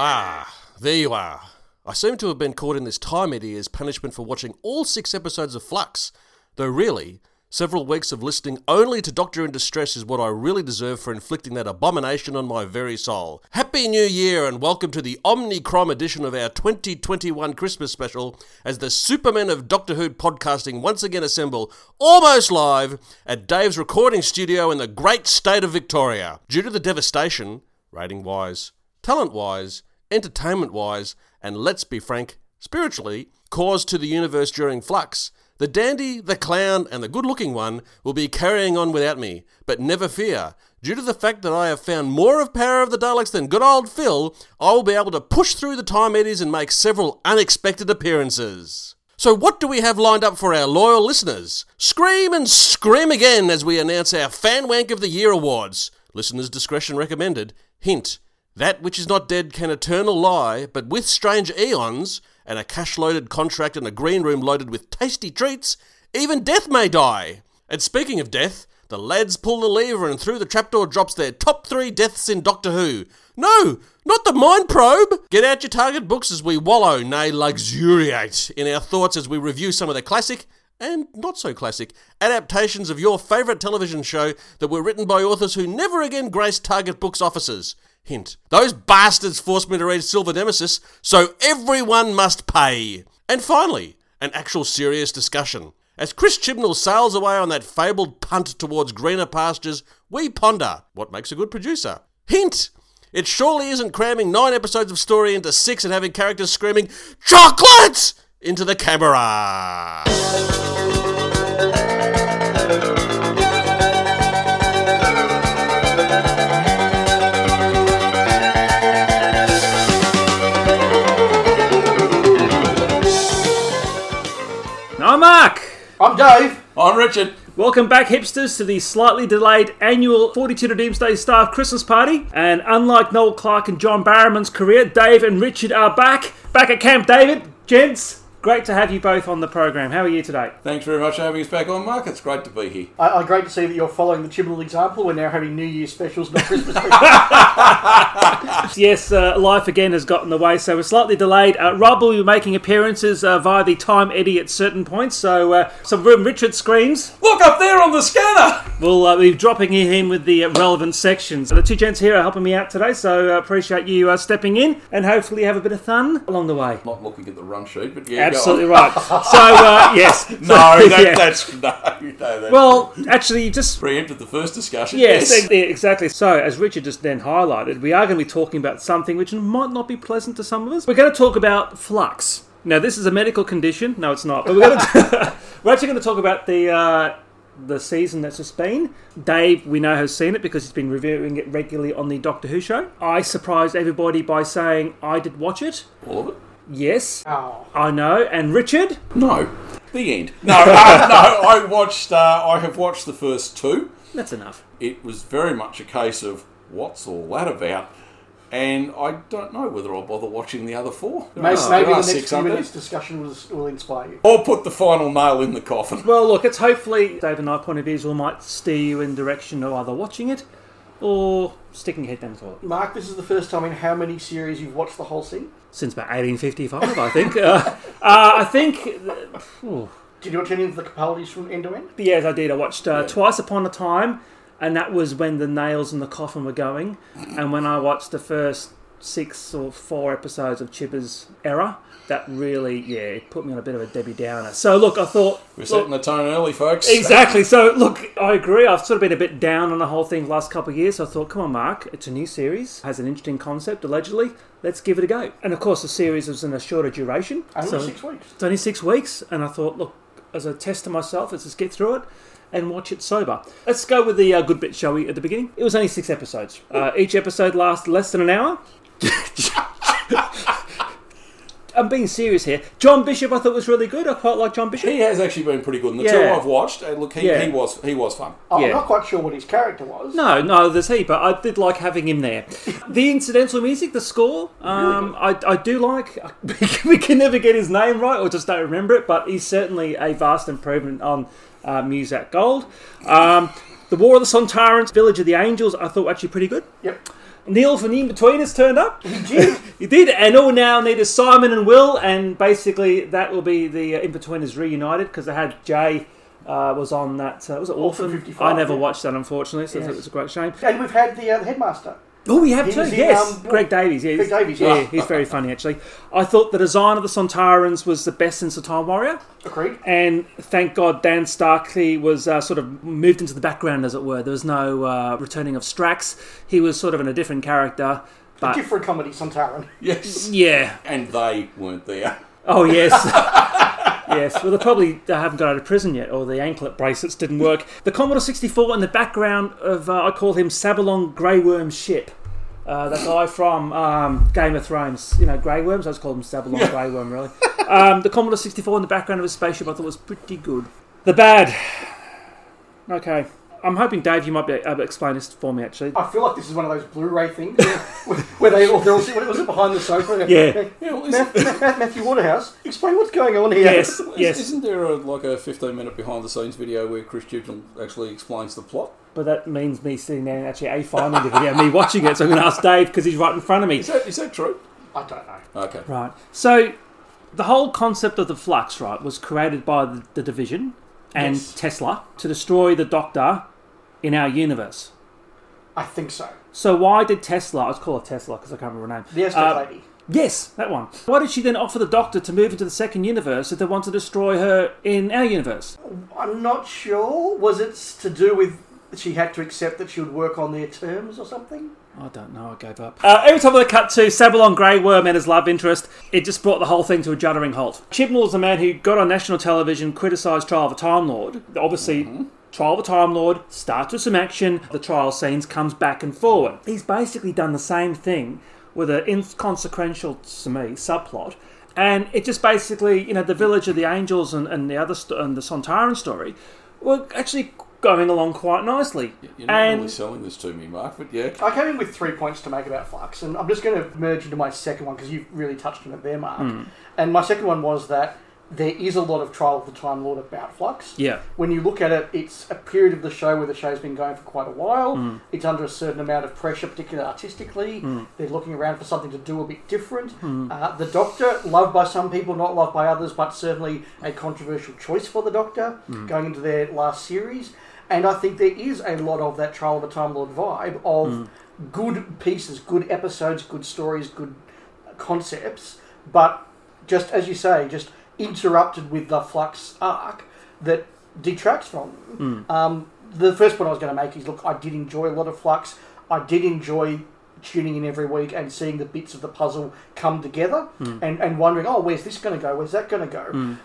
Ah, there you are. I seem to have been caught in this time eddy as punishment for watching all six episodes of Flux, though really, several weeks of listening only to Doctor in Distress is what I really deserve for inflicting that abomination on my very soul. Happy New Year and welcome to the Omnicrom edition of our 2021 Christmas special as the Supermen of Doctor Who podcasting once again assemble, almost live, at Dave's recording studio in the great state of Victoria. Due to the devastation, rating wise, talent wise, entertainment wise, and let's be frank, spiritually, caused to the universe during Flux, the dandy, the clown, and the good looking one will be carrying on without me. But never fear. Due to the fact that I have found more of Power of the Daleks than good old Phil, I will be able to push through the time eddies and make several unexpected appearances. So, what do we have lined up for our loyal listeners? Scream and scream again as we announce our Fan Wank of the Year awards. Listeners' discretion recommended. Hint that which is not dead can eternal lie, but with strange eons, and a cash loaded contract and a green room loaded with tasty treats, even death may die. And speaking of death, the lads pull the lever and through the trapdoor drops their top three deaths in Doctor Who. No, not the mind probe! Get out your target books as we wallow, nay, luxuriate, in our thoughts as we review some of the classic and not so classic adaptations of your favourite television show that were written by authors who never again graced Target Books offices. Hint. Those bastards forced me to read Silver Nemesis, so everyone must pay. And finally, an actual serious discussion. As Chris Chibnall sails away on that fabled punt towards greener pastures, we ponder what makes a good producer. Hint! It surely isn't cramming nine episodes of story into six and having characters screaming, Chocolate! into the camera. I'm Dave. I'm Richard. Welcome back, hipsters, to the slightly delayed annual 42 to Doomsday staff Christmas party. And unlike Noel Clarke and John Barrowman's career, Dave and Richard are back. Back at Camp David. Gents, great to have you both on the program. How are you today? Thanks very much for having us back on, Mark. It's great to be here. I, I great to see that you're following the Chibnall example. We're now having New Year's specials, not Christmas specials. Yes, uh, life again has got in the way, so we're slightly delayed. Uh, Rob will be making appearances uh, via the time eddy at certain points, so uh, some room Richard screams. Look up there on the scanner! We'll uh, be dropping in with the uh, relevant sections. The two gents here are helping me out today, so uh, appreciate you uh, stepping in and hopefully have a bit of fun along the way. Not looking at the run sheet, but yeah, go Absolutely right. So, uh, yes. No, that, Yeah. that's no, no, that Well, actually, you just. preempted the first discussion. Yes, yeah, exactly. So, as Richard just then highlighted, we are going to be talking about something which might not be pleasant to some of us. We're going to talk about flux. Now, this is a medical condition. No, it's not. But we're, going to we're actually going to talk about the uh, the season that's just been. Dave, we know, has seen it because he's been reviewing it regularly on the Doctor Who show. I surprised everybody by saying I did watch it. all of it. Yes, oh, I know. And Richard, No, the end. No, uh, no. I watched. Uh, I have watched the first two. that's enough. It was very much a case of what's all that about, and I don't know whether I'll bother watching the other four. maybe, There maybe are the next six, few aren't minutes discussion will, will inspire you. Or put the final nail in the coffin. Well, look, it's hopefully Dave and I point of views will might steer you in direction of either watching it or sticking your head down the toilet. Mark, this is the first time in how many series you've watched the whole thing? Since about 1855, I think. uh, uh, I think. Did you watch any of the Capaldi's from end to end? yes, I did. I watched uh, Twice Upon a Time, and that was when the nails in the coffin were going. And when I watched the first six or four episodes of Chipper's Era, that really, yeah, it put me on a bit of a Debbie Downer. So, look, I thought. We're look, setting the tone early, folks. Exactly. So, look, I agree. I've sort of been a bit down on the whole thing the last couple of years. So I thought, come on, Mark, it's a new series, has an interesting concept, allegedly. Let's give it a go. And of course, the series was in a shorter duration. Only so six weeks. It's only six weeks. And I thought, look, as a test to myself, let's just get through it and watch it sober. Let's go with the uh, good bit, shall we, at the beginning? It was only six episodes. Uh, each episode lasts less than an hour. I'm being serious here. John Bishop, I thought was really good. I quite like John Bishop. He has actually been pretty good. And the Yeah. two I've watched, uh, look, he, Yeah. he was he was fun. Oh, Yeah. I'm not quite sure what his character was. No, no, there's he, but I did like having him there. The incidental music, the score, um, I, I do like. We can never get his name right, or just don't remember it, but he's certainly a vast improvement on uh, Muzak Gold. Um, the War of the Sontarans, Village of the Angels, I thought were actually pretty good. Yep. Neil from the In-Betweeners turned up. He did. he did. And all now need is Simon and Will, and basically that will be the uh, In-Betweeners reunited because they had Jay uh, was on that. Uh, was it Orphan Orphan? 55, I never yeah. watched that unfortunately, so Yes. it was a great shame. And we've had the, uh, the headmaster. Oh, we have He too. was in, yes, um, Greg Davies. Yeah, Greg he's- Davies, Yeah, yes. he's very funny actually. I thought the design of the Sontarans was the best since the Time Warrior. Agreed. And thank God Dan Starkey was uh, sort of moved into the background, as it were. There was no uh, returning of Strax. He was sort of in a different character. But Different comedy, Sontaran. Yes. yeah, And they weren't there. oh yes, yes. Well, they probably they haven't got out of prison yet, or the anklet bracelets didn't work. The Commodore 64 in the background of uh, I call him Sabalong Grey Worm ship. Uh, that guy from um, Game of Thrones, you know, Grey Worms. I just call him Sabalong Grey Worm, really. Um, the Commodore 64 in the background of his spaceship, I thought was pretty good. The bad. Okay, I'm hoping Dave, you might be able to explain this for me. Actually, I feel like this is one of those Blu-ray things where, where they all, they're all what was it behind the sofa? Yeah. Yeah, well, Matt, Matthew Waterhouse, explain what's going on here. yes, yes. isn't there a, like a 15 minute behind the scenes video where Chris Chibnall actually explains the plot? But that means me sitting there and actually a finding the video, me watching it. So I'm going to ask Dave because he's right in front of me. Is that, is that true? I don't know. Okay. Right. So the whole concept of the flux, right, was created by the, the division and Yes. Tesla to destroy the Doctor in our universe. I think so. So why did Tesla? Let's call her Tesla because I can't remember her name. The Aztec Uh, lady. Yes, that one. Why did she then offer the Doctor to move into the second universe if they want to destroy her in our universe? I'm not sure. Was it to do with she had to accept that she would work on their terms or something? I don't know. I gave up. Uh, every time they cut to Sabalon Grey Worm and his love interest, it just brought the whole thing to a juddering halt. Chibnall's the man who got on national television, criticised Trial of a Time Lord. Obviously, Trial of a Time Lord starts with some action. The trial scenes comes back and forward. He's basically done the same thing with an inconsequential to me subplot. And it just basically, you know, the Village of the Angels and, and the other st- and the Sontaran story were actually going along quite nicely. You're not and really selling this to me, Mark, but yeah. I came in with three points to make about Flux, and I'm just going to merge into my second one because you've really touched on it there, Mark. Hmm. And my second one was that there is a lot of Trial of the Time Lord about Flux. yeah, When you look at it, it's a period of the show where the show's been going for quite a while. Hmm. It's under a certain amount of pressure, particularly artistically. They're looking around for something to do a bit different. Hmm. Uh, the Doctor, loved by some people, not loved by others, but certainly a controversial choice for the Doctor Hmm. going into their last series. And I think there is a lot of that Trial of a Time Lord vibe of Hmm. good pieces, good episodes, good stories, good concepts, but just as you say, just interrupted with the Flux arc that detracts from them. Um, the first point I was going to make is look, I did enjoy a lot of Flux. I did enjoy tuning in every week and seeing the bits of the puzzle come together and, and wondering, oh, where's this going to go? Where's that going to go?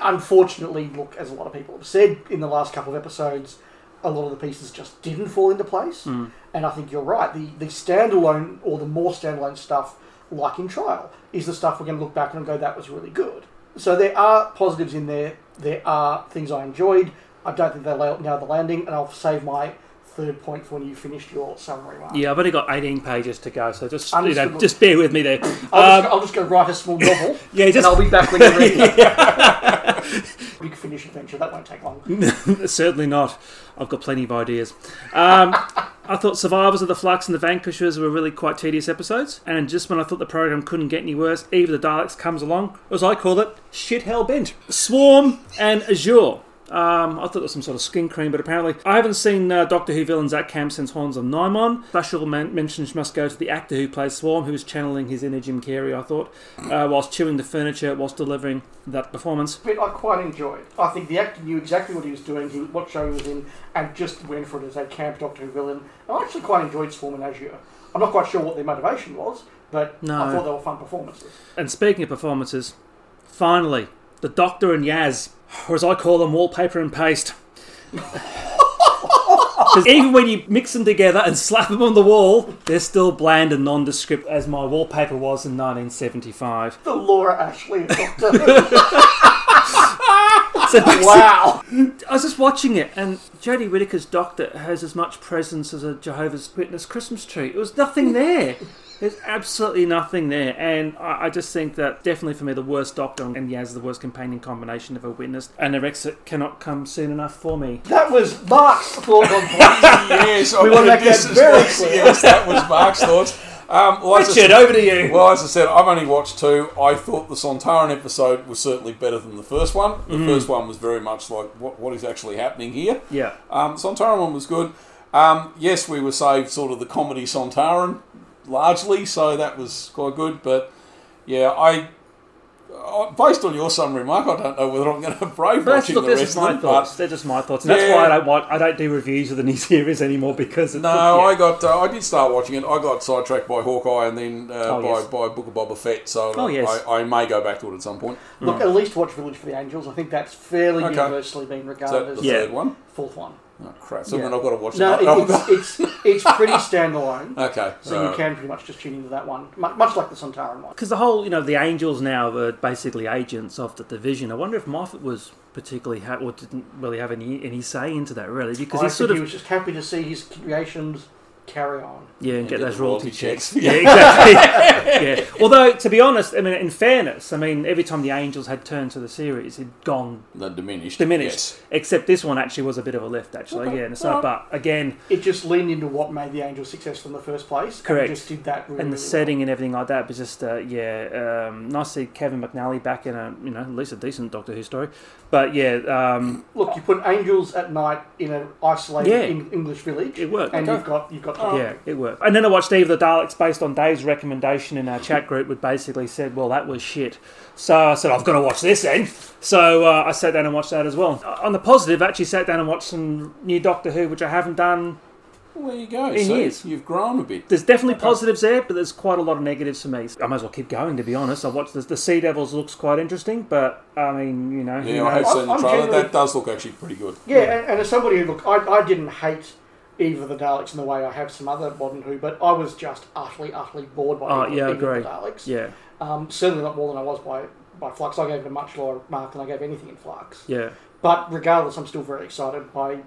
Unfortunately, look, as a lot of people have said in the last couple of episodes, a lot of the pieces just didn't fall into place. And I think you're right. The the standalone or the more standalone stuff, like in Trial, is the stuff we're going to look back and go, that was really good. So there are positives in there. There are things I enjoyed. I don't think they la- nailed the landing, and I'll save my third point for when you finished your summary, Mark. Yeah, I've only got 18 pages to go, so just you know, just bear with me there. I'll, just, Um, I'll just go write a small novel, yeah, and I'll be back when you're ready. Big finish adventure, that won't take long. certainly not. I've got plenty of ideas. Um, I thought Survivors of the Flux and the Vanquishers were really quite tedious episodes, and just when I thought the program couldn't get any worse, Eve of the Daleks comes along, as I call it, shit hell bent. Swarm and Azure. Um, I thought it was some sort of skin cream, but apparently I haven't seen uh, Doctor Who villains at camp since Horns of Nimon. Special men- mentions must go to the actor who plays Swarm, who was channeling his inner Jim Carrey, I thought, uh, whilst chewing the furniture whilst delivering that performance. bit I quite enjoyed. I think the actor knew exactly what he was doing, he, what show he was in, and just went for it as a camp Doctor Who villain. And I actually quite enjoyed Swarm and Azure. I'm not quite sure what their motivation was, but No. I thought they were fun performances. And speaking of performances, finally, the Doctor and Yaz, or as I call them, wallpaper and paste. Because even when you mix them together and slap them on the wall, they're still bland and nondescript, as my wallpaper was in 1975. The Laura Ashley Doctor So wow! I was just watching it, and Jodie Whittaker's Doctor has as much presence as a Jehovah's Witness Christmas tree. It was nothing there. There's absolutely nothing there, and I, I just think that definitely for me the worst Doctor and Yaz the worst companion combination ever witnessed, and their exit cannot come soon enough for me. That was Mark's thought on yes, yes, We want to mean, make this that is very clear. Yes, that was Mark's thoughts. Um, well, I Richard, said- over to you. Well, as I said, I've only watched two. I thought the Sontaran episode was certainly better than the first one. The Mm. first one was very much like, what, what is actually happening here? yeah. Um, Sontaran one was good. Um, yes, we were saved sort of the comedy Sontaran largely, so that was quite good. But yeah, I uh, based on your summary, Mark, I don't know whether I'm going to brave But watching look, the that's rest just my of them. thoughts. But They're just my thoughts. And that's why I don't watch, I don't do reviews of the new series anymore because it, no, yeah. I got uh, I did start watching it. I got sidetracked by Hawkeye and then uh, Oh, by, yes. by Book of Boba Fett. So Oh, yes. I, I may go back to it at some point. Look, at least watch Village for the Angels. I think that's fairly Okay. universally been regarded that as the Yeah. third one, fourth one. Oh, crap. So Yeah. then I've got to watch No, it. it, it's, it's it's pretty standalone. okay. So you uh, can pretty much just tune into that one, much like the Sontaran one. Because the whole, you know, the Angels now are basically agents of the division. I wonder if Moffat was particularly ha- or didn't really have any any say into that really because I he's think sort of he was just happy to see his creations carry on. yeah and and get, get those royalty, royalty checks. checks. yeah, exactly. yeah. Although to be honest, I mean, in fairness, I mean, every time the Angels had turned to the series, it'd gone the diminished. diminished. Yes. Except this one actually was a bit of a lift, actually. Okay. Yeah. And so, Alright. but again, It just leaned into what made the Angels successful in the first place. and Correct. just did that really, and the really setting and everything like that was just uh, yeah um, nice to see Kevin McNally back in a you know at least a decent Doctor Who story but yeah um. Look, you put Angels at night in an isolated Yeah. in- English village, it worked and Okay. you've got you've got yeah it worked and then I watched Eve of the Daleks based on Dave's recommendation in our chat group which basically said well that was shit so I said I've got to watch this then so uh, I sat down and watched that as well Uh, on the positive I actually sat down and watched some new Doctor Who which I haven't done Well, there you go. In See, years. You've grown a bit. There's definitely positives there, but there's quite a lot of negatives for me. I might as well keep going, to be honest. I watched the, the Sea Devils looks quite interesting, but I mean, you know, who Yeah, I have seen the I'm trailer. generally- That does look actually pretty good. Yeah, And, and as somebody who look, I, I didn't hate Eve of the Daleks in the way I have some other modern Who, but I was just utterly, utterly bored by Oh, Eve, yeah, Eve agree. of the Daleks. yeah, Um, certainly not more than I was by by Flux. I gave it a much lower mark than I gave anything in Flux. yeah. But regardless, I'm still very excited by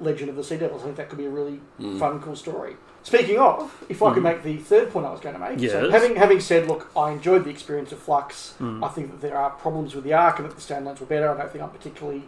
Legend of the Sea Devils. I think that could be a really Mm. fun, cool story. Speaking of, if I could Mhm. make the third point I was going to make, so having having said, look, I enjoyed the experience of Flux. Mm. I think that there are problems with the arc and that the standalones were better. I don't think I'm particularly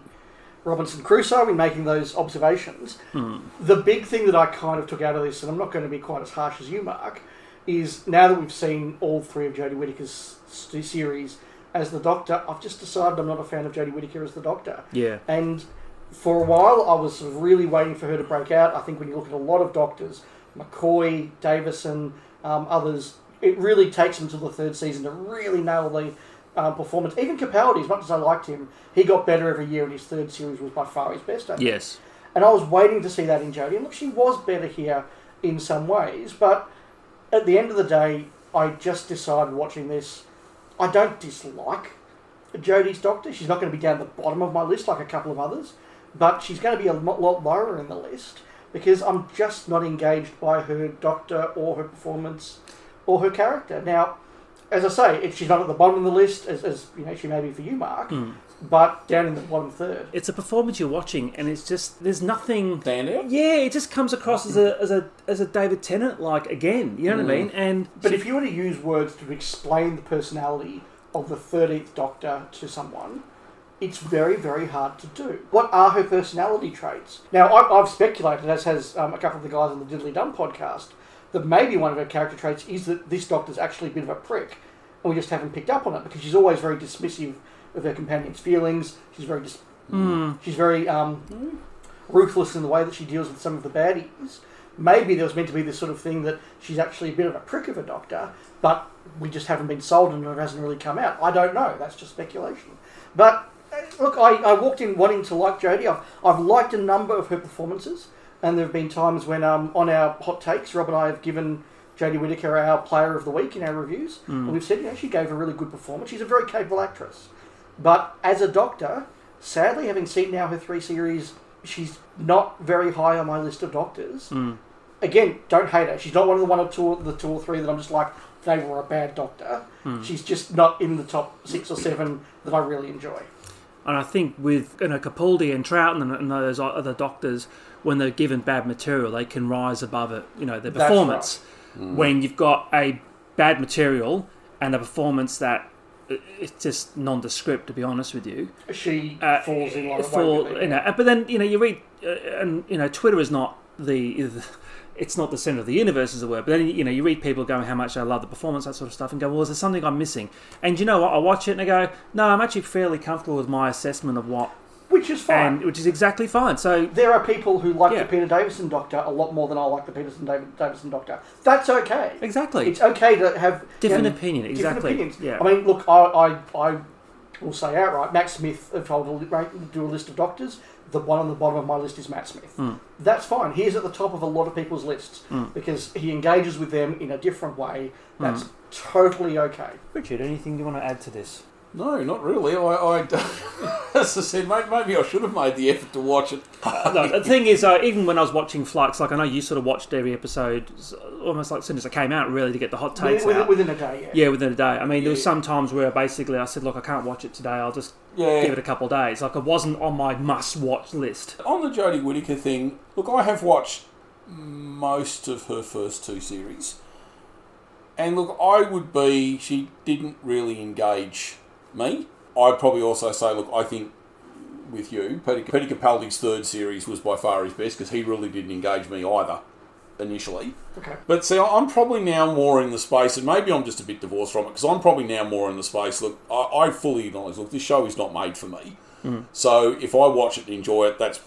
Robinson Crusoe in making those observations. Mm. The big thing that I kind of took out of this, and I'm not going to be quite as harsh as you, Mark, is now that we've seen all three of Jodie Whittaker's st- series as the Doctor, I've just decided I'm not a fan of Jodie Whittaker as the Doctor. Yeah, And for a while, I was sort of really waiting for her to break out. I think when you look at a lot of doctors, McCoy, Davison, um, others, it really takes them to the third season to really nail the um, performance. Even Capaldi, as much as I liked him, he got better every year, and his third series was by far his best. I think. yes, And I was waiting to see that in Jodie. And look, she was better here in some ways, but at the end of the day, I just decided watching this, I don't dislike Jodie's Doctor. She's not going to be down the bottom of my list like a couple of others, but she's going to be a lot lower in the list because I'm just not engaged by her Doctor or her performance or her character. Now, as I say, if she's not at the bottom of the list, as, as you know, she may be for you, Mark, Mm. but down in the bottom third. it's a performance you're watching, and it's just there's nothing. Stand? Yeah, it just comes across as a as a as a David Tennant like again. You know what I Mm. mean? And But if you were to use words to explain the personality of the 13th Doctor to someone, it's very, very hard to do. What are her personality traits? Now, I've, I've speculated, as has um, a couple of the guys on the Diddly Dum podcast, that maybe one of her character traits is that this Doctor's actually a bit of a prick, and we just haven't picked up on it because she's always very dismissive of her companion's feelings. She's very dis- Mm. she's very um, ruthless in the way that she deals with some of the baddies. Maybe there was meant to be this sort of thing that she's actually a bit of a prick of a doctor, but we just haven't been sold and it hasn't really come out. I don't know. That's just speculation. But uh, look, I, I walked in wanting to like Jodie. I've, I've liked a number of her performances, and there have been times when um, on our hot takes, Rob and I have given Jodie Whittaker our Player of the Week in our reviews, and we've said you know she gave a really good performance. She's a very capable actress, but as a doctor, sadly, having seen now her three series, she's not very high on my list of doctors. Mm. Again, don't hate her. She's not one of the one or two, the two or three that I'm just like they were a bad doctor. Hmm. She's just not in the top six or seven that I really enjoy. And I think with you know Capaldi and Troughton and, and those other doctors, when they're given bad material, they can rise above it. You know their That's performance. When you've got a bad material and a performance that uh, it's just nondescript, to be honest with you. She Uh, falls in line. fall, you know, but then you know you read uh, and you know Twitter is not the. It's not the center of the universe, as it were. But then you know you read people going how much they love the performance, that sort of stuff, and go, well, is there something I'm missing? And you know what? I watch it and I go, no, I'm actually fairly comfortable with my assessment of what, which is fine. and which is exactly fine. So there are people who like Yeah. the Peter Davison Doctor a lot more than I like the Peterson David Davison Doctor. That's okay. exactly, It's okay to have different you know, opinion. different opinions. Yeah. I mean, look, I, I, I will say outright, Matt Smith, if I were to do a list of doctors, the one on the bottom of my list is Matt Smith. Hmm. That's fine. He's at the top of a lot of people's lists because he engages with them in a different way. That's Hmm. totally okay. Richard, anything you want to add to this? No, not really. I, I as I said, mate, maybe I should have made the effort to watch it. no, the thing is, uh, even when I was watching Flux, like I know you sort of watched every episode almost like as soon as it came out, really, to get the hot takes Within, out. within a day, yeah. yeah, within a day. I mean, there was some times where basically I said, look, I can't watch it today. I'll just Yeah. give it a couple of days. Like it wasn't on my must-watch list. On the Jodie Whittaker thing, look, I have watched most of her first two series. And look, I would be, she didn't really engage me. I'd probably also say, look, I think with you, Peter, Peter Capaldi's third series was by far his best because he really didn't engage me either initially. Okay. But see, I'm probably now more in the space, and maybe I'm just a bit divorced from it because I'm probably now more in the space. Look, I, I fully acknowledge, look, this show is not made for me. Mm. So if I watch it and enjoy it, that's,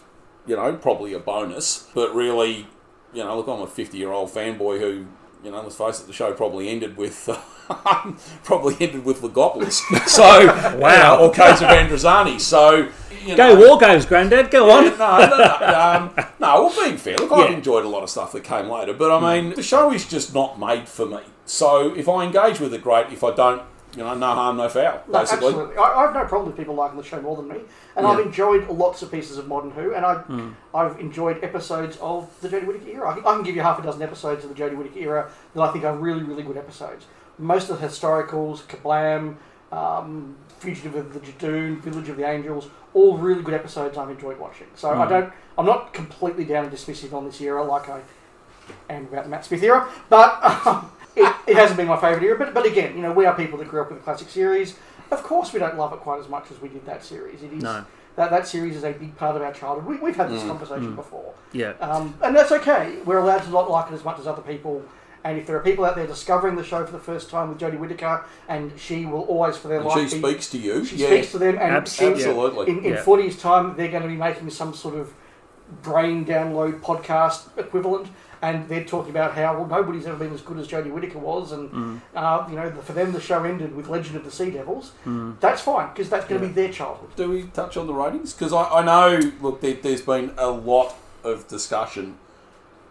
you know, probably a bonus. But really, you know, look, I'm a 50 year old fanboy who, you know, let's face it, the show probably ended with. probably ended with Logopolis. So, wow. or Caves of Androzani. So, you Go War Games, Grandad. Go on. yeah, no, no, no, um, no, well, being fair, look, I've enjoyed a lot of stuff that came later, but I mean, the show is just not made for me. So if I engage with it, great. If I don't, you know, no harm, no foul, No, basically. absolutely. I, I have no problem with people liking the show more than me, and I've enjoyed lots of pieces of Modern Who, and I, Hmm. I've enjoyed episodes of the Jodie Whittaker era. I can, I can give you half a dozen episodes of the Jodie Whittaker era that I think are really, really good episodes. Most of the historicals, Kerblam, um, Fugitive of the Judoon, Village of the Angels, all really good episodes I've enjoyed watching. So Hmm. I don't, I'm not completely down and dismissive on this era like I am about the Matt Smith era, but um, it, it hasn't been my favourite era. But, but again, you know, we are people that grew up with the classic series. Of course, we don't love it quite as much as we did that series. It is No. that that series is a big part of our childhood. We, we've had this conversation before, Yeah. um, and that's okay. We're allowed to not like it as much as other people. And if there are people out there discovering the show for the first time with Jodie Whittaker, and she will always for their And life she be- speaks to you. she yeah, speaks to them, and Abs- in- absolutely. in, in Yeah. 40 time, they're going to be making some sort of brain download podcast equivalent, and they're talking about how well nobody's ever been as good as Jodie Whittaker was, and Mm. uh, you know for them the show ended with Legend of the Sea Devils. That's fine because that's going to be their childhood. Do we touch on the ratings? Because I, I know, look, there, there's been a lot of discussion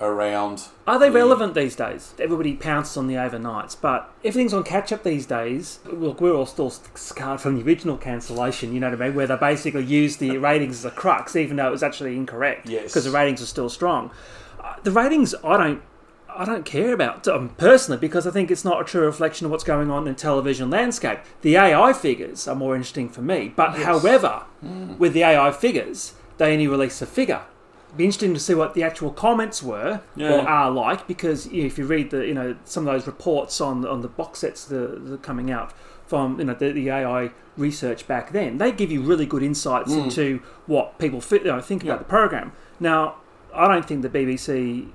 around. Are they the- relevant these days? Everybody pounces on the overnights, but everything's on catch up these days. Look, we're all still scarred from the original cancellation, you know what I mean? Where they basically used the ratings as a crux, even though it was actually incorrect. Yes. Because the ratings are still strong. The ratings, I don't. I don't care about um, personally because I think it's not a true reflection of what's going on in television landscape. The AI figures are more interesting for me, but however, with the AI figures, they only release a figure. It'd be interesting to see what the actual comments were Yeah. or are like because you know, if you read the you know some of those reports on on the box sets that are, that are coming out from you know the, the AI research back then, they give you really good insights into what people fi- you know, think Mm. Yeah. about the program. Now, I don't think the BBC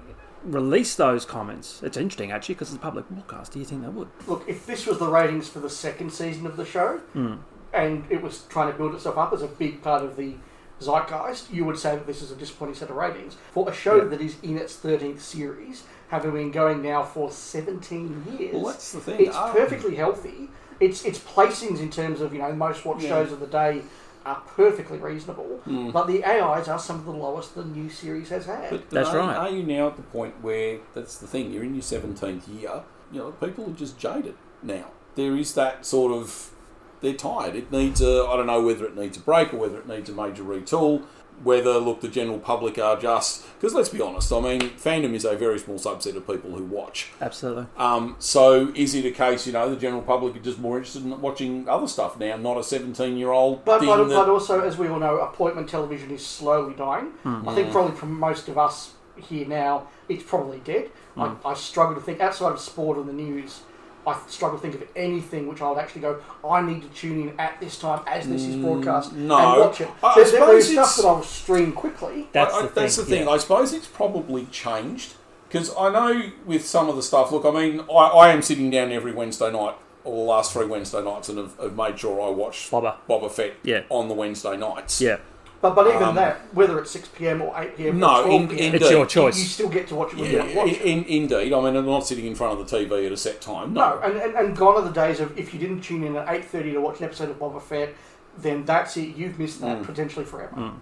released those comments. It's interesting actually because it's a public broadcast. Do you think they would? Look, if this was the ratings for the second season of the show, and it was trying to build itself up as a big part of the zeitgeist, you would say that this is a disappointing set of ratings for a show Yeah. that is in its thirteenth series, having been going now for seventeen years. Well, that's the thing. it's Ah. perfectly healthy. Its its placings in terms of you know most watched Yeah. shows of the day are perfectly reasonable, Hmm. but the AIs are some of the lowest the new series has had. But That's are, right. Are you now at the point where that's the thing? You're in your seventeenth year. You know, people are just jaded now. There is that sort of they're tired. It needs a I don't know whether it needs a break or whether it needs a major retool. Whether look the general public are just because let's be honest. I mean, fandom is a very small subset of people who watch. Absolutely. Um, so is it a case you know the general public are just more interested in watching other stuff now, not a seventeen-year-old But, thing but, that but also, as we all know, appointment television is slowly dying. Hmm. I think probably for most of us here now, it's probably dead. Hmm. I, I struggle to think outside of sport and the news. I struggle to think of anything which I would actually go. I need to tune in at this time as this is broadcast mm, no. and watch it. I- I There's, there's stuff it's- that I'll stream quickly. That's I- I- the thing. that's the thing. yeah. I suppose it's probably changed because I know with some of the stuff. Look, I mean, I, I am sitting down every Wednesday night, or the last three Wednesday nights, and have, have made sure I watch Boba. Boba Fett Yeah. on the Wednesday nights. Yeah, But but even Um, that, whether it's six pm or eight pm, No, or 12 in- PM, in- it's your choice. you still get to watch it when Yeah, you want to watch it. indeed. I mean, I'm not sitting in front of the TV at a set time. No, No, and, and, and gone are the days of if you didn't tune in at eight thirty to watch an episode of Boba Fett, then that's it. You've missed that Mm. potentially forever. Mm.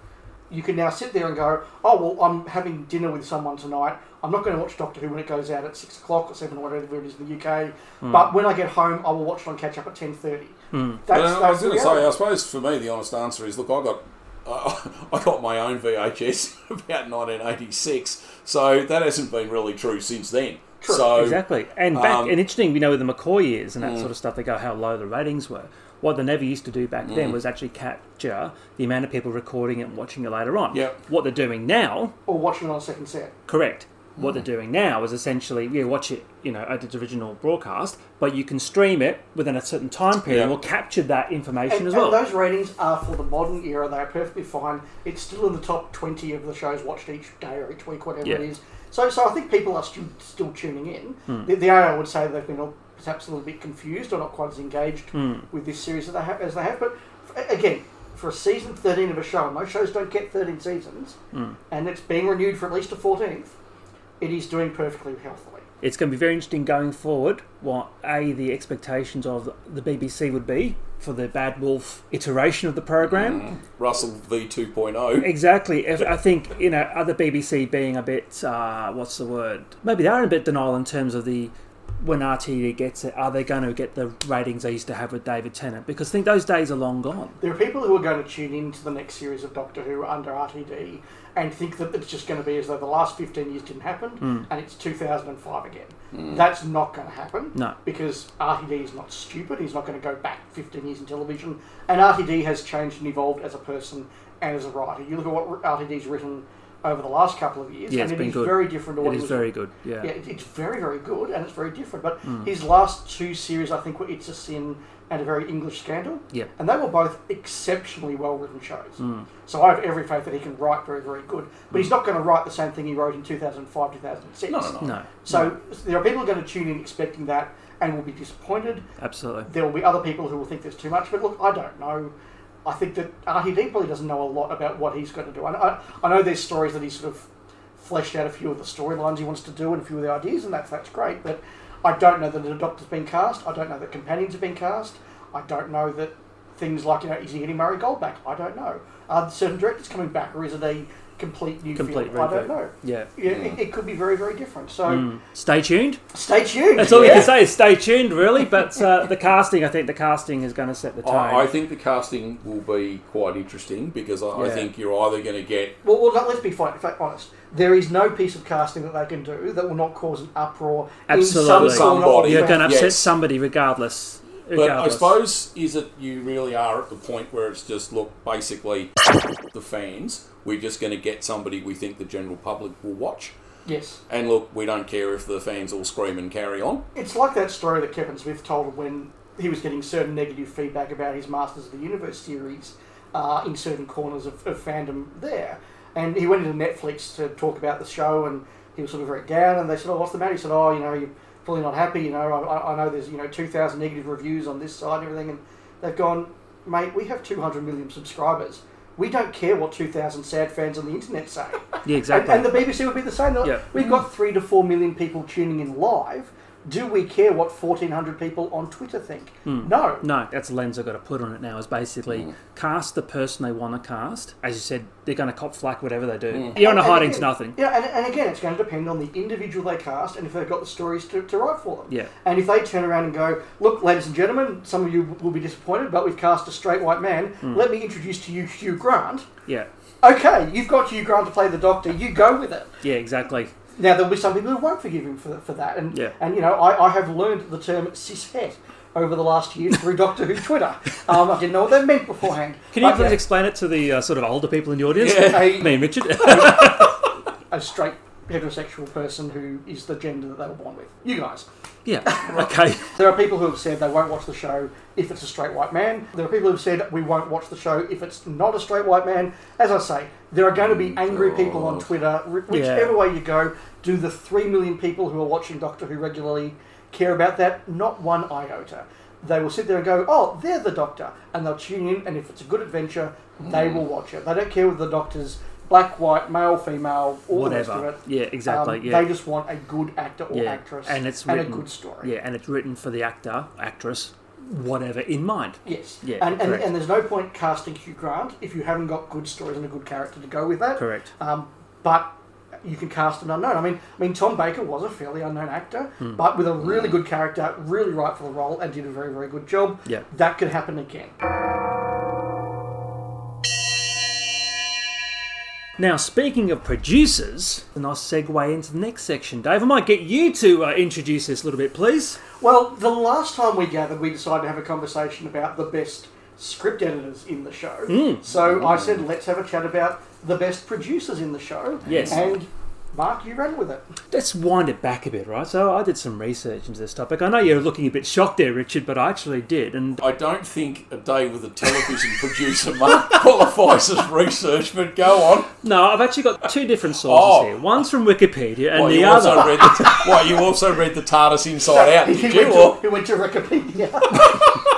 You can now sit there and go, oh well, I'm having dinner with someone tonight. I'm not going to watch Doctor Who when it goes out at six o'clock or seven or whatever it is in the UK. Mm. But when I get home, I will watch it on catch up at ten thirty. Mm. That's, But, uh, I was going to say. I suppose for me, the honest answer is, look, I got. I got my own VHS about 1986, so that hasn't been really true since then. True, so exactly. And back um, and interesting, you know, with the McCoy years and that Mm. sort of stuff, they go how low the ratings were. What they never used to do back then Mm. was actually capture the amount of people recording it and watching it later on. Yep. What they're doing now, or watching it on a second set. correct. What they're doing now is essentially, yeah, watch it, you know, at its original broadcast, but you can stream it within a certain time period. Yeah. and We'll capture that information And, as and well. those ratings are for the modern era. They are perfectly fine. It's still in the top twenty of the shows watched each day or each week, whatever Yeah. it is. So, so I think people are still still tuning in. Hmm. The, the AI would say they've been a- perhaps a little bit confused or not quite as engaged Hmm. with this series as they have. As they have. But f- again, for a season thirteen of a show, and most shows don't get thirteen seasons, Hmm. and it's being renewed for at least a fourteenth. It is doing perfectly healthily. It's going to be very interesting going forward what A, the expectations of the BBC would be for the Bad Wolf iteration of the program. Mm. Russell V 2.0. Exactly. If, I think you know other BBC being a bit uh, what's the word? Maybe they are in a bit denial in terms of the when RTD gets it. Are they going to get the ratings they used to have with David Tennant? Because I think those days are long gone. There are people who are going to tune into the next series of Doctor Who under RTD and think that it's just going to be as though the last 15 years didn't happen Mm. and it's 2005 again. Mm. That's not going to happen No. because RTD is not stupid. He's not going to go back 15 years in television. And RTD has changed and evolved as a person and as a writer. You look at what RTD's written over the last couple of years, Yeah, and it's it been is good. very different to what It he is was very good. Yeah. yeah, it's very, very good and it's very different. But Mm. his last two series, I think, were It's a Sin and A Very English Scandal. Yeah. And they were both exceptionally well written shows. Mm. So I have every faith that he can write very, very good. But he's not going to write the same thing he wrote in 2005, 2006. No, no, no. No. So there are people who are going to tune in expecting that and will be disappointed. Absolutely. There will be other people who will think there's too much. But look, I don't know. I think that RTD probably doesn't know a lot about what he's going to do. I, I, I know there's stories that he's sort of fleshed out a few of the storylines he wants to do and a few of the ideas, and that's that's great. But I don't know that the Doctor's been cast. I don't know that companions have been cast. I don't know that things like you know is he getting Murray Gold back? I don't know. Are certain directors coming back, or is it a complete new Complete field? I don't know. Yeah. Yeah, it, it could be very very different. So Mm. Stay tuned. stay tuned. That's all we can say is stay tuned, really. But uh, the casting, I think the casting is going to set the tone. I, I think the casting will be quite interesting because I, I think you're either going to get Well, well, let- let's be fine, in fact, honest. There is no piece of casting that they can do that will not cause an uproar Absolutely. in some corner Somebody. of You're going to upset Yes. somebody regardless. But I suppose is it you really are at the point where it's just look basically the fans. We're just going to get somebody we think the general public will watch, Yes. and look, we don't care if the fans all scream and carry on. It's like that story that Kevin Smith told when he was getting certain negative feedback about his Masters of the Universe series uh, in certain corners of, of fandom there. And he went into Netflix to talk about the show and he was sort of very down and they said, oh, what's the matter? He said, oh, you know, you're probably not happy. You know, I, I know there's, you know, 2,000 negative reviews on this side and everything. And they've gone, mate, we have 200 million subscribers. We don't care what 2,000 sad fans on the internet say. yeah, exactly. And, and the BBC would be the same. Like, Yeah. We've got three to four million people tuning in live. Do we care what 1,400 people on Twitter think? Mm. No. No, that's the lens I've got to put on it now. Is basically Mm. cast the person they want to cast. As you said, they're going to cop flack whatever they do. Mm. You're on a And- hiding to nothing. Yeah, and, and again, it's going to depend on the individual they cast and if they've got the stories to, to write for them. Yeah, And if they turn around and go, look, ladies and gentlemen, some of you will be disappointed, but we've cast a straight white man. Mm. Let me introduce to you Hugh Grant. yeah, Okay, you've got Hugh Grant to play the Doctor. You go with it. yeah, exactly. Now there'll be some people who won't forgive him for, for that, and Yeah. and you know I, I have learned the term cishet over the last year through Doctor Who Twitter. Um, I didn't know what that meant beforehand. Can you But, please yeah, explain it to the uh, sort of older people in the audience? a, Me and Richard. a straight heterosexual person who is the gender that they were born with. You guys. Yeah. Okay. There are people who have said they won't watch the show if it's a straight white man. There are people who've said we won't watch the show if it's not a straight white man. As I say, there are going to be oh, angry people on Twitter. Whichever Yeah. way you go, do the three million people who are watching Doctor Who regularly care about that? Not one iota. They will sit there and go, "Oh, they're the Doctor," and they'll tune in. And if it's a good adventure, they hmm. will watch it. They don't care whether the Doctor's black, white, male, female, all the rest Whatever. of it. Yeah, exactly. Um, yeah. They just want a good actor or Yeah, actress and it's and a good story. yeah, and it's written for the actor, actress, whatever in mind. Yes. Yeah, and, and, and there's no point casting Hugh Grant if you haven't got good stories and a good character to go with that. Correct. Um, but you can cast an unknown. I mean, I mean, Tom Baker was a fairly unknown actor, Hmm. but with a really good character, really right for the role, and did a very, very good job. Yeah. That could happen again. Now, speaking of producers, a nice segue into the next section. Dave, I might get you to uh, introduce this a little bit, please. Well, the last time we gathered, we decided to have a conversation about the best script editors in the show. Hmm. So I said, let's have a chat about the best producers in the show. Yes. And Mark, you ran with it. Let's wind it back a bit, right? So I did some research into this topic. I know you're looking a bit shocked there, Richard, but I actually did. And I don't think a day with a television producer Mark qualifies as research, but go on. no, I've actually got two different sources Oh. here. One's from Wikipedia, and Why, the other. also read the why, you also read the TARDIS Inside Out, he, did went you? to, he went to Wikipedia.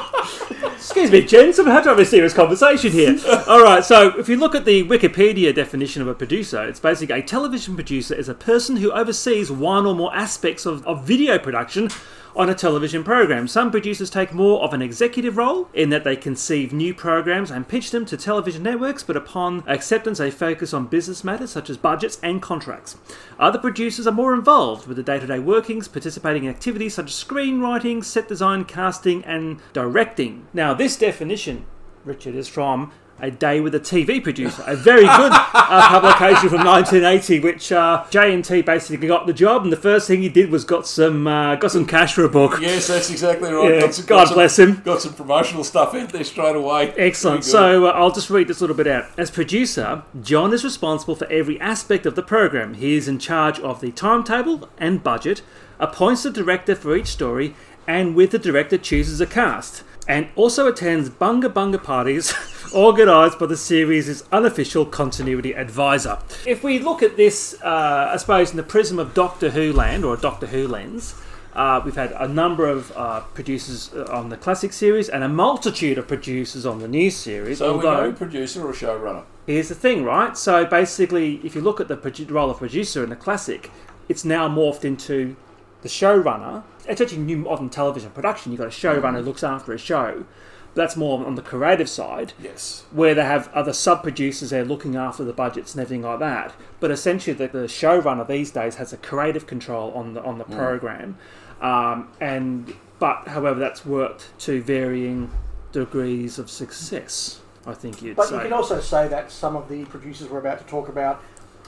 Excuse me, gents, I'm having to have a serious conversation here. All right, so if you look at the Wikipedia definition of a producer, it's basically a television producer is a person who oversees one or more aspects of, of video production on a television program. Some producers take more of an executive role in that they conceive new programs and pitch them to television networks, but upon acceptance, they focus on business matters such as budgets and contracts. Other producers are more involved with the day to day workings, participating in activities such as screenwriting, set design, casting, and directing. Now, this definition, Richard, is from a Day with a TV Producer, a very good uh, publication from 1980, which uh, JNT basically got the job, and the first thing he did was got some uh, got some cash for a book. Yes, that's exactly right. Yeah, Got some- God got some- bless him. Got some promotional stuff out there straight away. Excellent. So uh, I'll just read this little bit out. As producer, John is responsible for every aspect of the program. He is in charge of the timetable and budget, appoints the director for each story, and with the director chooses a cast. And also attends bunga bunga parties organised by the series' unofficial continuity advisor. If we look at this, uh, I suppose, in the prism of Doctor Who land or a Doctor Who lens, uh, we've had a number of uh, producers uh, on the classic series and a multitude of producers on the new series. So we although, know producer or showrunner. here's the thing, right? So basically, if you look at the produ- role of producer in the classic, it's now morphed into the showrunner. It's actually new modern television production. You've got a showrunner who looks after a show. But that's more on the creative side Yes. where they have other sub producers there looking after the budgets and everything like that. But essentially, the, the showrunner these days has a creative control on the on the program, um, and but however, that's worked to varying degrees of success. I think you'd But say. you can also say that some of the producers we're about to talk about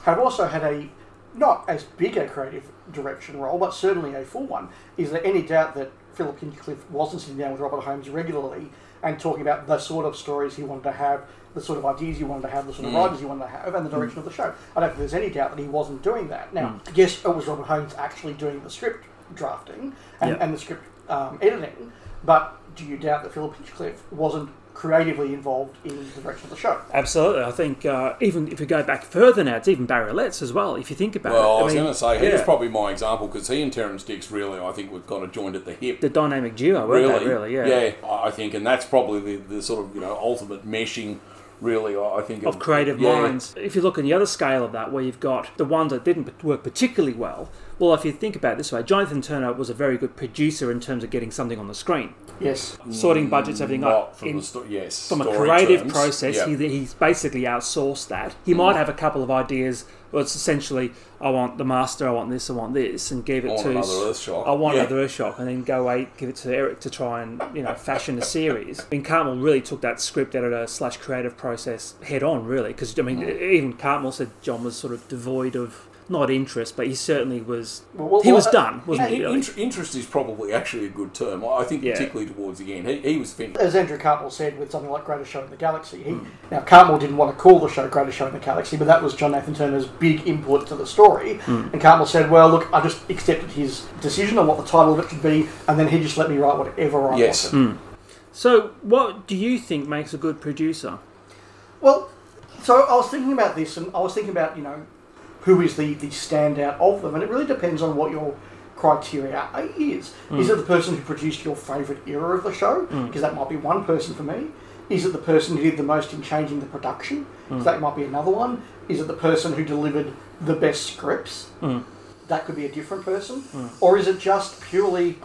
have also had a not as big a creative direction role, but certainly a full one. Is there any doubt that Philip Hinchcliffe wasn't sitting down with Robert Holmes regularly and talking about the sort of stories he wanted to have, the sort of ideas he wanted to have, the sort of writers he wanted to have, and the direction of the show? I don't think there's any doubt that he wasn't doing that. Now, yes, it was Robert Holmes actually doing the script drafting and, Yeah. and the script um, editing, but do you doubt that Philip Hinchcliffe wasn't creatively involved in the direction of the show? Absolutely, I think uh, even if we go back further now, it's even Barry Letts as well. If you think about Well, it, I was going to say he yeah, was probably my example because he and Terrance Dicks really, I think, we've kind of joined at the hip. the dynamic duo, weren't really, they? Really, yeah. yeah. I I think, and that's probably the, the sort of you know ultimate meshing. Really, I I think of creative yeah. minds. If you look on the other scale of that, where you've got the ones that didn't work particularly well, well, if you think about it this way, John Nathan Turner was a very good producer in terms of getting something on the screen, Yes. sorting budgets, everything Not up. from In- the sto- yes, from a creative terms. process. Mm. he, he's basically outsourced that. He might have a couple of ideas. Well, it's essentially, I want the master, I want this, I want this, and give it I want to. another Earthshock. I want Yeah. another Earthshock, and then go away, give it to Eric to try and you know fashion a series. I mean, Cartmel really took that script editor slash creative process head on, really, because I mean, Mm. even Cartmel said John was sort of devoid of not interest, but he certainly was. Well, well, he was well, done, wasn't In- he? really? int- interest is probably actually a good term. I think Yeah. particularly towards the end, he, he was finished. as Andrew Cartmel said with something like Greatest Show in the Galaxy. He, Hmm. Now, Cartmel didn't want to call the show Greatest Show in the Galaxy, but that was John Nathan Turner's big input to the story. Hmm. And Cartmel said, well, look, I just accepted his decision on what the title of it should be, and then he just let me write whatever I Yes. wanted. So, what do you think makes a good producer? Well, so I was thinking about this, and I was thinking about, you know, who is the, the standout of them, and it really depends on what your criteria is. Hmm. Is it the person who produced your favourite era of the show? Hmm. Because that might be one person for me. Is it the person who did the most in changing the production? Hmm. 'Cause that might be another one. Is it the person who delivered the best scripts? That could be a different person. Or is it just purely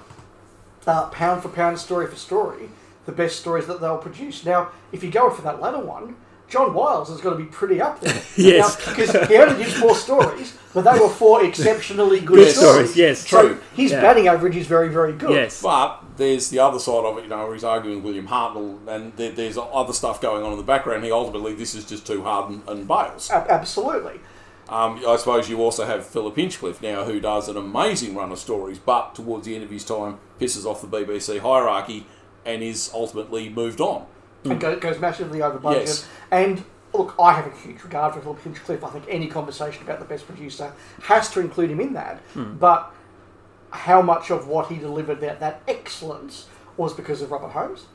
uh, pound for pound, story for story, the best stories that they'll produce. Now, if you go for that latter one, John Wiles has got to be pretty up there. Yes. Because he only did four stories, but they were four exceptionally good Yes. stories. Stories, yes. So his Yeah. batting average is very, very good. Yes. But there's the other side of it, you know, where he's arguing with William Hartnell, and there, there's other stuff going on in the background. He ultimately, this is just too hard and, and bails. A- absolutely. Um, I suppose you also have Philip Hinchcliffe now, who does an amazing run of stories, but towards the end of his time, pisses off the BBC hierarchy and is ultimately moved on. Hmm. and go, goes massively over budget. Yes. And look, I have a huge regard for Philip Hinchcliffe. I think any conversation about the best producer has to include him in that. Hmm. But how much of what he delivered, that, that excellence, was because of Robert Holmes?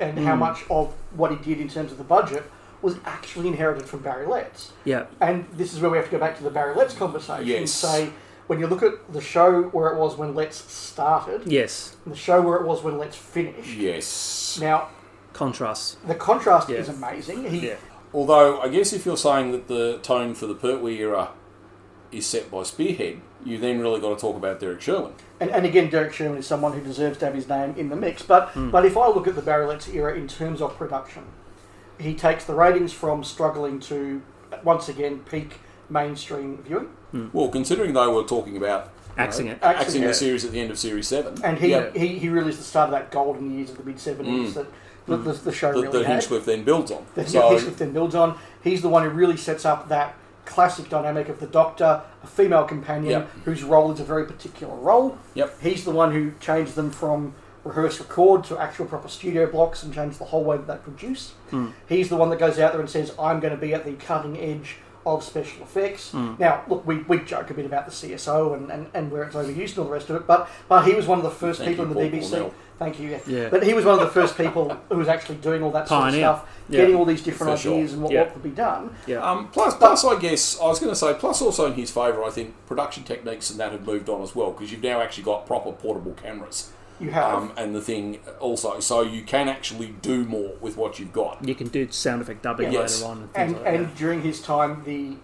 And how hmm. much of what he did in terms of the budget was actually inherited from Barry Letts? Yeah. And this is where we have to go back to the Barry Letts conversation and Yes. say, when you look at the show where it was when Letts started, Yes. and the show where it was when Letts finished, Yes. now Contrasts. the contrast Yeah. is amazing. He, Yeah. Although, I guess if you're saying that the tone for the Pertwee era is set by Spearhead, you then really got to talk about Derrick Sherwin. And, and again, Derrick Sherwin is someone who deserves to have his name in the mix. But hmm. but if I look at the Barry Letts era in terms of production, he takes the ratings from struggling to once again peak mainstream viewing, hmm. Well, considering though we're talking about you know, Axing it. Axing axing it. the series at the end of series seven, and he Yeah. he, he really is the start of that golden years of the mid seventies hmm. that the, the, the show that, really that had. Hinchcliffe then builds on. that So, Hinchcliffe then builds on. He's the one who really sets up that classic dynamic of the Doctor, a female companion Yep. whose role is a very particular role. Yep. He's the one who changed them from rehearse record to actual proper studio blocks and changed the whole way that they produce. Hmm. He's the one that goes out there and says, I'm going to be at the cutting edge of special effects. Now, look, we, we joke a bit about the CSO and, and, and where it's overused and all the rest of it, but but he was one of the first Thank people you, in the Paul BBC. Cornell. Thank you. Yeah. Yeah. But he was one of the first people who was actually doing all that sort of stuff, Yeah. getting all these different For sure. ideas and what, Yeah. what could be done. Yeah. Um, plus, plus, I guess I was going to say, plus also in his favour, I think production techniques and that have moved on as well because you've now actually got proper portable cameras, You have. um, and the thing also, so you can actually do more with what you've got. you can do sound effect dubbing Yes. later on and things and like and that. during his time, the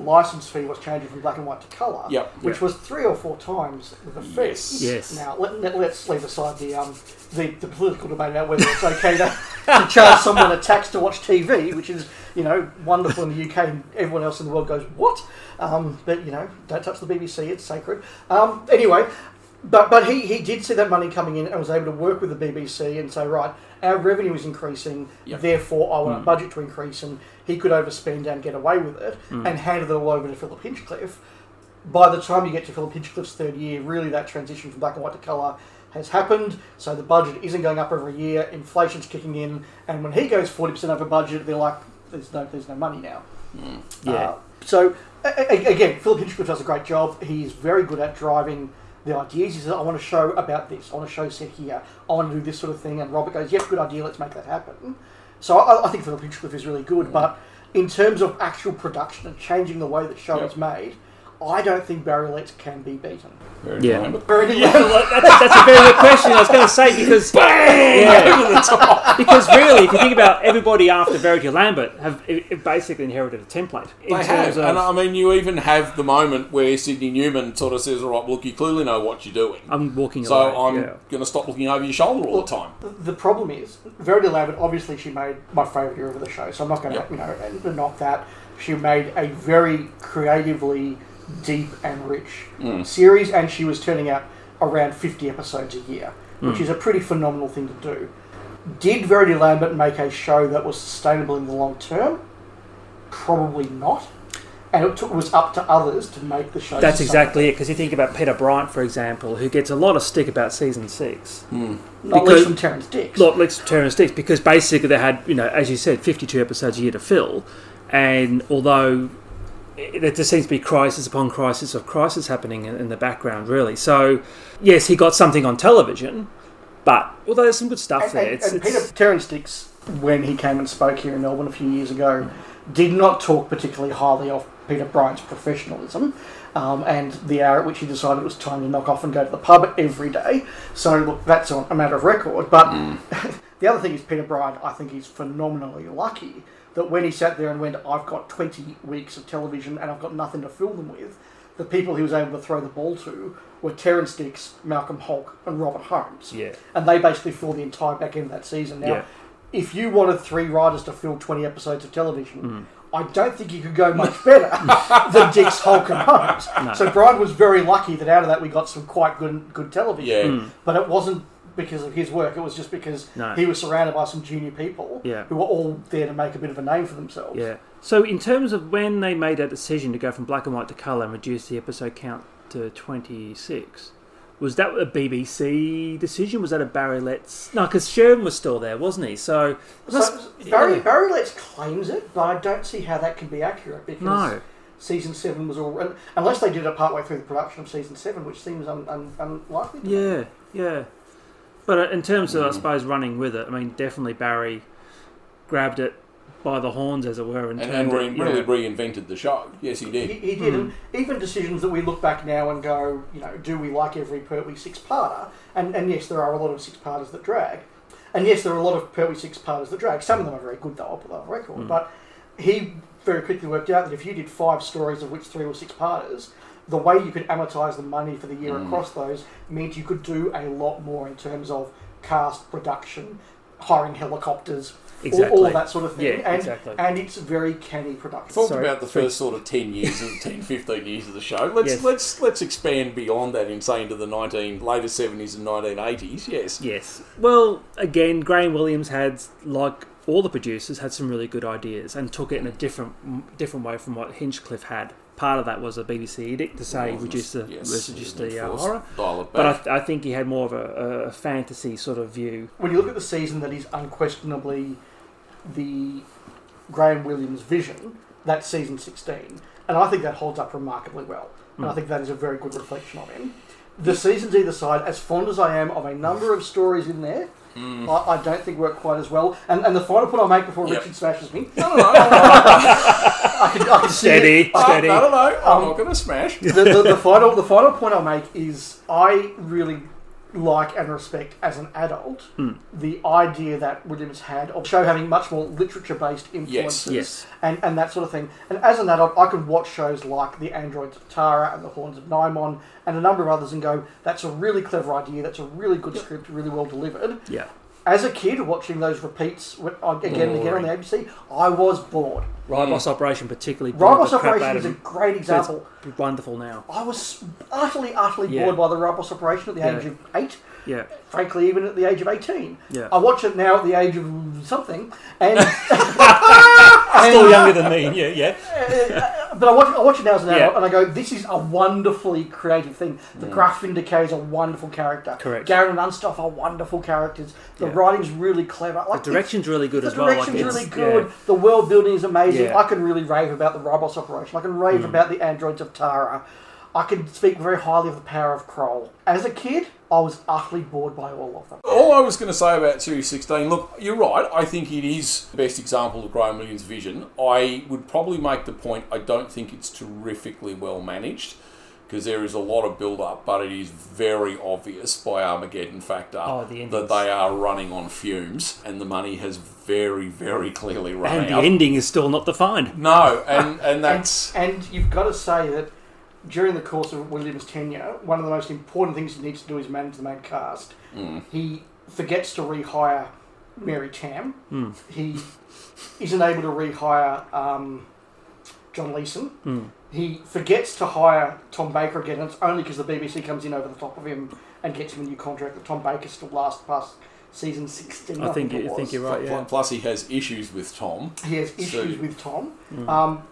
license fee was changing from black and white to colour, Yep. which Yeah. was three or four times the fee. Yes. Yes. Now let, let, us leave aside the um the, the political debate about whether it's okay to, to charge someone a tax to watch TV, which is you know wonderful in the UK, and everyone else in the world goes what? Um, but you know, don't touch the BBC; it's sacred. Um, anyway. But, but he, he did see that money coming in and was able to work with the BBC and say, right, our revenue is increasing, Yep. therefore I want our mm. budget to increase. And he could overspend and get away with it mm. and handed it all over to Philip Hinchcliffe. By the time you get to Philip Hinchcliffe's third year, really that transition from black and white to colour has happened. So the budget isn't going up every year, inflation's kicking in, and when he goes 40% over budget, they're like, there's no, there's no money now. Mm. Yeah. Uh, so a- a- again, Philip Hinchcliffe does a great job. He's very good at driving the ideas. He says, "I want to show about this. I want to show set here. I want to do this sort of thing." And Robert goes, "Yep, good idea. Let's make that happen." So I, I think Philip Hinchcliffe is really good. But in terms of actual production and changing the way the show is made, I don't think Barry Letts can be beaten. Very Yeah. Lambert. Very that's, that's a very good question. I was going to say because yeah, Over the top. because really, if you think about everybody after Verity Lambert have i- i- basically inherited a template in They terms have, of and I mean, you even have the moment where Sidney Newman sort of says, "All right, look, you clearly know what you're doing, I'm walking so away. I'm yeah. going to stop looking over your shoulder all the time." The problem is, Verity Lambert, obviously, she made my favourite era of the show, so I'm not going to, Yep. you know, knock that. She made a very creatively deep and rich Mm. series, and she was turning out around 50 episodes a year, Mm. which is a pretty phenomenal thing to do. Did Verity Lambert make a show that was sustainable in the long term? Probably not. and it took, was up to others to make the show. That's exactly it. Because you think about Peter Bryant, for example, who gets a lot of stick about season six. Not because- least from Terrance Dicks. Lot Lex Terrance Dicks, because basically they had, you know, as you said, 52 episodes a year to fill. And although it, just seems to be crisis upon crisis of crisis happening in, in the background, really. So, yes, he got something on television, but although there's some good stuff And, there, and, it's, and it's- Peter Terrance Dicks, when he came and spoke here in Melbourne a few years ago, did not talk particularly highly of Peter Bryant's professionalism. Um, and the hour at which he decided it was time to knock off and go to the pub every day. So, look, that's on a matter of record. But the other thing is, Peter Bryant, I think, is phenomenally lucky that when he sat there and went, I've got 20 weeks of television and I've got nothing to fill them with, the people he was able to throw the ball to were Terrance Dicks, Malcolm Hulke, and Robert Holmes yeah. and they basically filled the entire back end of that season. Now, Yeah. if you wanted three writers to fill 20 episodes of television, Mm. I don't think you could go much better than Dicks, Hulke, and Holmes. So Brian was very lucky that out of that we got some quite good good television. Yeah. Mm. But it wasn't because of his work, it was just because No. he was surrounded by some junior people Yeah. who were all there to make a bit of a name for themselves. Yeah. So, in terms of when they made that decision to go from black and white to colour and reduce the episode count to 26, was that a BBC decision? Was that a Barry Letts? No, because Sherwin was still there, wasn't he? So, So Barry, yeah. Barry Letts claims it, but I don't see how that can be accurate because No. season seven was all unless they did it partway through the production of season seven, which seems un, un, unlikely. Me. Yeah, yeah. But uh, in terms of, I mm. suppose, running with it, I mean, definitely Barry grabbed it by the horns, as it were, and, And, and re- it, yeah. really reinvented the show. Yes, he He, did. he did, and even decisions that we look back now and go, you know, do we like every Pertwee six-parter? And and yes, there are a lot of six-parters that drag, and yes, there are a lot of Pertwee six-parters that drag. Some of them are very good, though. I'll put that on record. Mm. But he very quickly worked out that if you did five stories of which three were six-parters, the way you could amortise the money for the year mm. across those meant you could do a lot more in terms of cast, production, hiring helicopters, all, all that sort of thing. Yeah, and, exactly. and it's very canny production. Talked Sorry, about the first sort of 10 years, of 10, 15 years of the show. Let's, Yes. let's, let's expand beyond that and say into the 19, later 70s and 1980s. Yes. Yes. Well, again, Graham Williams had, like all the producers, had some really good ideas and took it in a different different way from what Hinchcliffe had. Part of that was a BBC edict to say Well, reduce the yes, reduce the uh, horror. But I, th- I think he had more of a, a fantasy sort of view. when you look at the season that is unquestionably the Graham Williams vision, that's season 16. And I think that holds up remarkably well. And I think that is a very good reflection of him. The seasons either side, as fond as I am of a number of stories in there, I, I don't think work quite as well. And, and the final point I'll make before Yep. Richard smashes me, no, no, no, I can, I can see it. Steady, no, steady. no, no, no, I'm Um, not going to smash. the, the, the final the final point I'll make is I really like and respect as an adult hmm. the idea that Williams had of show having much more literature based influences Yes. and, and that sort of thing. And as an adult, I could watch shows like The Androids of Tara and The Horns of Nimon and a number of others and go, that's a really clever idea, that's a really good script, really well delivered. Yeah. As a kid, watching those repeats wi- uh, again and again on the ABC, I was bored. Ribos Operation particularly. Ribos Operation is a great example. It's wonderful now. I was utterly, utterly Yeah. bored by the Ribos operation at the Yeah. age of eight. Yeah. Frankly, even at the age of eighteen. Yeah. I watch it now at the age of something, and I'm still uh, younger than me. Yeah. Yeah. Uh, uh, but I watch, I watch it now as an adult, Yeah. and I go, "This is a wonderfully creative thing." The mm. Graff Vynda-K is a wonderful character. Correct. Garron and Unstoffe are wonderful characters. The Yeah. writing's really clever. Like The direction's really good The as well. Like, direction's it's- really good. yeah. The world building is amazing. Mm. I can really rave about the Ribos operation. I can rave mm. about the androids of Tara. I can speak very highly of the power of Kroll. As a kid, I was utterly bored by all of them. All I was going to say about Series 16, look, you're right. I think it is the best example of Graham Williams' vision. I would probably make the point I don't think it's terrifically well managed because there is a lot of build up, but it is very obvious by Armageddon Factor Oh, the that they are running on fumes and the money has very, very clearly run out. And the out. ending is still not defined. no, and, and that's. And, and you've got to say that during the course of Williams' tenure, one of the most important things he needs to do is manage the main cast. Mm. He forgets to rehire Mary Tamm. Hmm. He isn't able to rehire um, John Leeson. Hmm. He forgets to hire Tom Baker again, and it's only because the BBC comes in over the top of him and gets him a new contract that Tom Baker still lasts past season 16. I think it you was. think you're right. Yeah. Plus, he has issues with Tom. He has So- issues with Tom. Hmm. Um,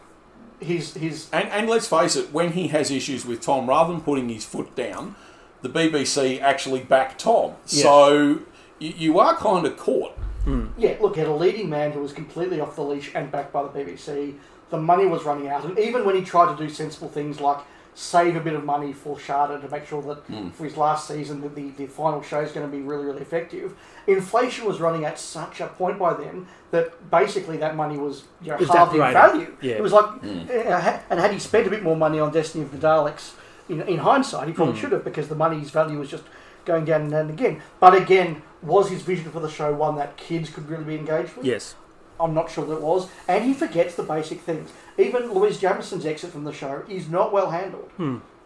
his his And, and let's face it, when he has issues with Tom, rather than putting his foot down, the BBC actually back Tom. So you, you are kind of caught. Hmm. Yeah, look, at a leading man who was completely off the leash and backed by the BBC. The money was running out, and even when he tried to do sensible things like save a bit of money for Shada to make sure that hmm. for his last season that the, the final show is going to be really, really effective, inflation was running at such a point by then that basically that money was you know, was halved in value. Yeah. It was like, uh, and had he spent a bit more money on Destiny of the Daleks, in, in hindsight, he probably hmm. should have because the money's value was just going down and down again. But again, was his vision for the show one that kids could really be engaged with? Yes. I'm not sure that it was. And he forgets the basic things. Even Louise Jameson's exit from the show is not well handled.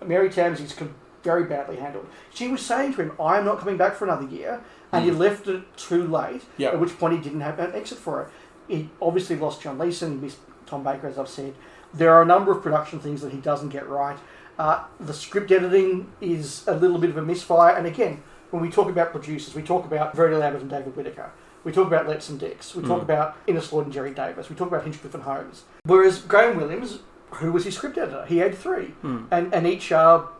Mary Tamsey's con- very badly handled. She was saying to him, I am not coming back for another year. And he left it too late, Yeah. at which point he didn't have an exit for it. He obviously lost John Leeson, he missed Tom Baker, as I've said. There are a number of production things that he doesn't get right. Uh, the script editing is a little bit of a misfire. And again, when we talk about producers, we talk about Verity Lambert and David Whitaker. We talk about Letts and Dicks. We talk hmm. about Innes Lloyd and Gerry Davis. We talk about Hinchcliffe and Holmes. Whereas Graham Williams, who was his script editor, he had three. Hmm. And, and each are,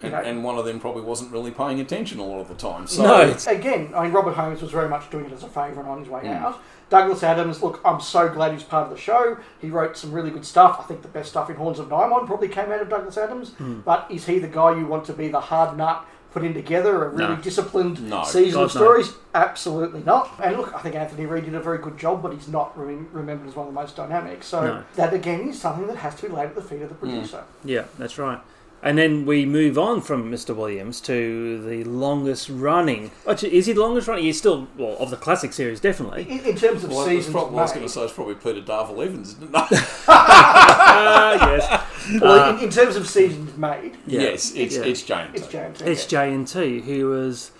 you And, know, and one of them probably wasn't really paying attention a lot of the time. So No, it's- again, I mean, Robert Holmes was very much doing it as a favour and on his way hmm. out. Douglas Adams, look, I'm so glad he's part of the show. He wrote some really good stuff. I think the best stuff in Horns of Nimon probably came out of Douglas Adams. But is he the guy you want to be the hard nut putting together a really No. disciplined No. season of God, no. stories? Absolutely not. And look, I think Anthony Read did a very good job, but he's not rem- remembered as one of the most dynamic. So No. that again is something that has to be laid at the feet of the producer. Yeah, that's right. And then we move on from Mr. Williams to the longest running. Actually, is he the longest running? He's still, well, of the classic series, definitely. In, in terms of well, it's seasons, probably, I was made- going to say it's probably Peter Darvill-Evans, isn't it? Ah, yes. well, Uh, in, in terms of seasons made, Yeah. Yes, it's Yeah. it's James. it's James. It's yeah. JNT. He was,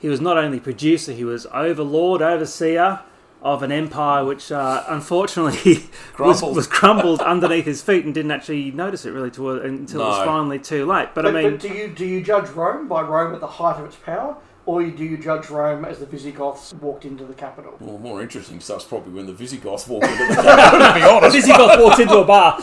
he was not only producer, he was overlord, overseer of an empire which, uh, unfortunately, was, Crumbled. was crumbled underneath his feet and didn't actually notice it really to, until it was finally too late. But, But, I mean, but do you do you judge Rome by Rome at the height of its power, or do you judge Rome as the Visigoths walked into the capital? Well, more interesting stuff's probably when the Visigoths walked into the capital, to be honest. Visigoth walks into a bar.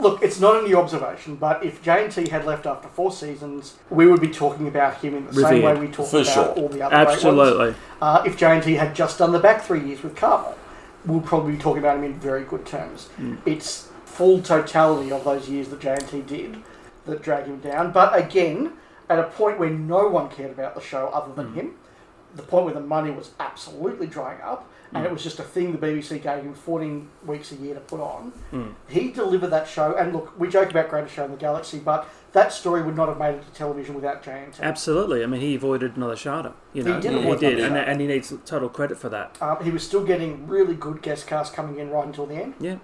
Look, it's not a new observation, but if JNT had left after four seasons, we would be talking about him in the same way we talk For about sure. all the other great ones. Absolutely. Uh, if JNT had just done the back three years with Cartmel, we'll probably be talking about him in very good terms. It's full totality of those years that JNT did that drag him down. But again, at a point where no one cared about the show other than him, the point where the money was absolutely drying up, and it was just a thing the BBC gave him 14 weeks a year to put on. He delivered that show, and look, we joke about greatest show in the galaxy, but that story would not have made it to television without JNT. Absolutely. I mean, he avoided another Shada. You He know, did he, did, and, and he needs total credit for that. Um, he was still getting really good guest cast coming in right until the end. Yeah.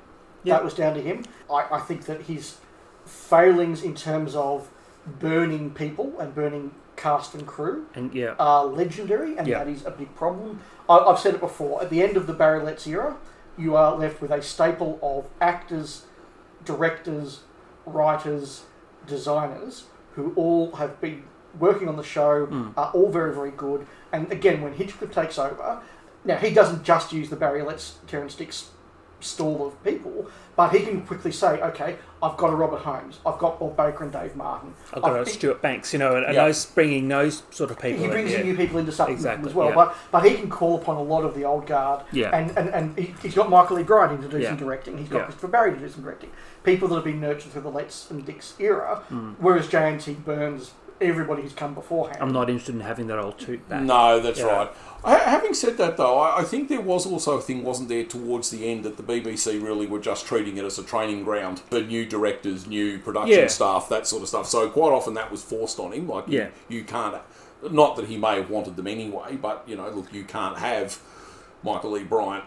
Yeah. That was down to him. I, I think that his failings in terms of burning people and burning cast and crew And yeah, are legendary, and Yeah. that is a big problem. I, I've said it before. At the end of the Barry Letts era, you are left with a staple of actors, directors, writers, designers who all have been working on the show, hmm. are all very, very good. And again, when Hinchcliffe takes over, now he doesn't just use the Barry Letts, Terrence stall of people, but he can quickly say, okay, I've got a Robert Holmes, I've got Bob Baker and Dave Martin. I've got a I've- Stuart Banks, you know, and, and Yeah. those bringing those sort of people he in. brings yeah. new people into something Exactly, as well. yeah. But but he can call upon a lot of the old guard. Yeah. And and, and he, he's got Michael E. Briant in to do some directing. He's got. Christopher Barry to do some directing. People that have been nurtured through the Letts and Dicks era. Mm. Whereas JNT Burns everybody who's come beforehand. I'm not interested in having that old toot back. No, that's Yeah. right. I, having said that, though, I, I think there was also a thing, wasn't there, towards the end that the BBC really were just treating it as a training ground for new directors, new production Yeah. staff, that sort of stuff. So quite often that was forced on him. Like, Yeah. you, you can't. Not that he may have wanted them anyway, but you know, look, you can't have Michael E. Briant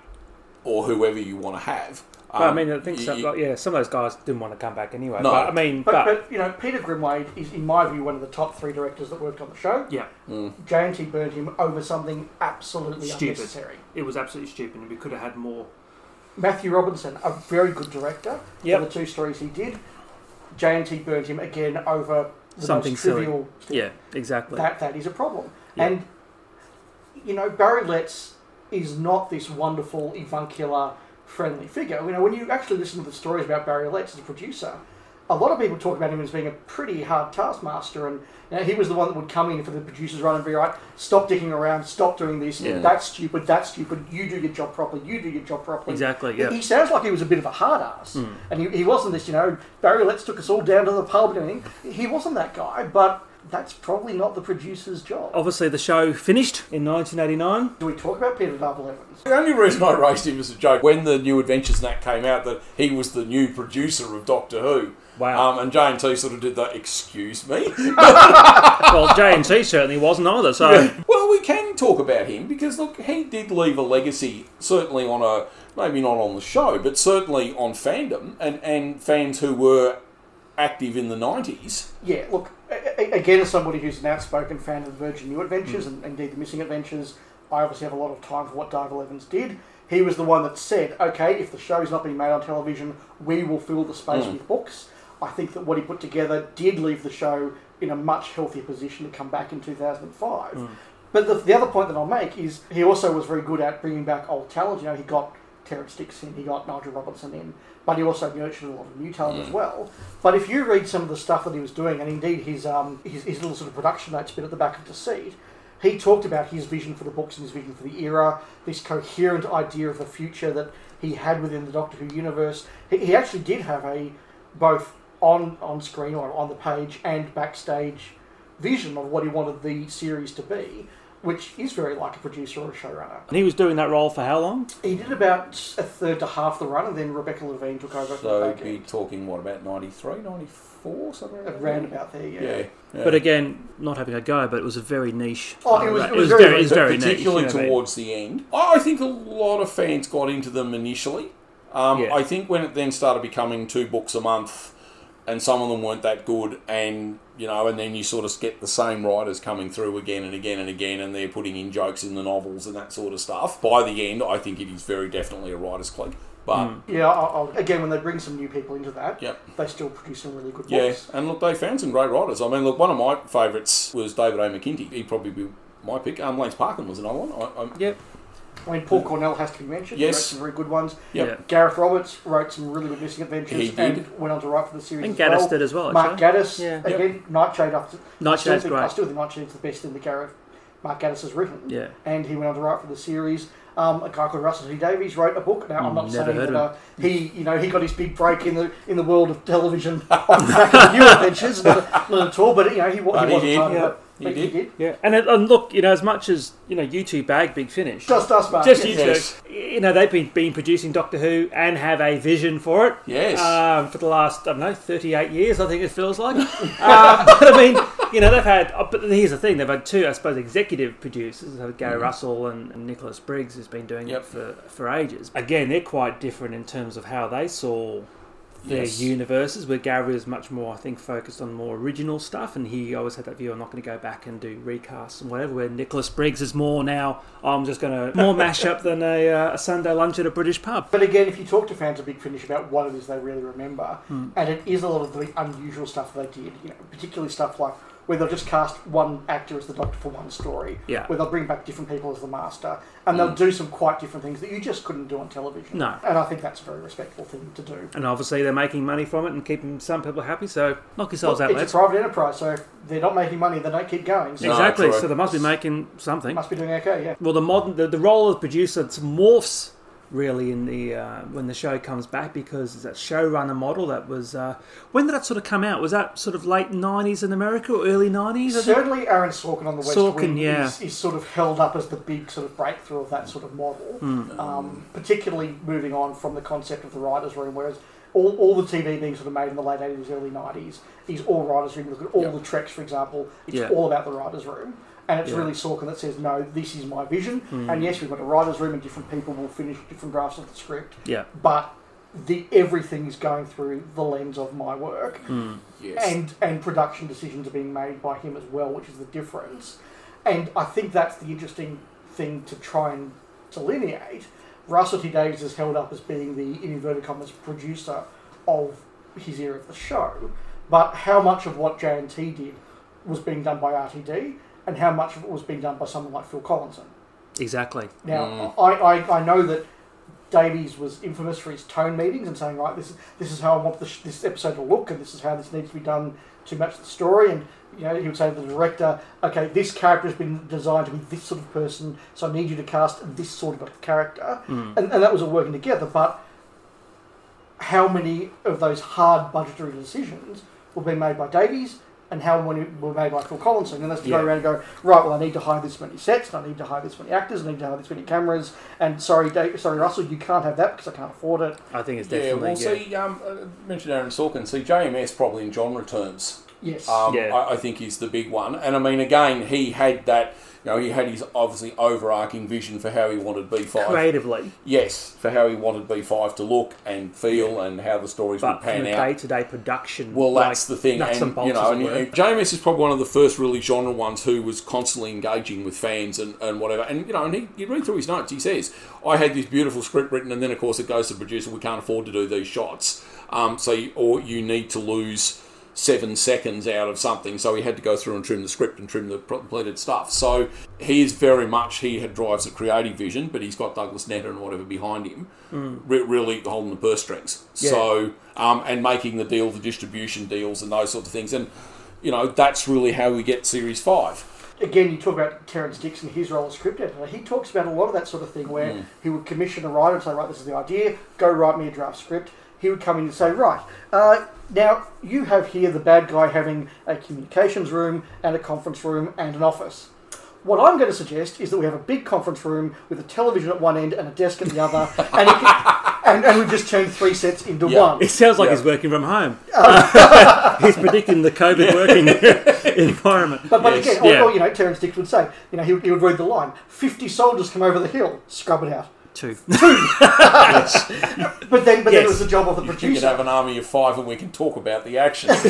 or whoever you want to have. But, I Um, mean, I think you- some, you- like, yeah, some of those guys didn't want to come back anyway. No. But I mean, But, but, but you know, Peter Grimwade is, in my view, one of the top three directors that worked on the show. yeah, JNT burned him over something absolutely Stupid. unnecessary. it was absolutely stupid, and we could have had more. Matthew Robinson, a very good director Yep. for the two stories he did. JNT burned him again over the Something most trivial thing. Yeah, exactly. that that is a problem. Yeah. And you know, Barry Letts is not this wonderful avuncular friendly figure. You know, when you actually listen to the stories about Barry Letts as a producer, a lot of people talk about him as being a pretty hard taskmaster, and you know, he was the one that would come in for the producers run and be right, stop dicking around, stop doing this, Yeah. that's stupid, that's stupid, you do your job properly, you do your job properly. Exactly, He- yeah. Hmm. He sounds like he was a bit of a hard ass, and he, he wasn't this, you know, Barry Letts took us all down to the pub and everything. He wasn't that guy, but that's probably not the producer's job. Obviously, the show finished in 1989. Do we talk about Peter Darvill-Evans? The only reason I raised him as a joke when the New Adventures and that came out that he was the new producer of Doctor Who. Wow. Um, and JNT sort of did that. Excuse me. well, JNT certainly wasn't either. So well, we can talk about him because look, he did leave a legacy. Certainly on a maybe not on the show, but certainly on fandom and and fans who were active in the nineties. Yeah, look, a- a- again, as somebody who's an outspoken fan of the Virgin New Adventures hmm. and indeed the Missing Adventures, I obviously have a lot of time for what Darvill-Evans did. He was the one that said, okay, if the show is not being made on television, we will fill the space hmm. with books. I think that what he put together did leave the show in a much healthier position to come back in 2005. Hmm. But the, the other point that I'll make is he also was very good at bringing back old talent. You know, he got Terrance Dicks in, he got Nigel Robertson in, but he also nurtured a lot of new talent as well. But if you read some of the stuff that he was doing, and indeed his, um, his, his little sort of production notes bit at the back of the seat, he talked about his vision for the books and his vision for the era, this coherent idea of the future that he had within the Doctor Who universe. He, he actually did have a both on on screen or on the page and backstage vision of what he wanted the series to be, which is very like a producer or a showrunner. and he was doing that role for how long? He did about a third to half the run, and then Rebecca Levene took over for So the we'd be talking what about 93, 94, something like that. Around about there, yeah. Yeah. yeah. But again, not having a go, but it was a very niche. Oh, it was- it was very- very, it was But very niche. particularly you know I mean? towards the end. I I think a lot of fans got into them initially. Um, Yeah. I think when it then started becoming two books a month, and some of them weren't that good, and you know, and then you sort of get the same writers coming through again and again and again, and they're putting in jokes in the novels and that sort of stuff. By the end, I think it is very definitely a writers' clique. But Yeah, I'll, I'll, again, when they bring some new people into that, Yep. they still produce some really good Yeah, books. and look, they found some great writers. I mean, look, one of my favourites was David A. McIntee. He'd probably be my pick. Um, Lance Parkin was another one. I, I, Yep. I mean, Paul Cornell has to be mentioned. He Yes. wrote some very good ones. Yep. Yeah. Gareth Roberts wrote some really good Missing Adventures He did. and went on to write for the series And Gatiss well. did as well. Mark Actually. Gatiss, Yeah. again, Nightshade. I still Nightshade's think, I great. still think Nightshade's the best thing that Gareth, Mark Gatiss has written. Yeah. And he went on to write for the series. Um, a guy called Russell T Davies wrote a book. Now, I'm not Mm, never saying that uh, he, you know, he got his big break in the in the world of television on the back of New Adventures, not, not at all. But you know, he, wa- But he he wasn't did. part of Yeah. He But did. Yeah, and, it, and look, you know, as much as you know, you two bag Big Finish, Just us, mate. just you Yes. two, you know, they've been been producing Doctor Who and have a vision for it. Yes. Um, for the last I don't know, thirty eight years, I think it feels like. um, but I mean, you know, they've had. uh, But here's the thing: they've had two, I suppose, executive producers. Gary Russell and, and Nicholas Briggs who's been doing Yep. it for for ages. Again, they're quite different in terms of how they saw their Yes. universes, where Gary was much more, I think, focused on more original stuff, and he always had that view: I'm not going to go back and do recasts and whatever. Where Nicholas Briggs is more now, I'm just going to more mash up than a, uh, a Sunday lunch at a British pub. But again, if you talk to fans of Big Finish about what it is they really remember, Hmm. and it is a lot of the unusual stuff they did, you know, particularly stuff like where they'll just cast one actor as the Doctor for one story, Yeah. where they'll bring back different people as the Master, and they'll mm. do some quite different things that you just couldn't do on television. No. And I think that's a very respectful thing to do. And obviously, they're making money from it and keeping some people happy. So knock yourselves Look, out, it's lads. a private enterprise, so if they're not making money, they don't keep going. So No, Exactly. true. So they must be making something. must be doing okay, yeah. Well, the modern the, the role of producer morphs really in the uh, when the show comes back because it's that showrunner model that was uh, when did that sort of come out? Was that sort of late nineties in America or early nineties? Certainly, Aaron Sorkin on the West Sorkin, Wing yeah. is, is sort of held up as the big sort of breakthrough of that sort of model, um, particularly moving on from the concept of the writers' room, whereas all, all the TV being sort of made in the late 80s, early 90s is all writers' room. Look at all Yeah. the Treks, for example, it's Yeah. all about the writers' room. And it's Yeah. really Sorkin that says, no, this is my vision. Hmm. And yes, we've got a writer's room and different people will finish different drafts of the script, Yeah. but the everything is going through the lens of my work hmm. yes. and and production decisions are being made by him as well, which is the difference. And I think that's the interesting thing to try and delineate. Russell T Davies is held up as being the in inverted commas producer of his era of the show, but how much of what JNT did was being done by RTD, and how much of it was being done by someone like Phil Collinson. Exactly. Now, mm. I, I, I know that Davies was infamous for his tone meetings and saying, right, this is this is how I want this, this episode to look, and this is how this needs to be done to match the story. And you know, he would say to the director, okay, this character has been designed to be this sort of person, so I need you to cast this sort of a character, mm. and, and that was all working together. But how many of those hard budgetary decisions were being made by Davies? And how many were made by Phil Collinson? And that's to Yeah. go around and go, right, well, I need to hire this many sets, and I need to hire this many actors, I need to hire this many cameras, and sorry, Dave, sorry, Russell, you can't have that because I can't afford it. I think it's definitely. Yeah, definitely. well, yeah. see, um, uh, mentioned Aaron Sorkin. See, JMS probably in genre terms, Yes. um, Yeah. I, I think is the big one. And I mean, again, he had that. You know, he had his obviously overarching vision for how he wanted B5. Creatively, Yes, for how he wanted B5 to look and feel, and how the stories but would pan a out. day-to-day production. Well, like, that's the thing, and, bolts, you know, and, and JMS is probably one of the first really genre ones who was constantly engaging with fans and, and whatever. And you know, and he, you read through his notes, he says, "I had this beautiful script written, and then of course it goes to the producer. We can't afford to do these shots, um, so you, or you need to lose." Seven seconds out of something, so he had to go through and trim the script and trim the completed stuff. So he is very much he had drives a creative vision, but he's got Douglas Netter and whatever behind him, re- really holding the purse strings. Yeah. So um, and making the deal, the distribution deals, and those sorts of things. And you know that's really how we get Series Five. again, you talk about Terence Dixon, his role as script editor. He talks about a lot of that sort of thing where Mm. he would commission a writer and say, right, this is the idea, go write me a draft script. He would come in and say, right, uh, now you have here the bad guy having a communications room and a conference room and an office. What I'm going to suggest is that we have a big conference room with a television at one end and a desk at the other, and, can, and, and we've just turned three sets into Yeah. one. It sounds like Yeah. he's working from home. Oh. he's predicting the COVID working environment. But, but Yes. again, or, Yeah. or, you know, Terence Dixon would say, you know, he he would read the line 50 soldiers come over the hill, scrub it out. Two. But then, but then it was the job of the producer. You could producer. have an army of five, and we can talk about the action. Look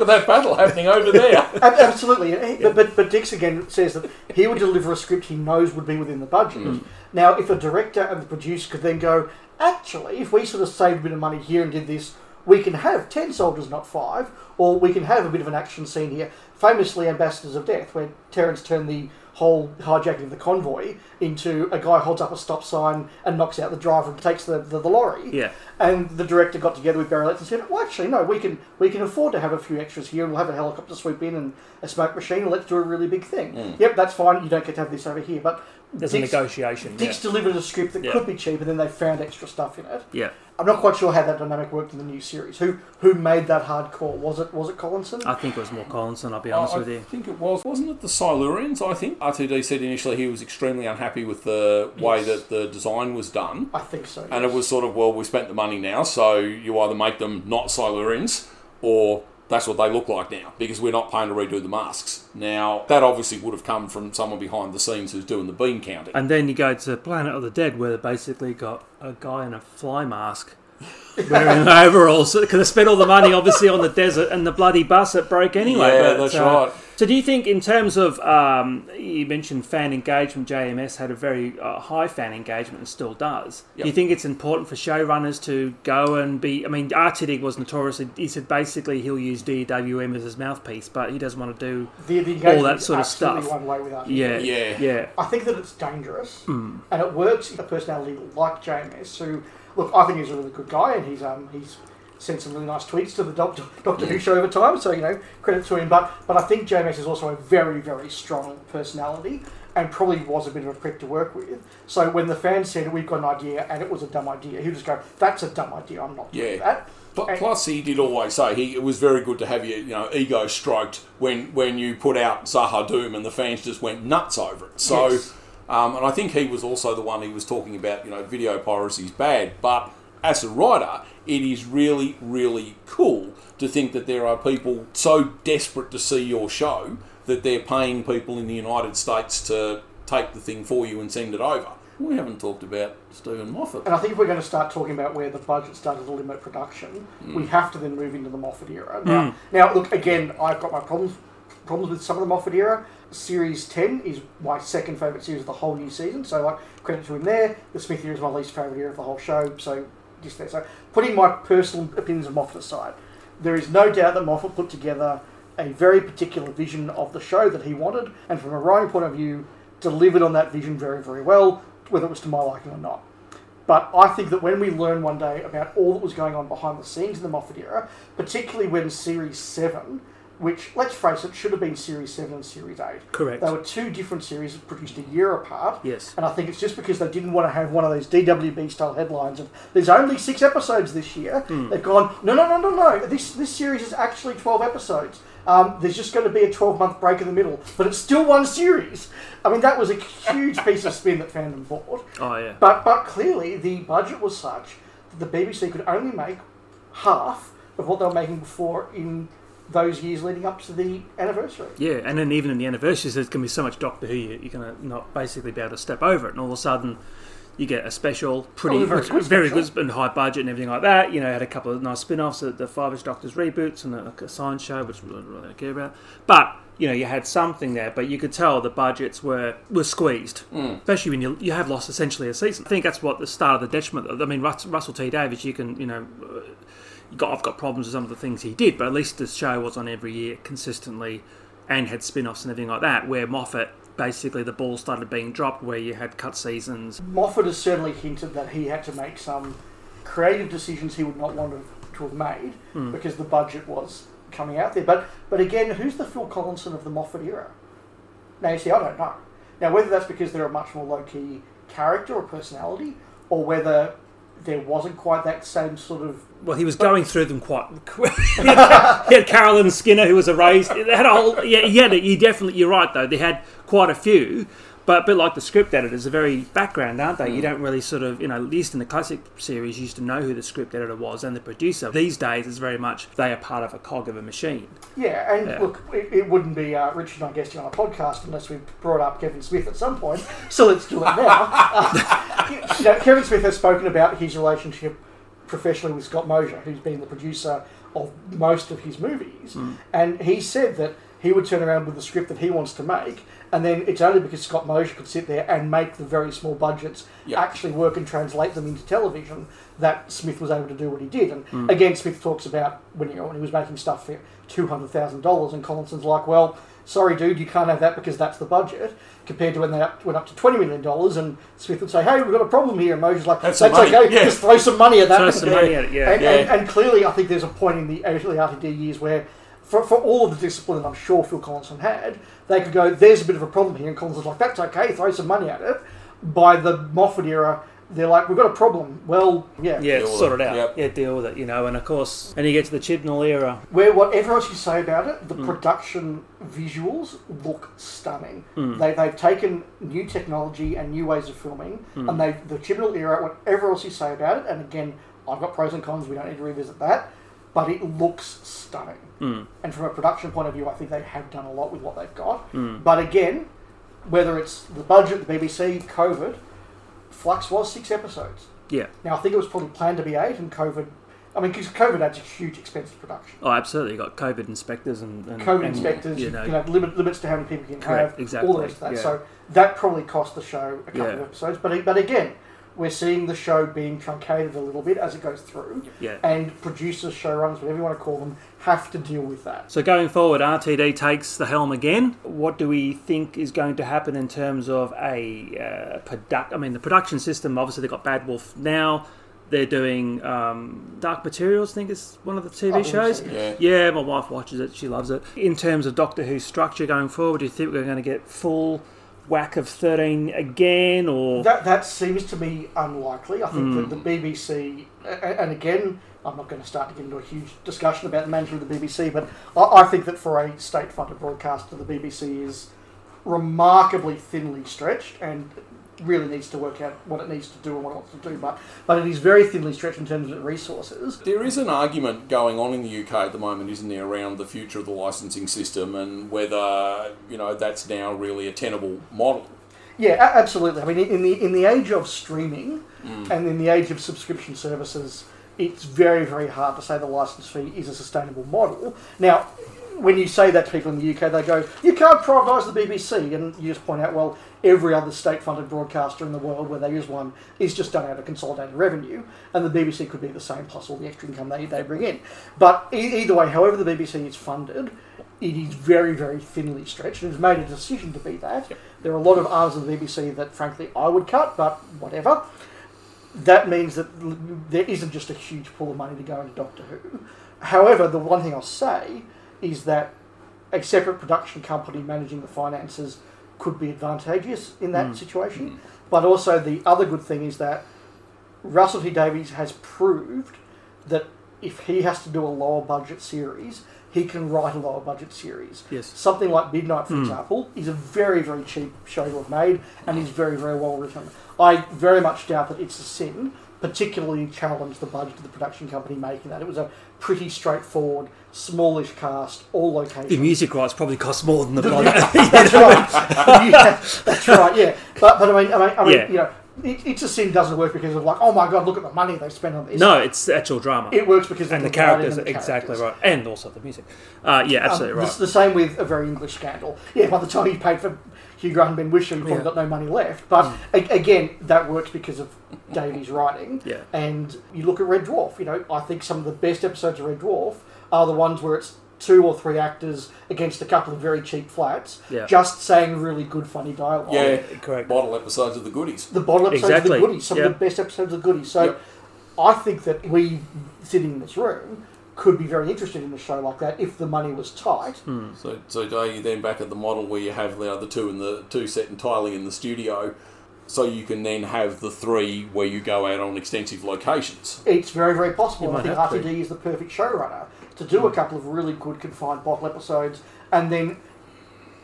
at that battle happening over there. Ab- Absolutely. And he- But, but, but Dicks again says that he would deliver a script he knows would be within the budget. Mm. Now, if a director and the producer could then go, actually, if we sort of saved a bit of money here and did this, we can have 10 soldiers, not five, or we can have a bit of an action scene here. Famously, Ambassadors of Death, where Terrance turned the whole hijacking of the convoy into a guy holds up a stop sign and knocks out the driver and takes the, the, the lorry. Yeah. And the director got together with Barry Letts and said, "Well, actually, no, we can we can afford to have a few extras here, and we'll have a helicopter swoop in and a smoke machine, and let's do a really big thing." Mm. Yep, that's fine. You don't get to have this over here, but There's a Dicks, negotiation. Dicks delivered a script that Yeah. could be cheaper, and then they found extra stuff in it. Yeah. I'm not quite sure how that dynamic worked in the new series. Who who made that hard call? Was it was it Collinson? I think it was more Collinson, I'll be honest I with you. I think it was, wasn't it the Silurians? I think RTD said initially he was extremely unhappy with the way Yes. that the design was done. I think so. And it was sort of, well, we spent the money now, so you either make them not Silurians or that's what they look like now because we're not paying to redo the masks. Now, that obviously would have come from someone behind the scenes who's doing the bean counting. And then you go to Planet of the Dead, where they basically got a guy in a fly mask wearing overalls because they spent all the money, obviously, on the desert and the bloody bus that broke anyway. Yeah, but, that's uh, right. So, do you think, in terms of um, you mentioned fan engagement, JMS had a very uh, high fan engagement and still does. Yep. Do you think it's important for showrunners to go and be? I mean, RTD was notoriously. He said basically he'll use DWM as his mouthpiece, but he doesn't want to do. the, the engagement that is sort of absolutely stuff. One way without Yeah, Yeah. yeah. I think that it's dangerous, Hmm. and it works in a personality like JMS, who, look, I think he's a really good guy, and he's um he's sent some really nice tweets to the Doctor, Doctor Who show over time, so you know credit to him. But but I think JMS is also a very very strong personality, and probably was a bit of a prick to work with. So when the fans said we've got an idea and it was a dumb idea, he'd just go, "That's a dumb idea. I'm not doing Yeah. that." But And- plus, he did always say he it was very good to have your you know ego stroked when when you put out Z'ha'dum and the fans just went nuts over it. So, Yes. um, and I think he was also the one he was talking about. You know, video piracy is bad, but as a writer, it is really really cool to think that there are people so desperate to see your show that they're paying people in the United States to take the thing for you and send it over. We haven't talked about Steven Moffat. And I think if we're going to start talking about where the budget started to limit production, we hmm. have to then move into the Moffat era. Hmm. Now, now, look again. I've got my problems problems with some of the Moffat era. Series ten is my second favourite series of the whole new season. So, like, credit to him there. The Smith era is my least favourite era of the whole show. So, just there. So, putting my personal opinions of Moffat aside, there is no doubt that Moffat put together a very particular vision of the show that he wanted, and from a writing point of view, delivered on that vision very, very well, whether it was to my liking or not. But I think that when we learn one day about all that was going on behind the scenes in the Moffat era, particularly when Series 7, which, let's face it, should have been Series 7 and Series 8. Correct. They were two different series produced a year apart. Yes. And I think it's just because they didn't want to have one of those DWB style headlines of there's only six episodes this year. Hmm. They've gone, no, no, no, no, no. This, this series is actually 12 episodes. Um, there's just going to be a 12 month break in the middle, but it's still one series. I mean, that was a huge piece of spin that fandom bought. Oh yeah. But but clearly the budget was such that the BBC could only make half of what they were making before in those years leading up to the anniversary. Yeah, and then even in the anniversaries, there's going to be so much Doctor Who you- you're going to not basically be able to step over it, and all of a sudden you get a special, pretty, Oh, very which- good very special. good and high budget and everything like that. You know, had a couple of nice spin-offs, the, the Five-ish Doctors reboots and a, a science show, which we don't really care about. But you know, you had something there, but you could tell the budgets were were squeezed, mm. especially when you you have lost essentially a season. I think that's what the start of the detriment. I mean, Russell T Davies, you can you know. Got, I've got problems with some of the things he did, but at least the show was on every year consistently and had spin offs and everything like that, where Moffat basically the ball started being dropped where you had cut seasons. Moffat has certainly hinted that he had to make some creative decisions he would not want to, have made Hmm. because the budget was coming out there. But but again, who's the Phil Collinson of the Moffat era? Now you see, I don't know. Now whether that's because they're a much more low key character or personality, or whether there wasn't quite that same sort of Well, he was going through them quite. he, had, he had Carolyn Skinner, who was a erased. They had a whole. Yeah, he had. You definitely. You're right, though. They had quite a few, but a bit like the script editors, are very background, aren't they? You don't really sort of, you know, at least in the classic series, you used to know who the script editor was and the producer. These days, it's very much they are part of a cog of a machine. Yeah, and Yeah. look, it, it wouldn't be uh, Richard and I guesting on a podcast unless we brought up Kevin Smith at some point. So let's do it now. Uh, you- you know, Kevin Smith has spoken about his relationship professionally with Scott Mosier, who's been the producer of most of his movies, and he said that he would turn around with the script that he wants to make, and then it's only because Scott Mosier could sit there and make the very small budgets Yeah. actually work and translate them into television that Smith was able to do what he did. And mm. again, Smith talks about when, you know, when he was making stuff for two hundred thousand dollars, and Collinson's like, "Well, sorry, dude, you can't have that because that's the budget." Compared to when they up, went up to twenty million dollars, and Smith would say, "Hey, we've got a problem here," and Mosier's like, Have "That's okay, Yeah. just throw some money at that." Throw some money at it, yeah. And, Yeah. And, and clearly, I think there's a point in the early RTD years where, for, for all of the discipline that I'm sure Phil Collinson had, they could go, there's a bit of a problem here. And Collins Collinson's like, that's okay, throw some money at it. By the Moffat era, they're like, we've got a problem. Well, yeah. Yeah, Deal sort it it, out. yep. Yeah, deal with it, you know. And of course, and you get to the Chibnall era. Where whatever else you say about it, the hmm. production visuals look stunning. Hmm. They, they've taken new technology and new ways of filming, hmm. and they the Chibnall era, whatever else you say about it, and again, I've got pros and cons. We don't need to revisit that, but it looks stunning. Hmm. And from a production point of view, I think they have done a lot with what they've got. Hmm. But again, whether it's the budget, the BBC, COVID, Flux was six episodes. Yeah. Now I think it was probably planned to be eight, and COVID. I mean, because COVID adds a huge expense to production. Oh, absolutely. You got COVID inspectors and, and COVID and, inspectors, You you know, know, limit, limits to how many people you can Correct, have, exactly, all the rest of that. yeah. So that probably cost the show a couple Yeah. of episodes. But but again, we're seeing the show being truncated a little bit as it goes through, yeah. and producers, showrunners, whatever you want to call them, have to deal with that. So going forward, RTD takes the helm again. What do we think is going to happen in terms of a uh, product? I mean, the production system. Obviously, they've got Bad Wolf now. They're doing um, Dark Materials. I think is one of the TV Oh, shows. Yeah. Yeah, my wife watches it. She loves it. In terms of Doctor Who structure going forward, do you think we're going to get full whack of thirteen again, or That that seems to be unlikely. I think Hmm. that the BBC, and again, I'm not going to start to get into a huge discussion about the management of the BBC, but I, I think that for a state-funded broadcaster, the BBC is remarkably thinly stretched and really needs to work out what it needs to do and what it wants to do. But but it is very thinly stretched in terms of resources. There is an argument going on in the UK at the moment, isn't there, around the future of the licensing system and whether you know that's now really a tenable model. Yeah, absolutely. I mean, in the in the age of streaming mm. and in the age of subscription services, it's very very hard to say the license fee is a sustainable model. Now, when you say that to people in the UK, they go, "You can't privatise the BBC," and you just point out, well, every other state-funded broadcaster in the world where there is one is just done out of consolidated revenue, and the BBC could be the same plus all the extra income they, they bring in. But e- either way, however the BBC is funded, it is very, very thinly stretched and has made a decision to be that. There are a lot of arms of the BBC that, frankly, I would cut, but whatever. that means that there isn't just a huge pool of money to go into Doctor Who. However, the one thing I'll say is that a separate production company managing the finances could be advantageous in that mm. situation. Mm. But also, the other good thing is that Russell T Davies has proved that if he has to do a lower budget series, he can write a lower budget series. Yes. Something like Midnight, for mm. example, is a very, very cheap show to have made and is very, very well written. I very much doubt that It's a Sin particularly challenged the budget of the production company making that. It was a pretty straightforward, smallish cast, all locations. The music rights probably cost more than the bloody. That's right. yeah, that's right. Yeah, but but I mean, I mean, I mean Yeah. you know, it, it's a sin doesn't work because of like, oh my god, look at the money they spent on this. no, it's actual drama. it works because and of the characters, and the exactly characters. right, and also the music. Uh, yeah, Um, absolutely the, right. the same with a very English scandal. Yeah, by the time you paid for Hugh Grant and Ben Whishaw, you probably Yeah. got no money left. But mm. a- again, that works because of Davies' writing. Yeah. And you look at Red Dwarf. You know, I think some of the best episodes of Red Dwarf are the ones where it's two or three actors against a couple of very cheap flats, Yeah. just saying really good, funny dialogue. Yeah, correct. Bottle episodes of the goodies. the bottle episodes Exactly. of the goodies, some Yep. of the best episodes of the goodies. So Yep. I think that we sitting in this room could be very interested in a show like that if the money was tight. Hmm. So, so are you then back at the model where you have now the two in the two set entirely in the studio, so you can then have the three where you go out on extensive locations. It's very, very possible. I think have to. RTD is the perfect showrunner to do a couple of really good confined bottle episodes, and then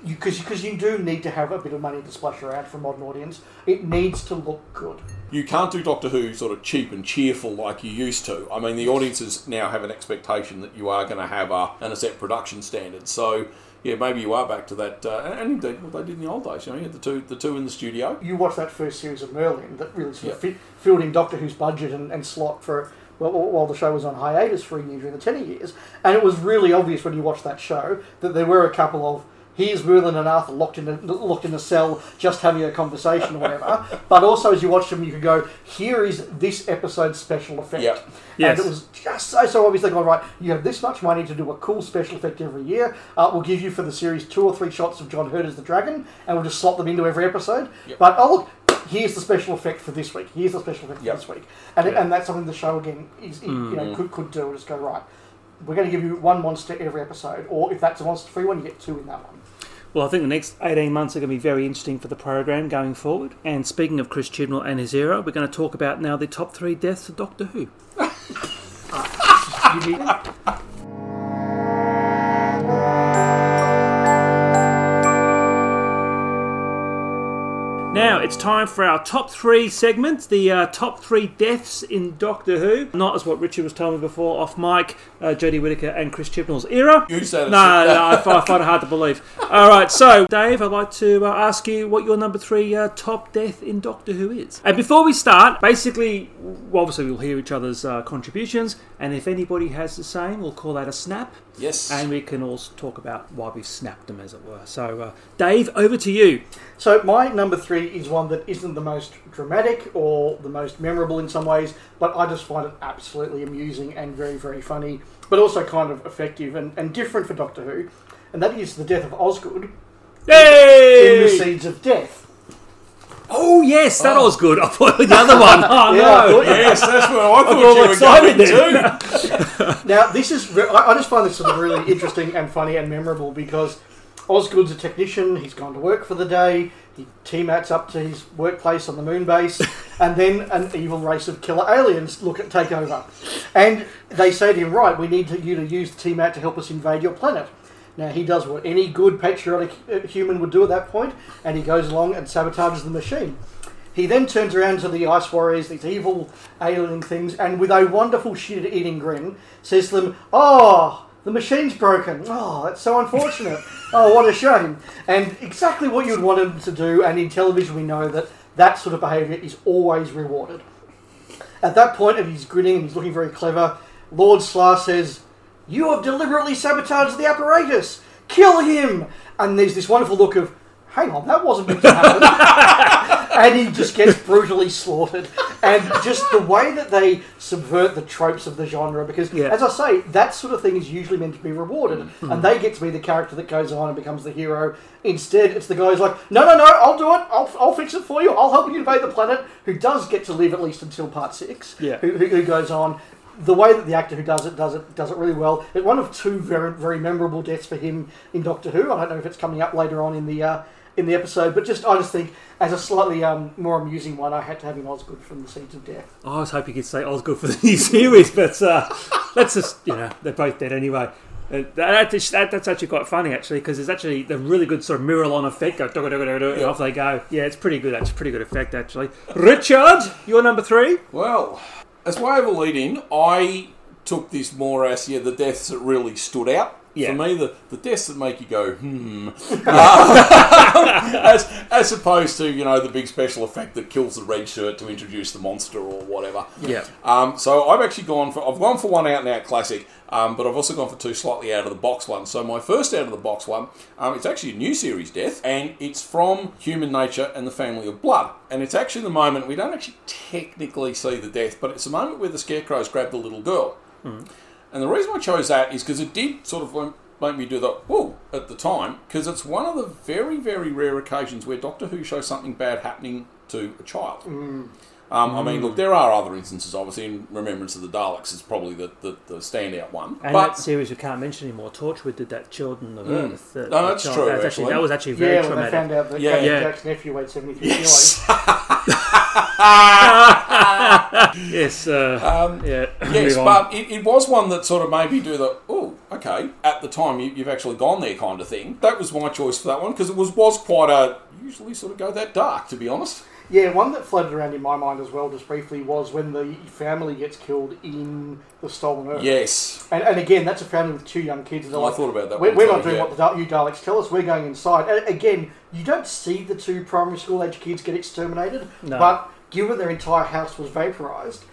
because because you do need to have a bit of money to splash around for a modern audience. It needs to look good. You can't do Doctor Who sort of cheap and cheerful like you used to. I mean, the audiences now have an expectation that you are going to have a, and a set production standard. So, yeah, maybe you are back to that. Uh, and indeed, what they did in the old days. You know, you had the two, the two in the studio. You watch that first series of Merlin that really sort of Yeah. fit, filled in Doctor Who's budget and, and slot for well, while the show was on hiatus for a year during the Tenny years, and it was really obvious when you watched that show that there were a couple of here's Merlin and Arthur locked in a, locked in a cell just having a conversation or whatever. but also as you watch them, you could go, here is this episode's special effect. Yep. Yes. And it was just so so obvious. They go right. You have this much money to do a cool special effect every year. Uh, we'll give you for the series two or three shots of John Hurt as the dragon, and we'll just slot them into every episode. Yep. But oh look, here's the special effect for this week. Here's the special effect for this week, and Yeah. and that's something the show again is you know could could do. Just go right. We're going to give you one monster every episode, or if that's a monster free one, you get two in that one. Well, I think the next 18 months are going to be very interesting for the program going forward. And speaking of Chris Chibnall and his era, we're going to talk about now the top three deaths of Doctor Who. Now it's time for our top three segment, the uh, top three deaths in Doctor Who. Not as what Richard was telling me before off mic, uh, Jodie Whittaker and Chris Chibnall's era. You said it. No, no, I I find it hard to believe. All right, so Dave, I'd like to uh, ask you what your number three uh, top death in Doctor Who is. And before we start, basically, well, obviously we'll hear each other's uh, contributions, and if anybody has the same, we'll call that a snap, Yes. and we can also talk about why we snapped them, as it were. So, uh, Dave, over to you. So my number three is one that isn't the most dramatic or the most memorable in some ways, but I just find it absolutely amusing and very, very funny, but also kind of effective and, and different for Doctor Who, and that is the death of Osgood in the Yay! Seeds of Death. Oh yes, that oh. was good. I thought the other one. Oh Yeah, I no. thought- yes, that's what I all thought you were excited going then. to. Now this is re- I I just find this sort of really interesting and funny and memorable because Osgood's a technician. He's gone to work for the day. He T-Mats up to his workplace on the moon base, and then an evil race of killer aliens look at take over, and they say to him, "Right, we need to, you to use the T-Mat to help us invade your planet." Now he does what any good patriotic human would do at that point, and he goes along and sabotages the machine. He then turns around to the Ice Warriors, these evil alien things, and with a wonderful shit-eating grin, says to them, "Oh, the machine's broken. Oh, that's so unfortunate. oh, what a shame." And exactly what you'd want him to do. And in television, we know that that sort of behaviour is always rewarded. At that point, and he's grinning and he's looking very clever, Lord Slaar says, You have deliberately sabotaged the apparatus! Kill him! And there's this wonderful look of, hang on, that wasn't meant to happen. and he just gets brutally slaughtered. And just the way that they subvert the tropes of the genre, because Yeah. as I say, that sort of thing is usually meant to be rewarded. Mm-hmm. And they get to be the character that goes on and becomes the hero. Instead, it's the guy who's like, no, no, no, I'll do it. I'll, I'll fix it for you. I'll help you invade the planet. Who does get to live at least until part six. Yeah. Who, who, who goes on. The way that the actor who does it does it does it really well. It's one of two very very memorable deaths for him in Doctor Who. I don't know if it's coming up later on in the uh, in the episode, but just I just think as a slightly um, more amusing one, I had to have in Osgood from the Seeds of Death. I was hoping you'd say Osgood for the new series, but uh, let's just, you know, they're both dead anyway. Uh, that, that, that's actually quite funny, actually, because it's actually the really good sort of mirror-on effect. Go, and off they go. Yeah, it's pretty good. That's a pretty good effect, actually. Richard, you're number three. Well, as way of a lead in, I took this more as yeah, the deaths that really stood out. Yeah. For me, the, the deaths that make you go, hmm. Uh, as, as opposed to, you know, the big special effect that kills the red shirt to introduce the monster or whatever. Yeah. Um, so I've actually gone for I've gone for one out and out classic, um, but I've also gone for two slightly out of the box ones. So my first out of the box one, um, it's actually a new series death, and it's from Human Nature and the Family of Blood, and it's actually the moment we don't actually technically see the death, but it's the moment where the scarecrows grab the little girl. And the reason I chose that is because it did sort of make me do the whoa at the time, because it's one of the very, very rare occasions where Doctor Who shows something bad happening to a child. Mm. Um, I mean, look, there are other instances, obviously, in Remembrance of the Daleks is probably the, the, the standout one. And but that series we can't mention anymore, Torchwood did that Children of Earth. that- No, that's that true, That was actually. that was actually very yeah, when they traumatic. found out that Yeah. Captain Yeah. Jack's nephew weighed seventy three yes, Yes, uh, um, yeah. yes, but it, it was one that sort of made me do the oh, okay. At the time, you, you've actually gone there, kind of thing. That was my choice for that one because it was was quite a usually sort of go that dark, to be honest. Yeah, one that floated around in my mind as well, just briefly, was when the family gets killed in the Stolen Earth. Yes, And, and again, that's a family with two young kids. And they're I thought about that We're, one we're too, not doing yeah. what the you Daleks tell us. We're going inside. And again, you don't see the two primary school age kids get exterminated, No. but given their entire house was vaporized,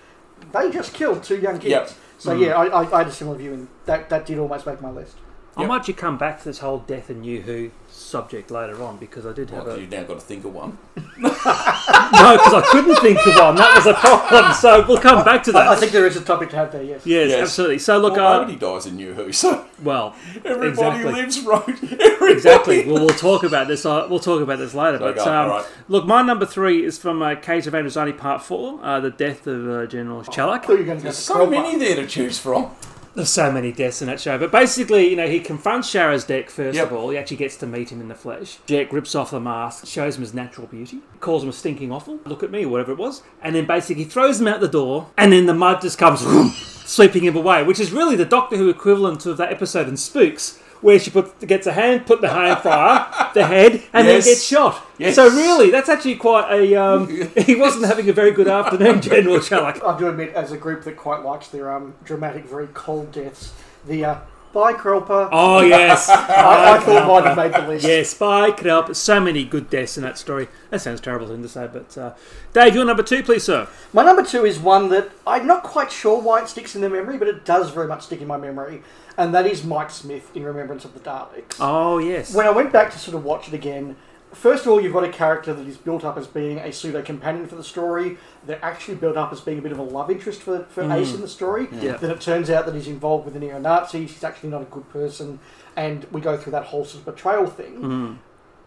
they just killed two young kids. Yep. So mm. yeah, I, I, I had a similar view, and that, that did almost make my list. I Yep. might actually come back to this whole death and New Who subject later on because I did have Well, a you've now got to think of one. no because I couldn't think of one. That was a problem. So we'll come back to that. I, I think there is a topic to have there, yes. yes, Yes. absolutely. So look, well, uh, nobody dies in New Who, so well, everybody exactly. lives right. Everybody. Exactly. Well, we'll talk about this. Uh, we'll talk about this later. But Okay, um, alright. look, my number three is from uh, Caves of Androzani Part Four, uh, the death of uh, General I Chellak. thought you were going to go There's for so Krelper. many there to choose from. There's so many deaths in that show. But basically, you know, he confronts Sharaz Jek first Yep. of all. He actually gets to meet him in the flesh. Jek rips off the mask, shows him his natural beauty, calls him a stinking offal, look at me, whatever it was, and then basically throws him out the door, and then the mud just comes sweeping him away, which is really the Doctor Who equivalent of that episode in Spooks. Where she put, gets a hand, put the hand fire, the head, and Yes. then gets shot. Yes. So really, that's actually quite a. Um, he wasn't having a very good afternoon, General Chellak. I do admit, as a group that quite likes their um, dramatic, very cold deaths, the uh, Bye Krelper, Oh yes, I, I thought might have made the list. Yes, by Krelp. So many good deaths in that story. That sounds terrible thing to say, but uh, Dave, your number two, please, sir. My number two is one that I'm not quite sure why it sticks in the memory, but it does very much stick in my memory, and that is Mike Smith in Remembrance of the Daleks. Oh yes. When I went back to sort of watch it again, first of all, you've got a character that is built up as being a pseudo companion for the story. They're actually built up as being a bit of a love interest for, for mm. Ace in the story. Yeah. Then it turns out that he's involved with the neo Nazis. He's actually not a good person, and we go through that whole sort of betrayal thing. Mm.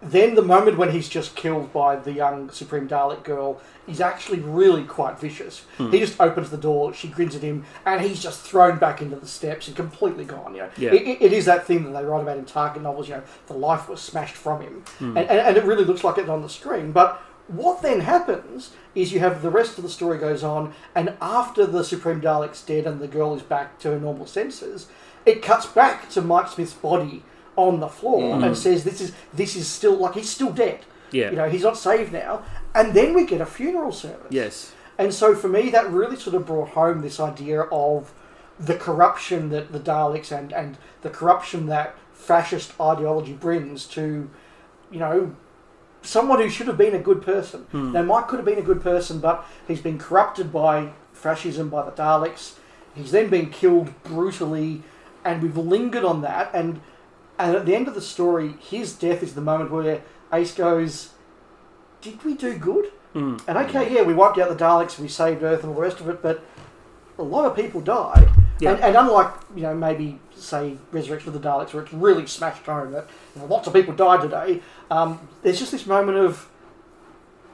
Then the moment when he's just killed by the young Supreme Dalek girl, he's actually really quite vicious. He hmm. just opens the door, she grins at him, and he's just thrown back into the steps and completely gone. You know, Yeah. it, it- is that thing that they write about in Target novels. You know, the life was smashed from him, hmm. and, and, and it really looks like it on the screen. But what then happens is you have the rest of the story goes on, and after the Supreme Dalek's dead and the girl is back to her normal senses, it cuts back to Mike Smith's body on the floor and mm. says, "This is this is still like he's still dead. Yeah. You know, he's not saved now." And then we get a funeral service. yes. And so for me, that really sort of brought home this idea of the corruption that the Daleks and, and the corruption that fascist ideology brings to, you know, someone who should have been a good person. Hmm. Now, Mike could have been a good person, but he's been corrupted by fascism, by the Daleks. He's then been killed brutally, and we've lingered on that. And And at the end of the story, his death is the moment where Ace goes, "Did we do good?" Mm. And okay, yeah, we wiped out the Daleks, we saved Earth, and all the rest of it, but a lot of people died. Yeah. And, and unlike you know maybe say Resurrection of the Daleks, where it's really smashed home that you know, lots of people died today, um, there's just this moment of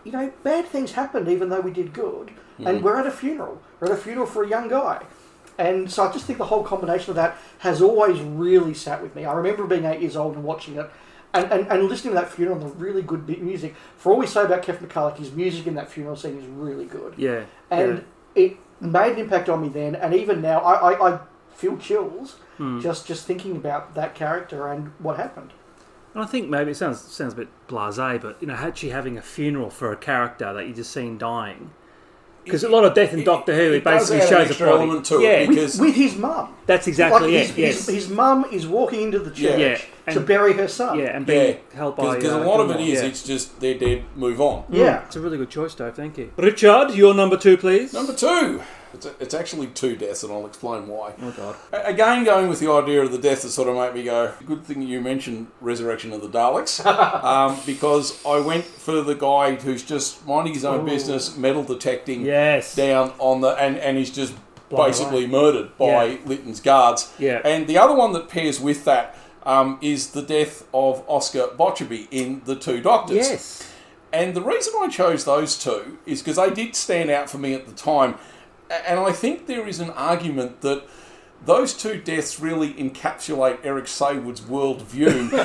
you know bad things happened even though we did good, and we're at a funeral. We're at a funeral for a young guy. And so I just think the whole combination of that has always really sat with me. I remember being eight years old and watching it and, and, and listening to that funeral and the really good bit music. For all we say about Keff McCulloch, his music in that funeral scene is really good. Yeah. And it made an impact on me then, and even now I, I, I feel chills Hmm. just, just thinking about that character and what happened. And I think maybe it sounds sounds a bit blasé, but you know, actually having a funeral for a character that you just seen dying. Because a lot of death in Doctor Who, it, does basically add shows a extra body. element to it yeah, because- With, with his mum. that's exactly like it. his, yes. his, his mum is walking into the church Yeah, to and- bury her son. yeah, and Yeah, being held by because uh, a lot of it is yeah. it's just they're dead, move on. Yeah. It's a really good choice, Dave. Thank you, Richard. Your number two, please. Number two, it's, it's actually two deaths, and I'll explain why. Oh God. Again, going with the idea of the death that sort of made me go, good thing you mentioned Resurrection of the Daleks, um, because I went for the guy who's just minding his own Ooh. business, metal detecting Yes. down on the, and, and he's just Blown basically murdered by Yeah. Lytton's guards. Yeah. And the other one that pairs with that um, is the death of Oscar Botcherby in The Two Doctors. Yes. And the reason I chose those two is because they did stand out for me at the time. A- And I think there is an argument that those two deaths really encapsulate Eric Saward's worldview.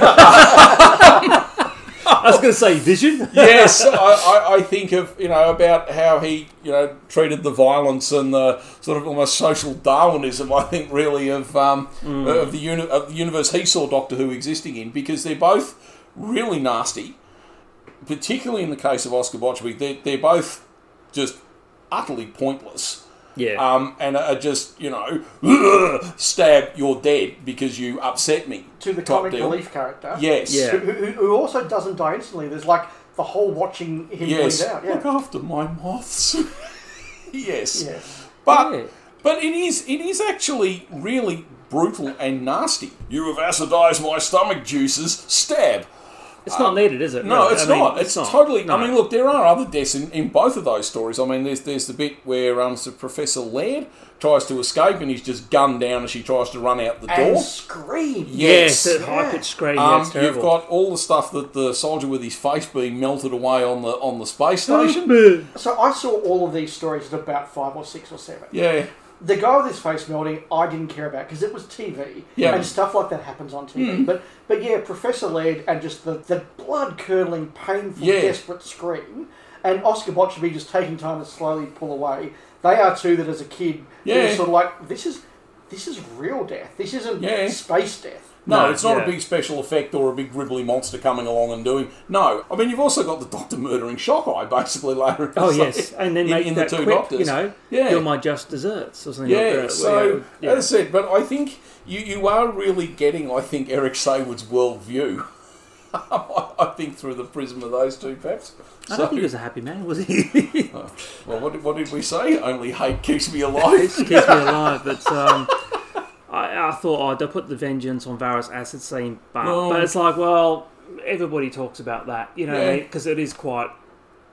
I was going to say Vision. yes, I, I, I think of, you know, about how he, you know, treated the violence and the sort of almost social Darwinism, I think, really, of, um, of, the uni- of the universe he saw Doctor Who existing in, because they're both really nasty, particularly in the case of Oscar Botcherby. They're, they're both just utterly pointless. Yeah. Um, and are just, you know, stab, you're dead because you upset me. To the type comic deal. relief character. Yes. Yeah. Who, who, who also doesn't die instantly. There's like the whole watching him Yes. bleed out. Yeah. Look after my moths. yes. Yeah. But Yeah. but it is it is actually really brutal and nasty. You have acidized my stomach juices. Stab. It's not needed, is it? No, really? it's I mean, not. It's, totally. No. I mean, look, there are other deaths in, in both of those stories. I mean, there's there's the bit where um, so Professor Laird tries to escape and he's just gunned down as she tries to run out the And door. scream. Yes, Yes. that high pitched scream. Um, yeah, it's you've got all the stuff that the soldier with his face being melted away on the on the space station. So I saw all of these stories at about five or six or seven. Yeah, The guy with his face melting, I didn't care about because it was TV, Yeah. and stuff like that happens on TV. Hmm. But but yeah, Professor Laird and just the, the blood curdling, painful, Yeah. desperate scream, and Oscar Botcherby just taking time to slowly pull away. They are two that, as a kid, Yeah. yeah. sort of like this is this is real death. This isn't Yeah. space death. No, No, it's not yeah. a big special effect or a big gribbly monster coming along and doing. No, I mean you've also got the Doctor murdering Shockeye basically later. in Oh yes, and then in, make in that the two quip, Doctors. you know, Yeah. you're my just desserts or something yeah. like that. so yeah. as I said, but I think you you are really getting, I think, Eric Saward's worldview. I think through the prism of those two, perhaps. I don't think he was a happy man, was he? well, what did, what did we say? Only hate keeps me alive. keeps me alive, but um, I, I thought, oh, they'll put the vengeance on Varos acid scene, but, No. but it's like, well, everybody talks about that, you know, Yeah. because it is quite.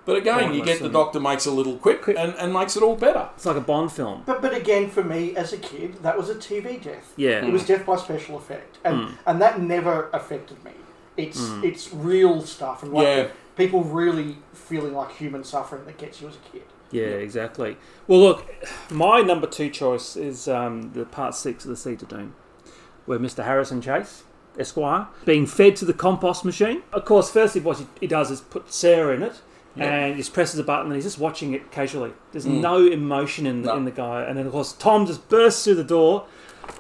But again, you get the Doctor makes a little quick and, and makes it all better. It's like a Bond film. But but again, for me as a kid, that was a TV death. Yeah. It was death by special effect, and Mm. and that never affected me. It's it's real stuff, and like Yeah. people really feeling like human suffering that gets you as a kid. Yeah, exactly. Well, look, my number two choice is um, the part six of the Seed of Doom, where Mr. Harrison Chase, Esquire, being fed to the compost machine. Of course, firstly, what he, he does is put Sarah in it. And he just presses a button and he's just watching it casually. There's Mm. no emotion in the, No. in the guy. And then, of course, Tom just bursts through the door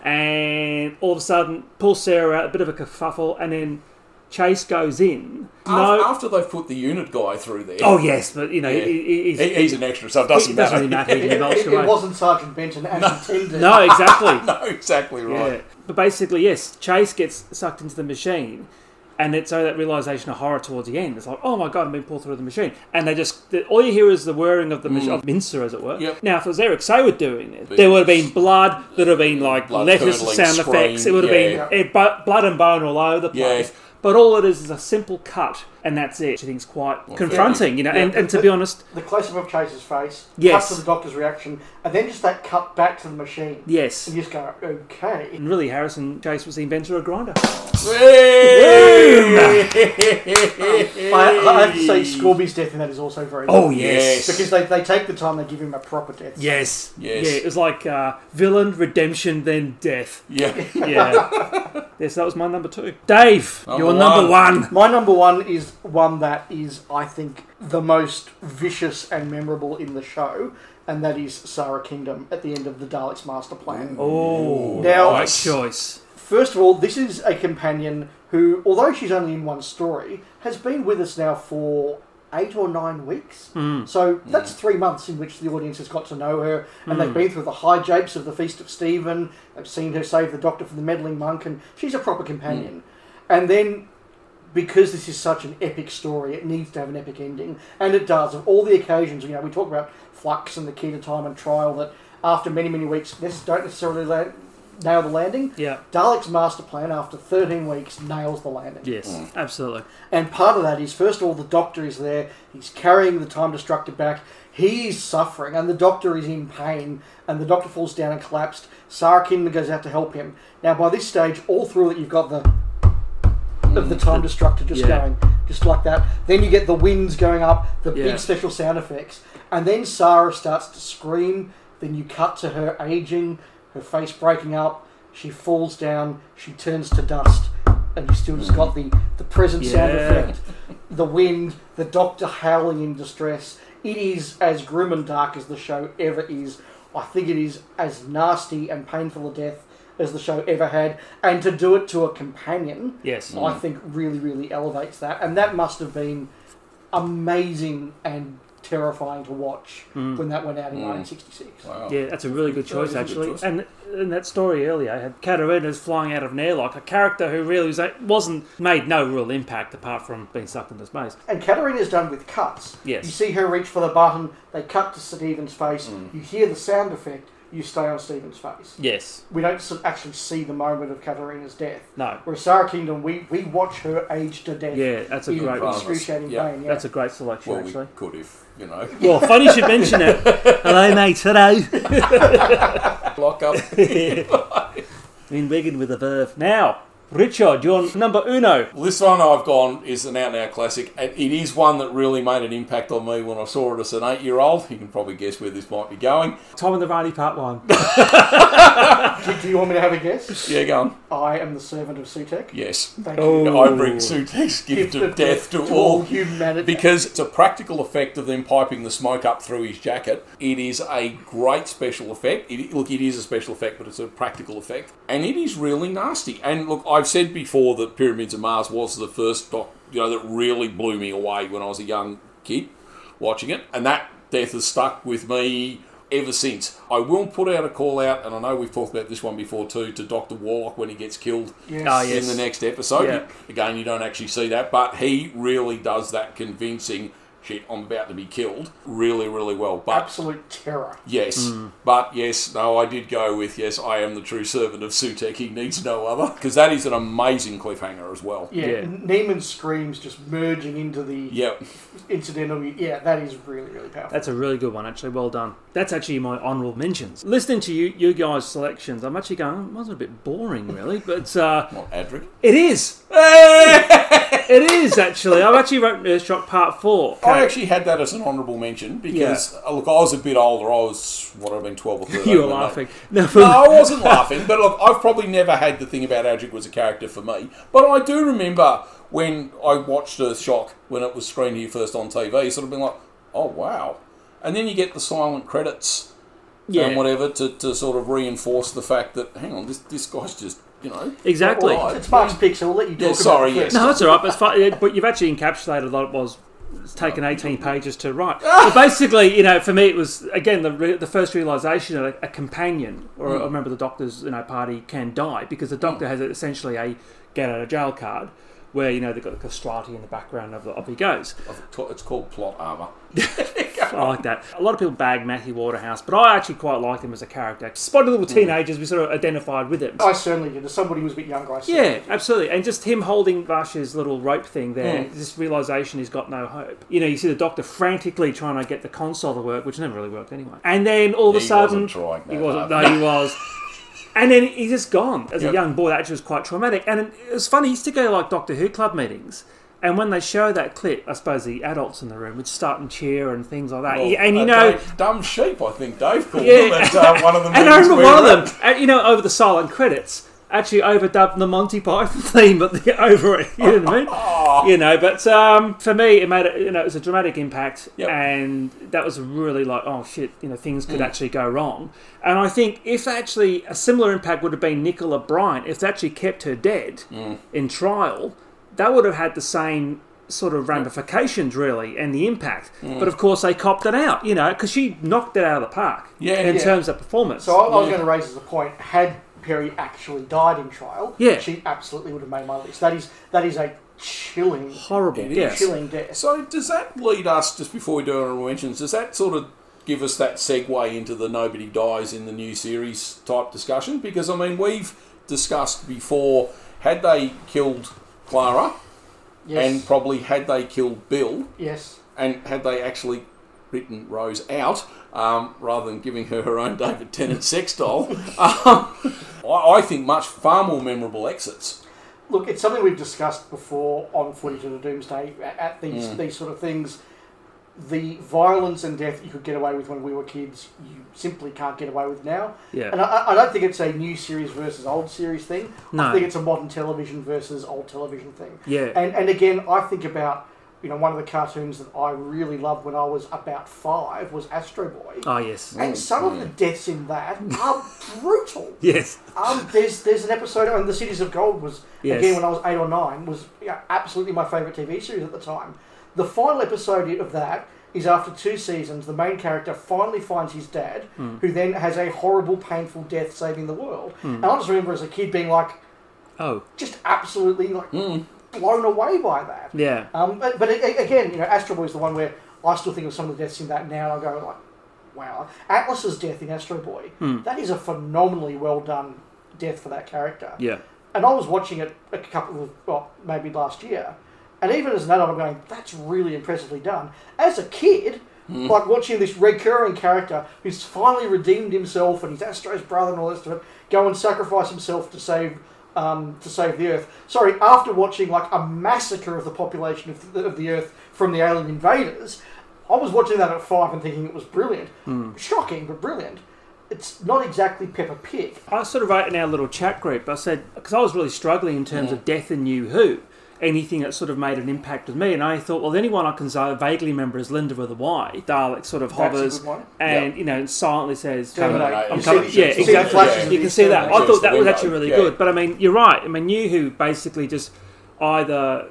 and all of a sudden pulls Sarah out, a bit of a kerfuffle, and then Chase goes in. After, No. after they've put the unit guy through there, Oh, yes, but, you know, Yeah. he, he- he's, he, he's an extra, so it doesn't it doesn't matter. really matter. He It, can it- away. wasn't Sergeant Benton as intended. No, exactly. no, exactly right. Yeah. But basically, yes, Chase gets sucked into the machine, And it's so that realization of horror towards the end. It's like, oh my god, I'm being pulled through the machine. And they just, the, all you hear is the whirring of the mach- of mincer, as it were. Mm. Yep. Now, if it was Eric Saward doing it, there would have been blood, there would have been like Blood letters, curdling sound scream, effects, it would have yeah. been eh, bu- blood and bone all over the Yeah. place. But all it is is a simple cut, and that's it. I think it's quite confronting, you know. And, and to be honest, The close up of Chase's face, Yes. cut to the doctor's reaction, and then just that cut back to the machine. yes. And you just go, okay. And really, Harrison Chase was the inventor of grinder. I, I have to say, Scorby's death in that is also very Oh good. yes. Because they, they take the time, they give him a proper death. Yes. Yes. Yeah, it was like uh, villain, redemption, then death. Yeah. Yeah. yes, that was my number two. Dave, Number your number one. one. My number one is one that is, I think, the most vicious and memorable in the show, and that is Sara Kingdom at the end of the Daleks' master plan. Oh, Now- right choice. First of all, this is a companion who, although she's only in one story, has been with us now for eight or nine weeks. Hmm. So hmm. that's three months in which the audience has got to know her, and they've hmm. been through the high japes of the Feast of Stephen. They've seen her save the Doctor from the meddling monk, and she's a proper companion. And then. Because this is such an epic story, it needs to have an epic ending, and it does. Of all the occasions, you know, we talk about Flux and the key to time and trial that after many, many weeks this don't necessarily la- nail the landing. Yeah. Dalek's master plan after 13 weeks nails the landing. Yes, mm. absolutely. And part of that is, first of all, the doctor is there. He's carrying the time destructor back. He's suffering, and the doctor is in pain. And the doctor falls down and collapsed. Sara Kingdom goes out to help him. Now, by this stage, all through it, you've got the of the time destructor just yeah. going, just like that. Then you get the winds going up, the Yeah. big special sound effects, and then Sara starts to scream. Then you cut to her aging, her face breaking up. She falls down. She turns to dust, and you still just got the the present sound effect, the wind, the doctor howling in distress. It is as grim and dark as the show ever is. I think it is as nasty and painful a death as the show ever had, and to do it to a companion, Yes. I mm. think really, really elevates that. And that must have been amazing and terrifying to watch mm. when that went out in mm. 1966. Wow. Yeah, that's a really good choice, That is a good actually. choice. And in that story earlier, I had Katarina's flying out of an airlock, a character who really was, wasn't made no real impact apart from being sucked into space. And Katarina's done with cuts. Yes. You see her reach for the button, they cut to Steven's face, you hear the sound effect, you stay on Steven's face. Yes. We don't s- actually see the moment of Katarina's death. No. Whereas Sara Kingdom, we, we watch her age to death. Yeah, that's a in great one. excruciating Yeah. pain. Yeah. That's a great selection, Well, we actually. could if, you know, Well, funny you should mention it. Hello, mate. Hello. lock up. In Wigan with a verb. Now, Richard, your number uno. This one I've gone is an out and out classic, it is one that really made an impact on me when I saw it as an eight year old. You can probably guess where this might be going. Tom and the Varney Part 1. do, do you want me to have a guess? Yeah, go on. I am the servant of Sutekh. Yes. Thank Oh. you. I bring oh. Sutekh's gift of death to all humanity. because it's a practical effect of them piping the smoke up through his jacket. It is a great special effect. It, look, it is a special effect, but it's a practical effect, and it is really nasty. And look, I've said before that Pyramids of Mars was the first doc, you know, that really blew me away when I was a young kid watching it, and that death has stuck with me ever since. I will put out a call out, and I know we've talked about this one before too, to Doctor Warlock when he gets killed Yes. Ah, yes. in the next episode. Yeah. Again, you don't actually see that, but he really does that convincing shit. I'm about to be killed. Really, really well. But Absolute terror. yes, but yes, no, I did go with yes. I am the true servant of Sutekh. He needs no other because that is an amazing cliffhanger as well. Yeah, Yeah. Namin's screams just merging into the Yep. incidental. Yeah, that is really, really powerful. That's a really good one, actually. Well done. That's actually my honourable mentions. Listening to you, you guys' selections, I'm actually going, it wasn't a bit boring, really, but uh, What Adric? it is. it is, actually. I've actually wrote Earthshock Part 4. I actually had that as an honourable mention because uh, look, I was a bit older. I was what I've been twelve or thirteen. you were laughing. No, for- No, I wasn't laughing, but look, I've probably never had the thing about Adric was a character for me. But I do remember when I watched Earthshock when it was screened here first on TV, sort of being like, oh wow. And then you get the silent credits yeah, and whatever to, to sort of reinforce the fact that, hang on, this, this guy's just, you know. exactly. Well, It's Mark's picks, so we'll let you talk Yeah, about sorry, it yes. No, that's all right. But, it's fine, but you've actually encapsulated what it was. It's taken 18 pages to write. But basically, you know, for me, it was again the re- the first realization that a, a companion or hmm. a member of the doctor's you know party can die because the doctor hmm. has essentially a get out of jail card. Where you know they've got the castrati in the background of, of he goes. It's called plot armor. I like that. A lot of people bag Matthew Waterhouse, but I actually quite like him as a character. Spotty little mm. teenagers, we sort of identified with him. I certainly did. As somebody who was a bit younger, I Yeah, absolutely. And just him holding Varsha's little rope thing there, mm. this realization he's got no hope. You know, you see the doctor frantically trying to get the console to work, which never really worked anyway. And then all of a He sudden. wasn't trying that He wasn't. hard. No, he was. And then he's just gone. As a young boy, that actually was quite traumatic. And it was funny, he used to go to like Doctor Who club meetings. And when they show that clip, I suppose the adults in the room would start and cheer and things like that. Well, and you uh, know, Dave- dumb sheep. I think Dave called Yeah. them uh, one of the and I remember one of them, uh, you know, over the silent credits, actually overdubbed the Monty Python theme, but the, over it. You know what I mean? You know, but um, for me, it made it. You know, it was a dramatic impact, Yep. and that was really like, oh shit, you know, things Mm. could actually go wrong. And I think if actually a similar impact would have been Nicola Bryant, if they actually kept her dead Mm. in trial, that would have had the same sort of ramifications really and the impact Mm. but of course they copped it out you know because she knocked it out of the park Yeah, in yeah. terms of performance So I, I was Yeah. going to raise as a point: had Peri actually died in trial, Yeah. she absolutely would have made my list. That is that is a chilling, horrible It yes chilling death. So does that lead us just before we do our mentions? Does that sort of give us that segue into the nobody dies in the new series type discussion? Because I mean, we've discussed before had they killed Clara Yes, and probably had they killed Bill yes. and had they actually written Rose out um, rather than giving her her own David Tennant sex doll, um, I, I think much far more memorable exits. Look, it's something we've discussed before on Footage of the Doomsday at, at these these sort of things. The violence and death you could get away with when we were kids, you simply can't get away with now. Yeah. And I, I don't think it's a new series versus old series thing. No. I think it's a modern television versus old television thing. Yeah. And and again, I think about you know one of the cartoons that I really loved when I was about five was Astro Boy. oh yes and some of the deaths in that are brutal. yes Um, there's there's an episode on The Cities of Gold was Yes. again when I was eight or nine was yeah, absolutely my favourite TV series at the time. The final episode of that is after two seasons, the main character finally finds his dad, Hmm. who then has a horrible, painful death saving the world. And I just remember as a kid being like, oh just absolutely like blown away by that. yeah Um, but, but again, you know, Astro Boy is the one where I still think of some of the deaths in that now, and I go like, wow, Atlas's death in Astro Boy, that is a phenomenally well done death for that character. yeah And I was watching it a couple of, well, maybe last year, and even as an adult, I'm going, that's really impressively done. As a kid, like watching this recurring character who's finally redeemed himself and he's Astro's brother and all this stuff, go and sacrifice himself to save. Um, to save the Earth. Sorry, after watching like a massacre of the population of the, of the Earth from the alien invaders, I was watching that at five and thinking it was brilliant, shocking but brilliant. It's not exactly Peppa Pig. I sort of wrote in our little chat group I said because I was really struggling in terms of death and New Who anything that sort of made an impact with me. And I thought well the only one I can vaguely remember is Lynda with a Y. Dalek sort of hovers good one. and you know silently says Terminator. I'm coming- see the- yeah you see exactly. flashes you can see that. I thought that was actually really yeah. good but I mean you're right. I mean you Who basically just either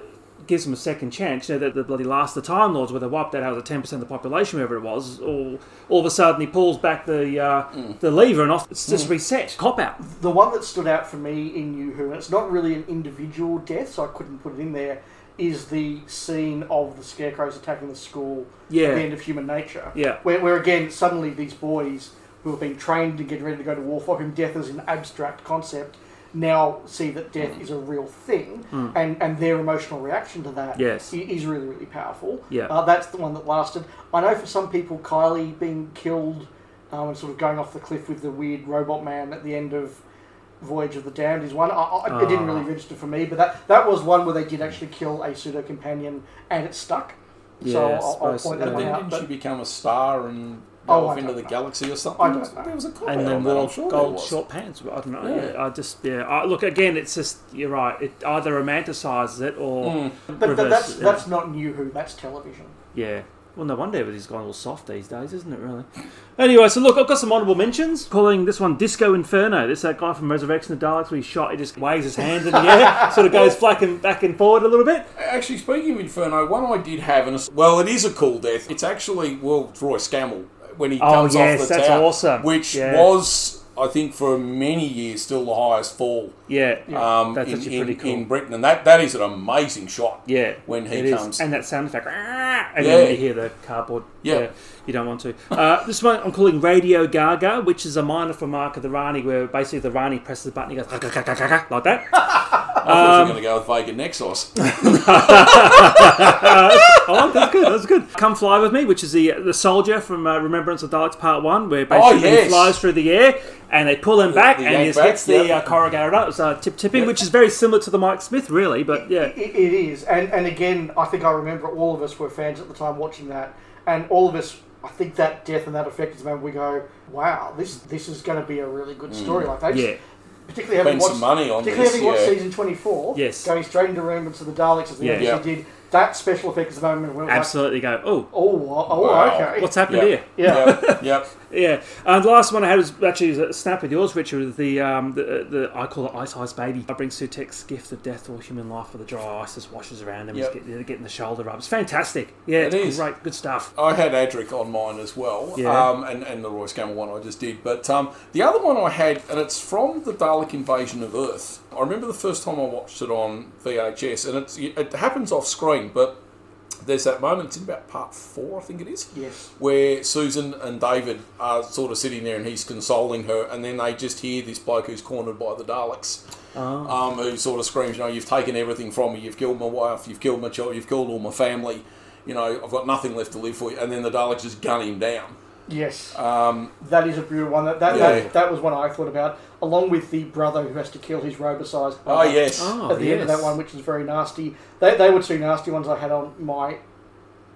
gives them a second chance, you know, that the bloody last of the Time Lords, where they wiped out over 10% of the population, whoever it was, or all of a sudden he pulls back the uh, the lever and off, it's just reset. Cop out. The one that stood out for me in New Who, and it's not really an individual death, so I couldn't put it in there, is the scene of the scarecrows attacking the school Yeah. at the end of Human Nature. Yeah. Where, where again, suddenly these boys who have been trained to get ready to go to war, for whom death is an abstract concept, now see that death is a real thing, and, and their emotional reaction to that. Yes. is really, really powerful. Yeah. Uh, that's the one that lasted. I know for some people, Kylie being killed um, and sort of going off the cliff with the weird robot man at the end of Voyage of the Damned is one. I, I, It didn't really Ah. register for me, but that, that was one where they did actually kill a pseudo companion and it stuck. so Yeah, I I'll, I'll point that yeah. one Then out. didn't But she become a star and go Oh, I off into don't the know. galaxy or something? I don't know. There was a comment And on then that, I'm wore sure there gold was. short pants. I don't know. Yeah. Yeah. I just yeah. I, look again. It's just you're right. It either romanticises it or Mm. but, but that's it, that's not New Who. That's television. Yeah. Well, no wonder everybody's gone all soft these days, isn't it, really? Anyway, so look, I've got some honourable mentions. Calling this one Disco Inferno. This that guy from Resurrection of the Daleks where he shot, he just waves his hand in the air, sort of goes flacking back and forward a little bit. Actually, speaking of Inferno, one I did have, and well, it is a cool death. It's actually well, Roy Scammell when he Oh, comes yes, off the that's tower, awesome. which Yeah. was I think for many years still the highest fall Yeah, um, that's in, actually in, pretty cool. in Britain, and that, that is an amazing shot. yeah, when he it is. comes. and that sound effect, "Ah," and Yeah. then you hear the cardboard. Yeah. you don't want to. Uh, this one I'm calling Radio Gaga, which is a minor from Mark of the Rani, where basically the Rani presses the button, he goes like that. I thought you were going to go with Vega Nexus. Oh, that's good. That's good. Come fly with me, which is the the soldier from uh, Remembrance of Daleks Part One, where basically Oh, yes. he flies through the air and they pull him back, the and he yank just back, gets the yep. uh, corrugator up, it's, uh, tip tipping, which is very similar to the Mike Smith, really. But yeah, It, it is, and and again, I think I remember all of us were fans at the time watching that, and all of us, I think that death and that effect is the moment we go, wow, this this is going to be a really good story. Like they, yeah, particularly having Spend some watched, money on particularly this, having watched yeah. season twenty four, Yes. going straight into Remembrance of the Daleks as the Yeah. episode Yeah. did. That special effect is the moment when it was absolutely. Go. Oh, oh, oh, Wow. okay, what's happened Yeah. here? yeah. Yep, yep. Yeah, and the last one I had was actually a snap with yours, Richard. with The um, the, the I call it Ice Ice Baby. I bring Sutekh's gift of death or human life with the dry ice just washes around him. Yep. He's getting, getting the shoulder rubs. Fantastic. Yeah, It it's is. great, good stuff. I had Adric on mine as well, Yeah. um, and, and the Roy Scammell one I just did. But um, the other one I had, and it's from the Dalek Invasion of Earth. I remember the first time I watched it on VHS, and it's, it happens off screen, but there's that moment, it's in about part four, I think it is, Yes. where Susan and David are sort of sitting there and he's consoling her, and then they just hear this bloke who's cornered by the Daleks. Um, who sort of screams, you know, you've taken everything from me, you've killed my wife, you've killed my child, you've killed all my family, you know, I've got nothing left to live for you. And then the Daleks just gun him down. Yes, Um, that is a brutal one. That that, Yeah. that that was one I thought about, along with the brother who has to kill his robo-sized oh, brother. yes. Oh, at the end of that one, which is very nasty. They, they were two nasty ones I had on my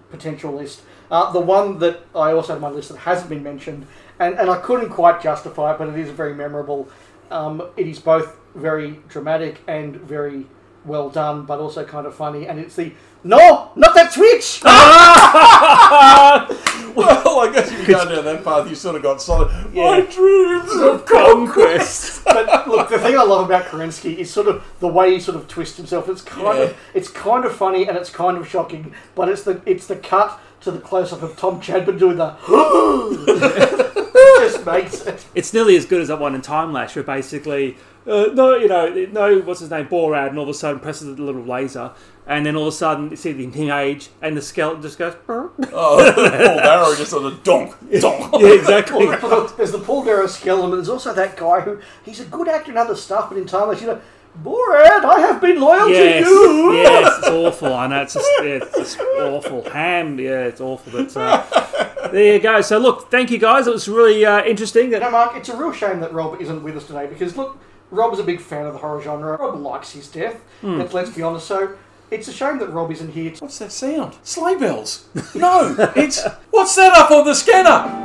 potential list. Uh, the one that I also had on my list that hasn't been mentioned, and, and I couldn't quite justify it, but it is very memorable. Um, it is both very dramatic and very well done, but also kind of funny. And it's the no, not that switch. Well, I guess if you go down that path, you sort of got solid. My dreams of Conquest. but look, the thing I love about Kerensky is sort of the way he sort of twists himself. It's kind Yeah. of it's kind of funny and it's kind of shocking, but it's the it's the cut to the close up of Tom Chadbon doing the it just makes it. it's nearly as good as that one in Time Lash, where basically, uh, no, you know, no, what's his name, Borad, and all of a sudden presses the little laser, and then all of a sudden you see the teenage, and the skeleton just goes. "Burp." Oh, Paul Darrow just sort of donk, donk. yeah, exactly. There's the Paul Darrow skeleton, but there's also that guy who he's a good actor in other stuff, but in time, you know, Borad, I have been loyal Yes, to you. yes, it's awful. I know it's just, yeah, it's just awful. Ham, yeah, it's awful. But uh, there you go. So look, thank you guys. It was really uh, interesting. You know, Mark, it's a real shame that Rob isn't with us today because look, Rob's a big fan of the horror genre. Rob likes his death. Hmm. Let's, let's be honest. So it's a shame that Rob isn't here. What's that sound? Sleigh bells. No, it's what's that up on the scanner?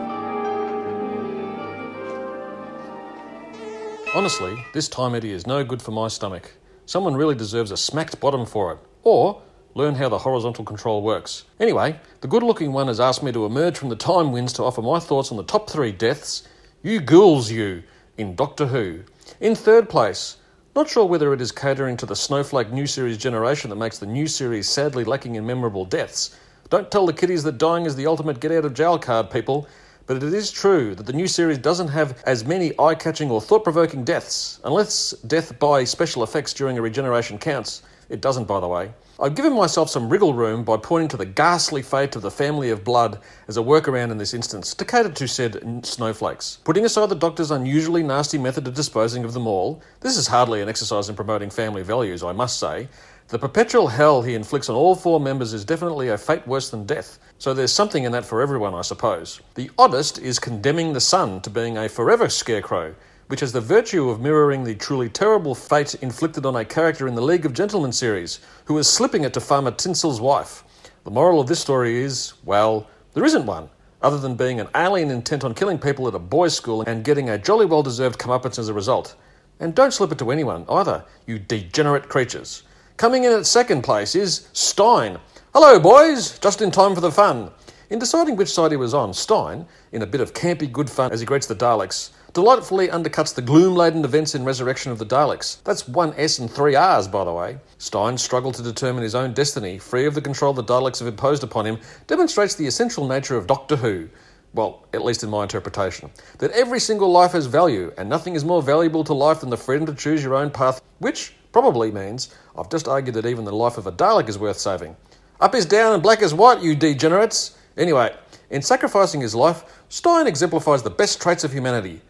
Honestly, this time eddy is no good for my stomach. Someone really deserves a smacked bottom for it. Or learn how the horizontal control works. Anyway, the good looking one has asked me to emerge from the time winds to offer my thoughts on the top three deaths. You ghouls, you, in Doctor Who. In third place, not sure whether it is catering to the snowflake new series generation that makes the new series sadly lacking in memorable deaths. Don't tell the kiddies that dying is the ultimate get out of jail card, people. But it is true that the new series doesn't have as many eye catching or thought provoking deaths, unless death by special effects during a regeneration counts. It doesn't, by the way. I've given myself some wriggle room by pointing to the ghastly fate of the family of blood as a workaround in this instance to cater to said snowflakes. Putting aside the doctor's unusually nasty method of disposing of them all, this is hardly an exercise in promoting family values, I must say. The perpetual hell he inflicts on all four members is definitely a fate worse than death, so there's something in that for everyone, I suppose. The oddest is condemning the son to being a forever scarecrow, which has the virtue of mirroring the truly terrible fate inflicted on a character in the League of Gentlemen series, who was slipping it to Farmer Tinsel's wife. The moral of this story is, well, there isn't one, other than being an alien intent on killing people at a boys' school and getting a jolly well deserved comeuppance as a result. And don't slip it to anyone either, you degenerate creatures. Coming in at second place is Stein. Hello, boys, just in time for the fun. In deciding which side he was on, Stein, in a bit of campy good fun as he greets the Daleks, delightfully undercuts the gloom laden events in Resurrection of the Daleks. That's one S and three R's, by the way. Stein struggled to determine his own destiny, free of the control the Daleks have imposed upon him, demonstrates the essential nature of Doctor Who. well, at least in my interpretation, that every single life has value, and nothing is more valuable to life than the freedom to choose your own path, which probably means I've just argued that even the life of a Dalek is worth saving. Up is down and black is white, you degenerates! Anyway, in sacrificing his life, Stein exemplifies the best traits of humanity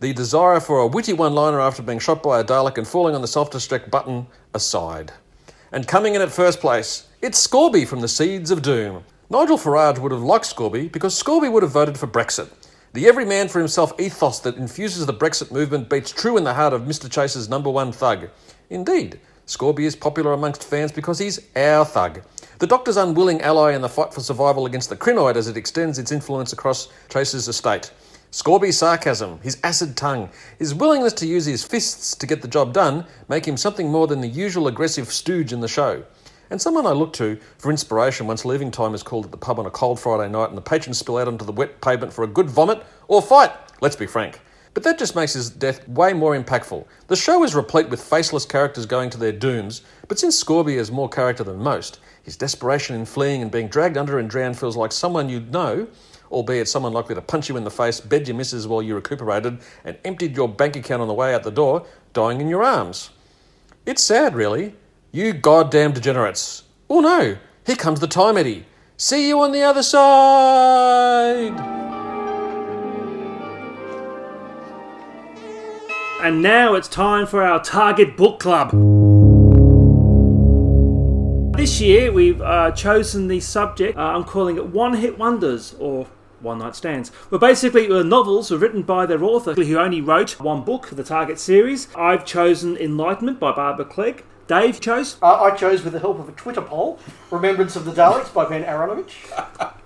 the desire for a witty one liner after being shot by a Dalek and falling on the self destruct button aside. And coming in at first place, it's Scorby from the Seeds of Doom. Nigel Farage would have liked Scorby because Scorby would have voted for Brexit. The every man for himself ethos that infuses the Brexit movement beats true in the heart of Mr. Chase's number one thug. Indeed, Scorby is popular amongst fans because he's our thug. The Doctor's unwilling ally in the fight for survival against the Krynoid as it extends its influence across Chase's estate. Scorby's sarcasm, his acid tongue, his willingness to use his fists to get the job done make him something more than the usual aggressive stooge in the show. And someone I look to for inspiration once leaving time is called at the pub on a cold Friday night and the patrons spill out onto the wet pavement for a good vomit or fight, let's be frank. But that just makes his death way more impactful. The show is replete with faceless characters going to their dooms, but since Scorby has more character than most, his desperation in fleeing and being dragged under and drowned feels like someone you'd know albeit someone likely to punch you in the face, bed your missus while you recuperated, and emptied your bank account on the way out the door, dying in your arms. It's sad, really. You goddamn degenerates. Oh no, here comes the time eddy. See you on the other side! And now it's time for our Target Book Club. This year we've uh, chosen the subject, uh, I'm calling it One Hit Wonders, or one Night Stands. Well, basically, uh, novels were written by their author, who only wrote one book for the Target series. I've chosen Enlightenment by Barbara Clegg. Dave chose Uh, I chose with the help of a Twitter poll, Remembrance of the Daleks by Ben Aaronovitch.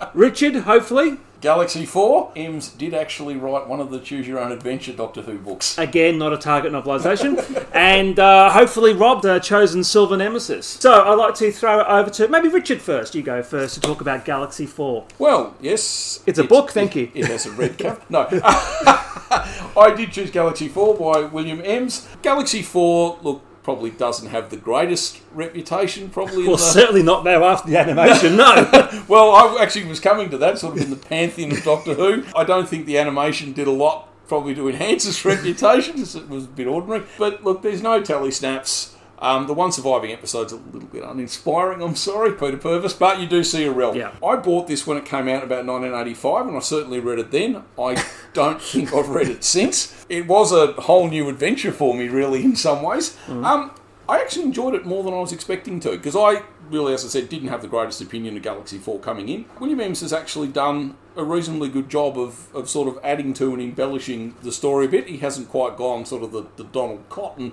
Richard, hopefully. Galaxy 4, Emms did actually write one of the Choose Your Own Adventure Doctor Who books. Again, not a Target novelisation. and uh, hopefully, Rob uh, chosen Silver Nemesis. So I'd like to throw it over to maybe Richard first. You go first to talk about Galaxy 4. Well, yes. It's a book, thank you. It has a red cap. No. I did choose Galaxy 4 by William Emms. Galaxy 4, look, probably doesn't have the greatest reputation, probably. in Well, the, certainly not now after the animation, no. Well, I actually was coming to that sort of in the pantheon of Doctor Who. I don't think the animation did a lot probably to enhance its reputation, as it was a bit ordinary. But look, there's no telesnaps. Um, the one surviving episode's a little bit uninspiring, I'm sorry, Peter Purves, but you do see a Rill. Yeah. I bought this when it came out about 1985, and I certainly read it then. I don't think I've read it since. It was a whole new adventure for me, really, in some ways. Um, I actually enjoyed it more than I was expecting to because I really, as I said, didn't have the greatest opinion of Galaxy 4 coming in. William Emms has actually done a reasonably good job of, of sort of adding to and embellishing the story a bit. He hasn't quite gone sort of the, the Donald Cotton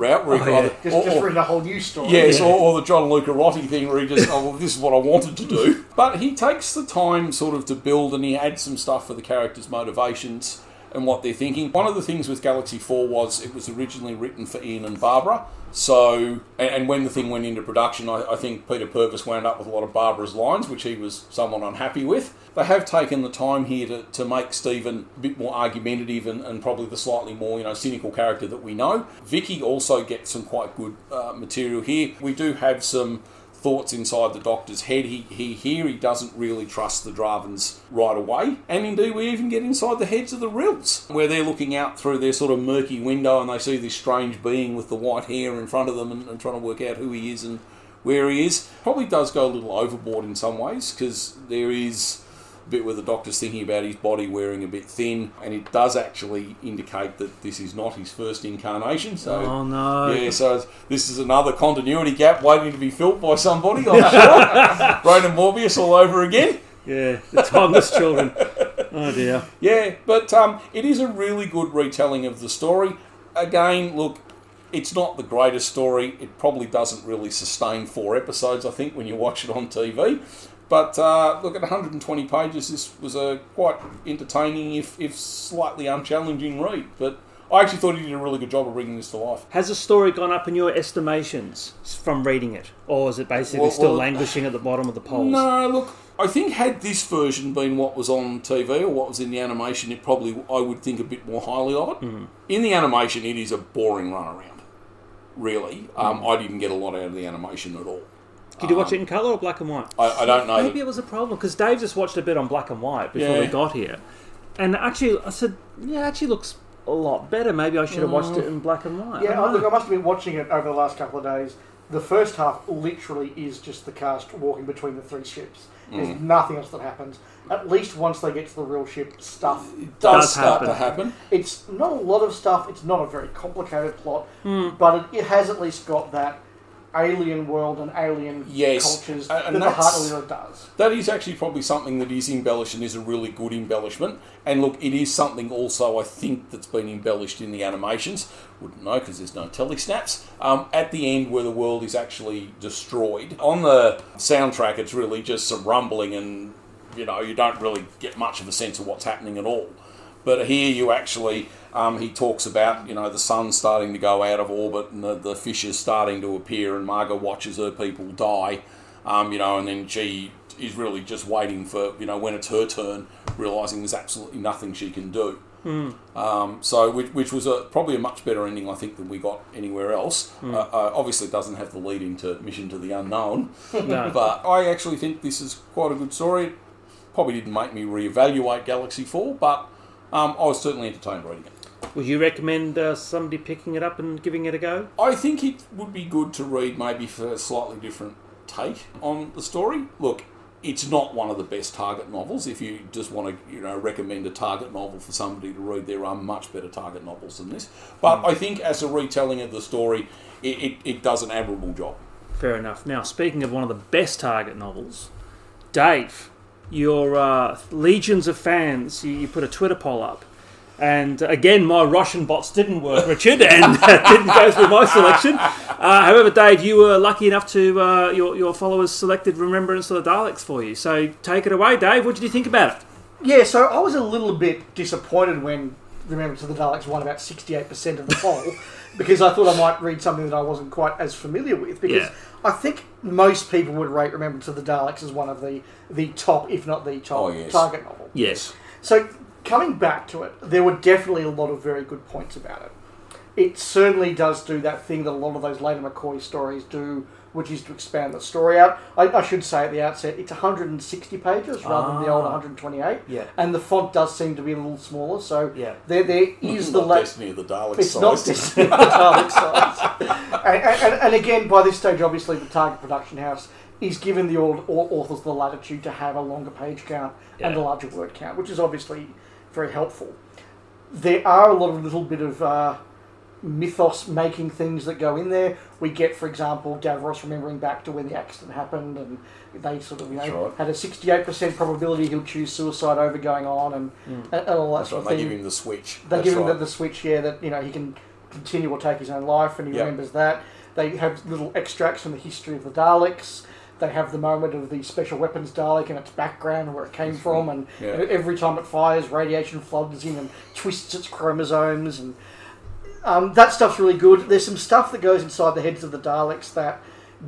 route where he Oh, yeah. of- Just, or- just written a whole new story. Yes, Yeah. or, or the John Lucarotti thing where he just, oh, well, this is what I wanted to do. But he takes the time sort of to build and he adds some stuff for the characters' motivations and what they're thinking. One of the things with Galaxy 4 was it was originally written for Ian and Barbara. So, and, and when the thing went into production, I, I think Peter Purves wound up with a lot of Barbara's lines, which he was somewhat unhappy with. They have taken the time here to, to make Steven a bit more argumentative and, and probably the slightly more, you know, cynical character that we know. Vicki also gets some quite good uh, material here. We do have some thoughts inside the doctor's head. He, he here he doesn't really trust the Drahvins right away, and indeed we even get inside the heads of the Rills, where they're looking out through their sort of murky window and they see this strange being with the white hair in front of them and, and trying to work out who he is and where he is. Probably does go a little overboard in some ways because there is bit where the doctor's thinking about his body wearing a bit thin, and it does actually indicate that this is not his first incarnation. So Oh, no. yeah, so this is another continuity gap waiting to be filled by somebody, I'm sure. Brain of Morbius all over again. Yeah, the timeless children. Oh, dear. Yeah, but um, it is a really good retelling of the story. Again, look, it's not the greatest story. It probably doesn't really sustain four episodes, I think, when you watch it on TV. But uh, look, at 120 pages, this was a quite entertaining, if, if slightly unchallenging read. But I actually thought he did a really good job of bringing this to life. Has the story gone up in your estimations from reading it? Or is it basically Well, still well- languishing at the bottom of the polls? No, look, I think had this version been what was on TV or what was in the animation, it probably I would think a bit more highly of it. In the animation, it is a boring runaround. Really, um, I didn't get a lot out of the animation at all. Did you watch it in colour or black and white? I, I don't know. Maybe it was a problem because Dave just watched a bit on black and white before Yeah. we got here, and actually I said, "Yeah, it actually looks a lot better. Maybe I should have watched it in black and white." Yeah, I I, don't look, know. I must have been watching it over the last couple of days. The first half literally is just the cast walking between the three ships. There's Mm. nothing else that happens. At least once they get to the real ship, stuff It does, does start happen. to happen. It's not a lot of stuff. It's not a very complicated plot, Hmm. but it, it has at least got that alien world and alien Yes, cultures and- and that the Heart does. That is actually probably something that is embellished and is a really good embellishment. And look, it is something also I think that's been embellished in the animations. Wouldn't know because there's no telesnaps. Um, at the end, where the world is actually destroyed. On the soundtrack, it's really just some rumbling, and you know you don't really get much of a sense of what's happening at all. But here you actually, um, he talks about, you know, the sun starting to go out of orbit and the, the fishes starting to appear, and Maaga watches her people die, um, you know, and then she is really just waiting for, you know, when it's her turn, realising there's absolutely nothing she can do. Um, so, which, which was a, probably a much better ending, I think, than we got anywhere else. Uh, uh, obviously, it doesn't have the lead into Mission to the Unknown, No. but I actually think this is quite a good story. It probably didn't make me reevaluate Galaxy 4, but um, I was certainly entertained reading it. Would you recommend uh, somebody picking it up and giving it a go? I think it would be good to read maybe for a slightly different take on the story. Look, it's not one of the best Target novels. If you just want to, you know, recommend a Target novel for somebody to read, there are much better Target novels than this. But I think as a retelling of the story, it, it, it does an admirable job. Fair enough. Now, speaking of one of the best Target novels, Dave, your uh, legions of fans, you, you put a Twitter poll up. And uh, again, my Russian bots didn't work, Richard, and uh, didn't go through my selection. Uh, however, Dave, you were lucky enough to uh, your your followers selected Remembrance of the Daleks for you. So take it away, Dave. What did you think about it? Yeah, so I was a little bit disappointed when Remembrance of the Daleks won about 68% of the poll because I thought I might read something that I wasn't quite as familiar with. Because Yeah. I think most people would rate Remembrance of the Daleks as one of the, the top, if not the top, Oh, yes. target novel. Yes. So coming back to it, there were definitely a lot of very good points about it. It certainly does do that thing that a lot of those later McCoy stories do, which is to expand the story out. I, I should say at the outset, it's 160 pages rather than the old Ah. 128, Yeah. and the font does seem to be a little smaller. So Yeah. there, there is the Not la- Destiny of the Daleks it's size. not just the Dalek size. and, and, and again, by this stage, obviously, the Target Production House is given the au- au- authors the latitude to have a longer page count and a larger word count, which is obviously very helpful. There are a lot of little bit of uh, mythos making things that go in there. We get, for example, Davros remembering back to when the accident happened, and they sort of you know right. had a sixty-eight percent probability he'll choose suicide over going on, and, hmm. and, and all that That's sort right, of thing. they give him the switch. They That's give him right. the, the switch, yeah, that you know he can continue or take his own life, and he Yep. remembers that. They have little extracts from the history of the Daleks. They have the moment of the special weapons Dalek and its background and where it came from, and Yeah. every time it fires, radiation floods in and twists its chromosomes, and um, that stuff's really good. There's some stuff that goes inside the heads of the Daleks that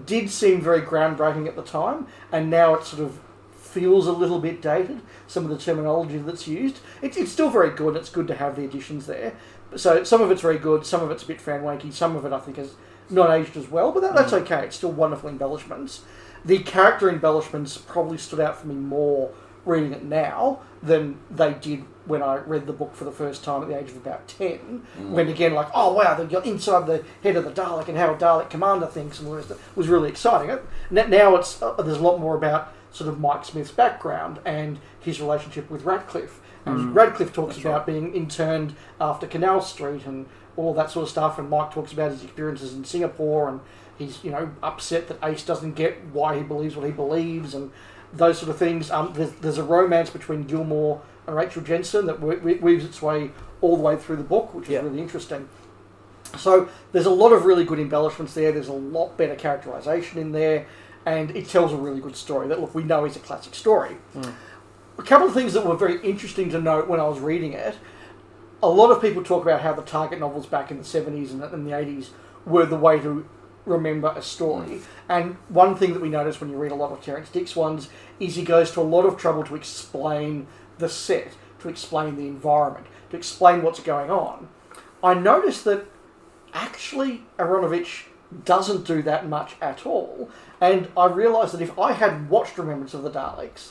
did seem very groundbreaking at the time, and now it sort of feels a little bit dated. Some of the terminology that's used, it's, it's still very good. It's good to have the additions there. So some of it's very good, some of it's a bit fan wanky, some of it I think is not aged as well, but that, that's okay. It's still wonderful embellishments. The character embellishments probably stood out for me more reading it now than they did when I read the book for the first time at the age of about 10. When again, like, oh wow, they got inside the head of the Dalek and how a Dalek commander thinks and all this stuff was really exciting. It- Now it's uh, there's a lot more about sort of Mike Smith's background and his relationship with Ratcliffe. And Ratcliffe talks That's about right. being interned after Cable Street and all that sort of stuff. And Mike talks about his experiences in Singapore and he's you know upset that Ace doesn't get why he believes what he believes and those sort of things. Um, there's, there's a romance between Gilmore and Rachel Jensen that we- we- weaves its way all the way through the book, which is Yeah. really interesting. So there's a lot of really good embellishments there. There's a lot better characterization in there, and it tells a really good story. That look, we know is a classic story. A couple of things that were very interesting to note when I was reading it. A lot of people talk about how the Target novels back in the 70s and and the 80s were the way to remember a story. And one thing that we notice when you read a lot of Terrance Dicks ones is he goes to a lot of trouble to explain the set, to explain the environment, to explain what's going on. I noticed that actually Aaronovitch doesn't do that much at all. And I realised that if I had watched Remembrance of the Daleks,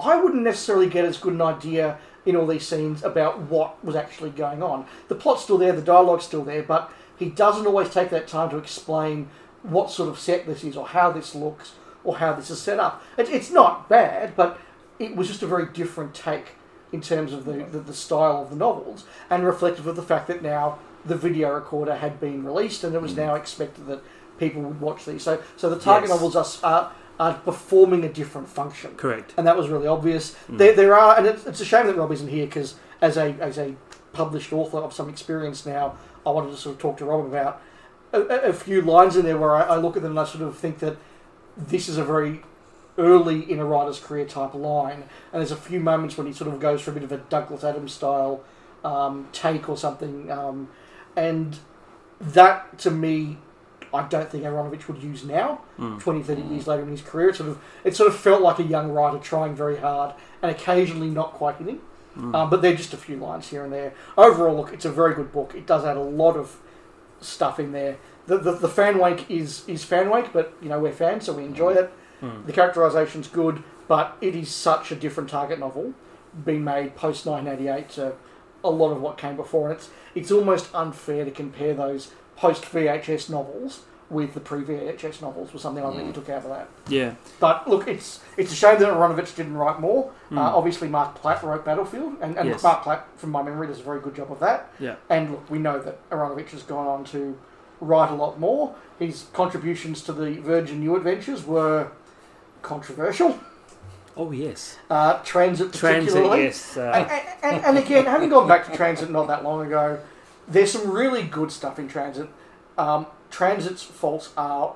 I wouldn't necessarily get as good an idea in all these scenes about what was actually going on. The plot's still there, the dialogue's still there, but he doesn't always take that time to explain what sort of set this is, or how this looks, or how this is set up. It, it's not bad, but it was just a very different take in terms of the, the, the style of the novels, and reflective of the fact that now the video recorder had been released, and it was mm. now expected that people would watch these. So, so the target Yes. novels are, are, are performing a different function Correct. and that was really obvious. Mm. There, there are, and it's, it's a shame that Rob isn't here because as a as a published author of some experience now, I wanted to sort of talk to Rob about a, a few lines in there where I, I look at them and I sort of think that this is a very early in a writer's career type line, and there's a few moments when he sort of goes for a bit of a Douglas Adams style um, take or something, um, and that to me. I don't think Aaronovitch would use now, 20, 30 years later in his career. It sort of, it sort of felt like a young writer trying very hard and occasionally not quite hitting. Mm. Um, but they're just a few lines here and there. Overall, look, it's a very good book. It does add a lot of stuff in there. The, the, the fan wank is, is fan wank, but you know, we're fans, so we enjoy mm. it. Mm. The characterization's good, but it is such a different target novel being made post 1988 to a lot of what came before. And it's, it's almost unfair to compare those post VHS novels with the pre VHS novels, was something I really took out of that. Yeah. But look, it's it's a shame that Aaronovitch didn't write more. Uh, obviously, Marc Platt wrote Battlefield, and, and Yes. Marc Platt, from my memory, does a very good job of that. Yeah. And look, we know that Aaronovitch has gone on to write a lot more. His contributions to the Virgin New Adventures were controversial. Oh yes. Uh, Transit, Transit. particularly. Yes. And, Uh, and, and again, having gone back to Transit not that long ago, there's some really good stuff in Transit. Um, Transit's faults are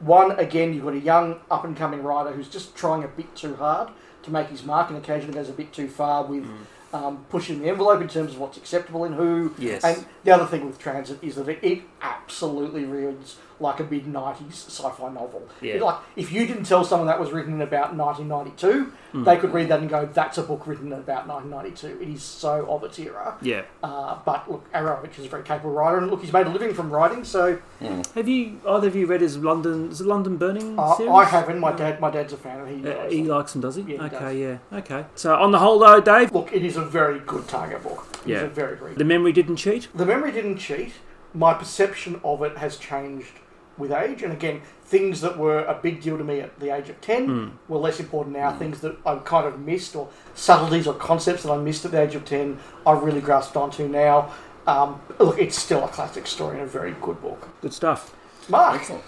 one, again, you've got a young up and coming rider who's just trying a bit too hard to make his mark and occasionally goes a bit too far with um, pushing the envelope in terms of what's acceptable in who. Yes. And the other thing with Transit is that it, it absolutely reads like a mid 90s sci fi novel. Yeah. Like, if you didn't tell someone that was written in about 1992, Hmm. they could read that and go, that's a book written in about 1992. It is so of its era. yeah. Uh, but look, Aaronovitch is a very capable writer, and look, he's made a living from writing. So Have you either of you read his London? Is it London Burning uh, series? I haven't. My dad, my dad's a fan, and he. Uh, he it. likes them, does he? Yeah, he okay, does. yeah, okay. So on the whole, though, Dave, Look, it is a very good target book. It's Yeah. a very, very the memory didn't cheat. The memory didn't cheat. My perception of it has changed with age, and again, things that were a big deal to me at the age of ten were less important now. Things that I kind of missed, or subtleties or concepts that I missed at the age of ten, I've really grasped onto now. Um, look, it's still a classic story and a very good book. Good stuff. Mark, Excellent.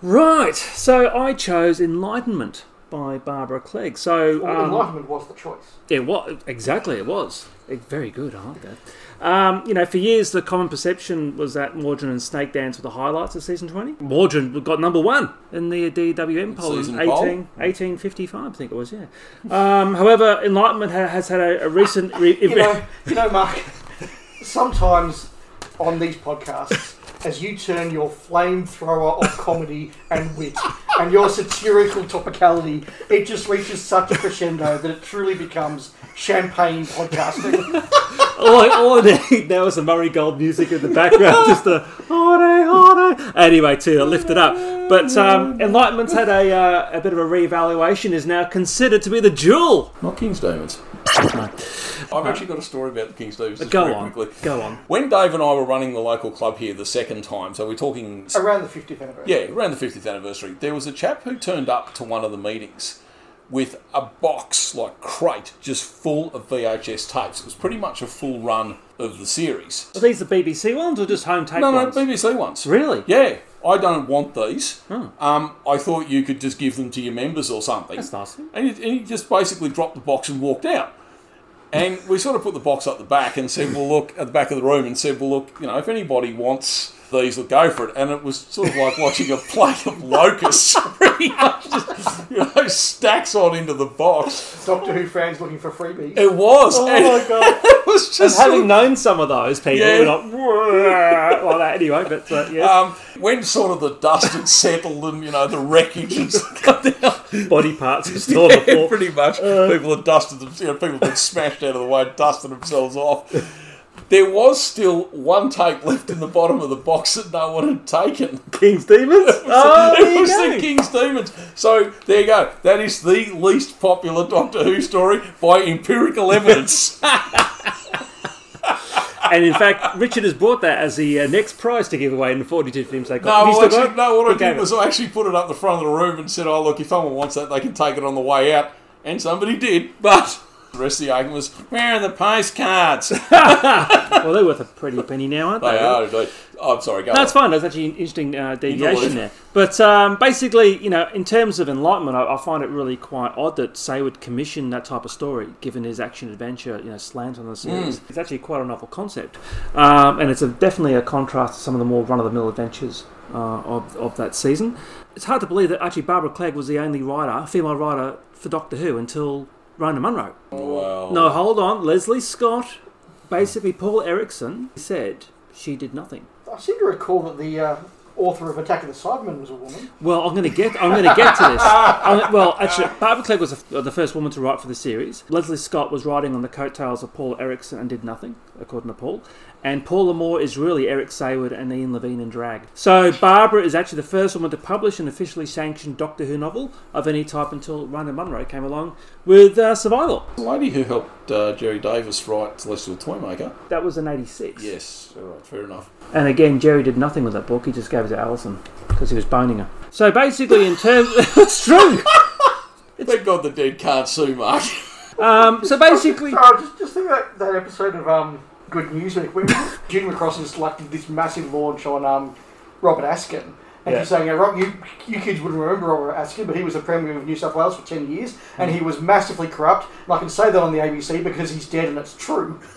Right. So I chose Enlightenment by Barbara Clegg. So well, um, Enlightenment was the choice. It was exactly. It was It- very good. I like that. Um, you know, for years the common perception was that Mawdryn and Snake Dance were the highlights of season twenty. Mawdryn got number one in the DWM poll in Season 18, poll? 1855, I think it was. Yeah. Um, however, Enlightenment ha- has had a, a recent. Re- You know, you know, Mark. Sometimes on these podcasts, as you turn your flamethrower of comedy and wit and your satirical topicality, it just reaches such a crescendo that it truly becomes champagne podcasting. all, I, all I need now is the Murray Gold music in the background, just the holiday, holiday. Anyway, to lift it up. But um, Enlightenment's had a, uh, a bit of a reevaluation, is now considered to be the jewel. Not King's Demons. I've actually got a story about the King's Demons. just Go on, Quickly. go on. When Dave and I were running the local club here the second time, so we're talking Around the 50th anniversary. Yeah, around the 50th anniversary, there was a chap who turned up to one of the meetings with a box, like crate, just full of VHS tapes. It was pretty much a full run of the series. Are these the BBC ones or just home tape No, no, ones? BBC ones. Really? Yeah, I don't want these. Um, I thought you could just give them to your members or something. That's nice. And he, and he just basically dropped the box and walked out. And we sort of put the box up the back and said, well, look, at the back of the room and said, well, look, you know, if anybody wants these, will go for it. And it was sort of like watching a plate of locusts, pretty much just, you know, stacks on into the box. Doctor Who fans looking for freebies. It was. Oh and my god! it was just And sort having of- known some of those people, Yeah. we're not like that anyway. But uh, yeah, um, when sort of the dust had settled and, you know, the wreckage had come down, body parts are still on the floor. pretty much. people had dusted them, you know, people had been smashed out of the way, dusted themselves off. There was still one tape left in the bottom of the box that no one had taken. King's Demons. oh, there it was the King's Demons. So there you go. That is the least popular Doctor Who story by empirical evidence. And in fact, Richard has brought that as the uh, next prize to give away in the 42 films they got. No, well, actually, no. What I He did was I actually put it up the front of the room and said, "Oh, look, if someone wants that, they can take it on the way out." And somebody did, but the rest of the argument was, "Where are the postcards?" Well, they're worth a pretty penny now, aren't they? They are indeed. Oh, I'm sorry. Go. That's on. fine. That's actually an interesting uh, deviation there. But um, basically, you know, in terms of Enlightenment, I, I find it really quite odd that Saward commission that type of story, given his action adventure, you know, slant on the series. It's actually quite a novel concept, um, and it's a, definitely a contrast to some of the more run-of-the-mill adventures uh, of of that season. It's hard to believe that actually Barbara Clegg was the only writer, female writer for Doctor Who until Rona Munro. Well, No, hold on. Lesley Scott, basically Paul Erickson said she did nothing. I seem to recall that the uh, author of Attack of the Cybermen was a woman. Well, I'm going to get. I'm going to get to this. I'm- well, actually, Barbara Clegg was the, the first woman to write for the series. Lesley Scott was writing on the coattails of Paul Erickson and did nothing, according to Paul. And Paula Moore is really Eric Saward and Ian Levine in drag. So Barbara is actually the first woman to publish an officially sanctioned Doctor Who novel of any type until Rona Munro came along with uh, Survival. the lady who helped uh, Gerry Davis write Celestial Toymaker. That was in '86. Yes, all right, fair enough. And again, Gerry did nothing with that book. He just gave it to Alison because he was boning her. So basically, in terms, it's true. Thank God the dead can't sue, Mark. Um, so basically, Sorry, just, just think of that, that episode of um, Good News Week where Julie McCrossin is like this massive launch on um, Robert Askin. And Yeah. he's saying, yeah, Rob, you, you kids wouldn't remember Robert Askin, but he was the Premier of New South Wales for 10 years, and he was massively corrupt. And I can say that on the ABC because he's dead and it's true.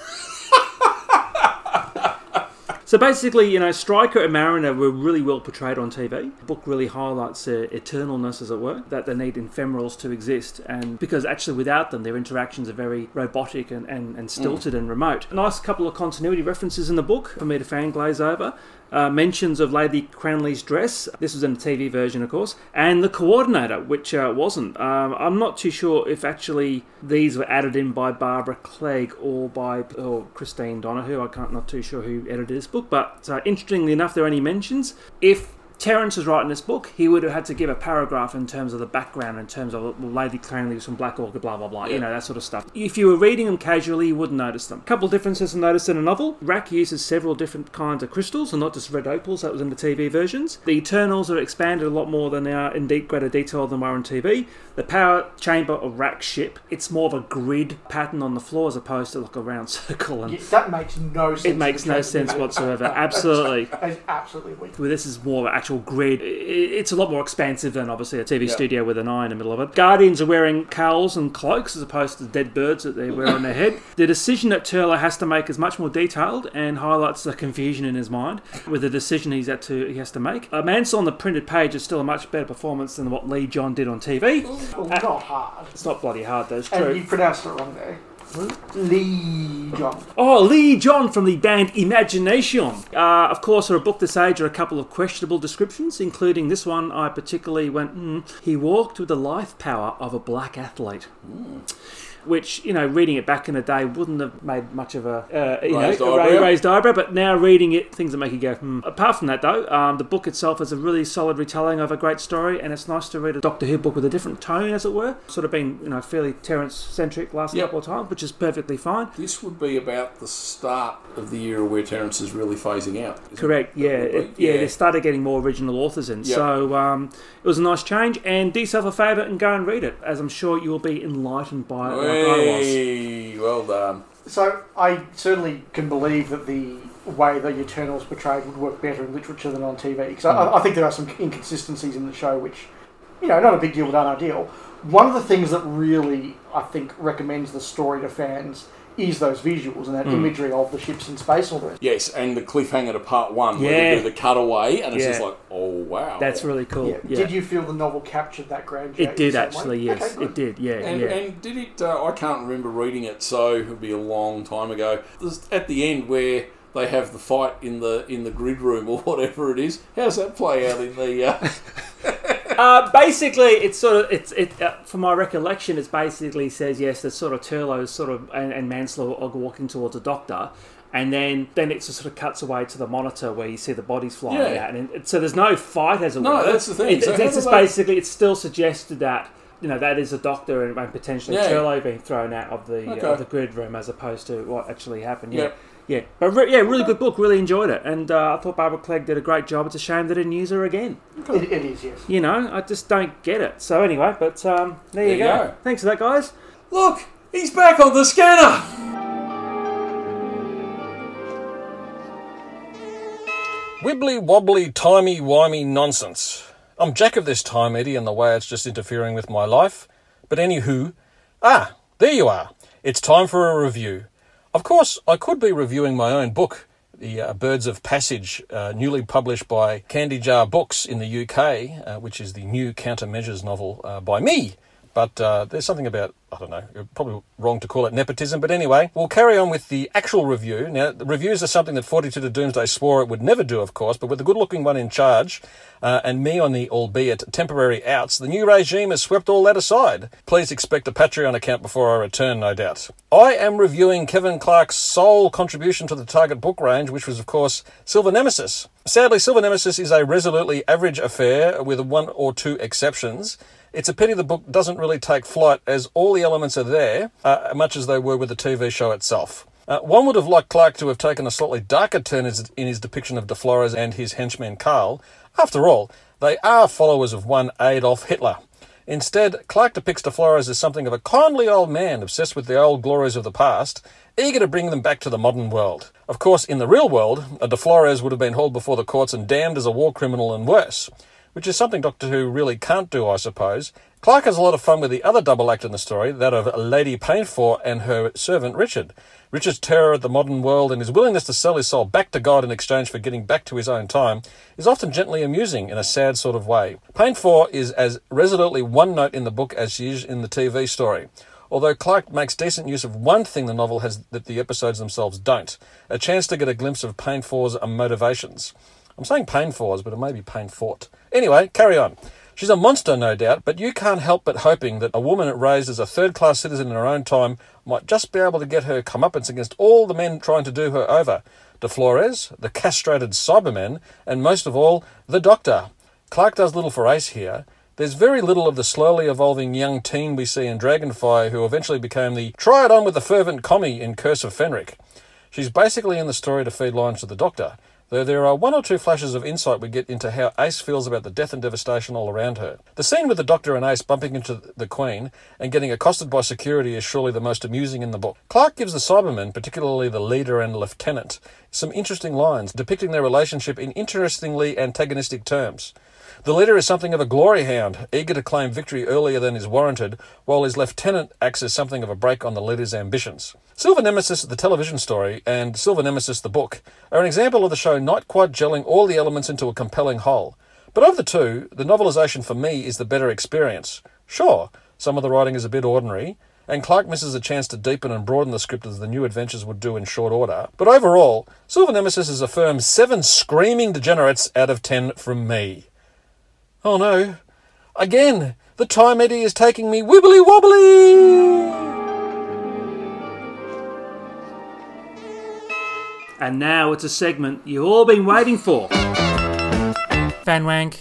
So basically, you know, Striker and Marriner were really well portrayed on TV. The book really highlights their eternalness, as it were, that they need ephemerals to exist, and because actually without them, their interactions are very robotic and, and, and stilted mm. and remote. A nice couple of continuity references in the book for me to fan glaze over. Uh, mentions of Lady Cranley's dress. This was in the TV version, of course, and the coordinator, which uh, wasn't. Um, I'm not too sure if actually these were added in by Barbara Clegg or by or Christine Donougher. I can't not too sure who edited this book, but uh, interestingly enough, there are any mentions. If Terrance was writing this book, he would have had to give a paragraph in terms of the background, in terms of well, Lady Cranley was from Black Orchid, blah blah blah, you know that sort of stuff. If you were reading them casually, you wouldn't notice them. A couple of differences to notice in a novel. Wrack uses several different kinds of crystals, and not just red opals. That was in the TV versions. The Eternals are expanded a lot more than they are in deep greater detail than they are on TV. The power chamber of Wrack's ship, it's more of a grid pattern on the floor as opposed to like a round circle, and Yeah, that makes no sense. it makes no sense whatsoever. Absolutely. Absolutely weak. Well, this is more of an actual grid, it's a lot more expansive than obviously a TV Yeah. studio with an eye in the middle of it. Guardians are wearing cowls and cloaks as opposed to the dead birds that they wear on their head. The decision that Turlough has to make is much more detailed and highlights the confusion in his mind with the decision he's had to he has to make. Uh, Mansell on the printed page is still a much better performance than what Lee John did on TV. Well, not hard. It's not bloody hard, though. It's And true. you pronounced it wrong there. Lee John. Oh, Lee John from the band Imagination. Uh, of course, for a book this age are a couple of questionable descriptions, including this one I particularly went, hmm, he walked with the life power of a black athlete. Which, you know, reading it back in the day wouldn't have made much of a, uh, you Raised know, eyebrow. ra- raised eyebrow, but now reading it, things that make you go, hmm. Apart from that, though, um, the book itself is a really solid retelling of a great story, and it's nice to read a Doctor Who book with a different tone, as it were. Sort of been, you know, fairly Terrance-centric last Yep. couple of times, which is perfectly fine. This would be about the start of the era where Terrance is really phasing out. isn't it? Correct. Yeah, it, be- yeah. They started getting more original authors in, Yep. so um, it was a nice change. And do yourself a favour and go and read it, as I'm sure you will be enlightened by it, like I was. Well done. So I certainly can believe that the way the Eternals portrayed would work better in literature than on TV. Because I, hmm. I think there are some inconsistencies in the show, which, you know, not a big deal, but aren't ideal. One of the things that really, I think, recommends the story to fans is those visuals and that imagery of the ships in space all the rest. Yes, and the cliffhanger to part one where Yeah. they do the cutaway, and it's Yeah. just like, oh wow. That's really cool. Yeah. Yeah, Did you feel the novel captured that grandeur? it did actually. way? Yes, Okay, it did. Yeah, And, yeah. and did it? Uh, I can't remember reading it, so it would be a long time ago. There's at the end where they have the fight in the in the grid room or whatever it is. How's that play out in the? Uh, Uh, basically, it's sort of it's it. Uh, from my recollection, it basically says yes. That sort of Turlough's sort of and, and are walking towards a doctor, And then, then it sort of cuts away to the monitor where you see the bodies flying Yeah. out, and it, so there's no fight as it No, that's the thing. It- So it's how it's do just they- basically it's still suggested that you know that is a doctor and, and potentially Yeah. Turlough being thrown out of the Okay. of the grid room as opposed to what actually happened. Yeah, Yep. Yeah, but re- yeah, really good book. Really enjoyed it, and uh, I thought Barbara Clegg did a great job. It's a shame they didn't use her again. It, it is, yes. You know, I just don't get it. So anyway, but um, there, you, There you go. go. Thanks for that, guys. Look, he's back on the scanner. Wibbly wobbly timey wimey nonsense. I'm jack of this time, Eddie, and the way it's just interfering with my life. But anywho, ah, there you are. It's time for a review. Of course, I could be reviewing my own book, The uh, Birds of Passage, uh, newly published by Candy Jar Books in the UK, uh, which is the new countermeasures novel uh, by me. But uh, there's something about, I don't know, probably wrong to call it nepotism. But anyway, we'll carry on with the actual review. Now, the reviews are something that 42 to Doomsday swore it would never do, of course, but with a good looking one in charge, uh, and me on the albeit temporary outs, the new regime has swept all that aside. Please expect a Patreon account before I return, no doubt. I am reviewing Kevin Clarke's sole contribution to the Target book range, which was, of course, Silver Nemesis. Sadly, Silver Nemesis is a resolutely average affair with one or two exceptions. It's a pity the book doesn't really take flight, as all the elements are there, uh, much as they were with the TV show itself. Uh, one would have liked Clarke to have taken a slightly darker turn in his depiction of De Flores and his henchman Karl. After all, they are followers of one Adolf Hitler. Instead, Clarke depicts De Flores as something of a kindly old man obsessed with the old glories of the past, eager to bring them back to the modern world. Of course, in the real world, a De Flores would have been hauled before the courts and damned as a war criminal and worse, which is something Doctor Who really can't do, I suppose. Clarke has a lot of fun with the other double act in the story, that of Lady Peinforte and her servant Richard. Richard's terror at the modern world and his willingness to sell his soul back to God in exchange for getting back to his own time is often gently amusing in a sad sort of way. Peinforte is as resolutely one note in the book as she is in the TV story. Although Clarke makes decent use of one thing the novel has that the episodes themselves don't a chance to get a glimpse of Peinforte's motivations. I'm saying Painfor's, but it may be pain Painfort. Anyway, carry on. She's a monster, no doubt, but you can't help but hoping that a woman raised as a third class citizen in her own time might just be able to get her comeuppance against all the men trying to do her over. De Flores, the castrated Cybermen, and most of all, the Doctor. Clarke does little for Ace here. There's very little of the slowly evolving young teen we see in Dragonfire who eventually became the try it on with the fervent commie in Curse of Fenric. She's basically in the story to feed lines to the Doctor, though there are one or two flashes of insight we get into how Ace feels about the death and devastation all around her. The scene with the Doctor and Ace bumping into the Queen and getting accosted by security is surely the most amusing in the book. Clarke gives the Cybermen, particularly the leader and lieutenant, some interesting lines depicting their relationship in interestingly antagonistic terms. The leader is something of a glory hound, eager to claim victory earlier than is warranted, while his lieutenant acts as something of a brake on the leader's ambitions. Silver Nemesis, the television story, and Silver Nemesis, the book, are an example of the show not quite gelling all the elements into a compelling whole. But of the two, the novelisation for me is the better experience. Sure, some of the writing is a bit ordinary, and Clarke misses a chance to deepen and broaden the script as the new adventures would do in short order. But overall, Silver Nemesis is a firm seven screaming degenerates out of ten from me. Oh no. Again, the time eddy is taking me wibbly wobbly! And now it's a segment you've all been waiting for. Fan wank.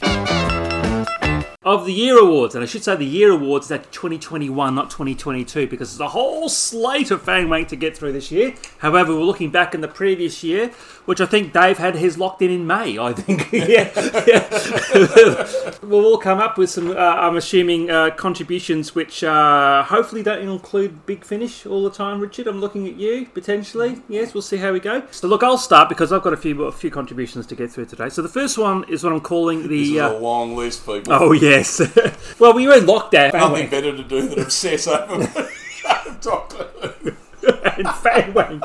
Of the Year Awards, and I should say the Year Awards is at 2021, not 2022, because there's a whole slate of fan wank to get through this year. However, we're looking back in the previous year, which I think Dave had his locked in in May, I think. yeah. yeah. we'll all come up with some, uh, I'm assuming, uh, contributions which uh, hopefully don't include Big Finish all the time, Richard. I'm looking at you, potentially. Yes, we'll see how we go. So, look, I'll start because I've got a few, a few contributions to get through today. So, the first one is what I'm calling This the. is Uh, a long list, people. Oh yes. well, we were in lockdown. Nothing better to do than obsess over Doctor Who. and fan wank.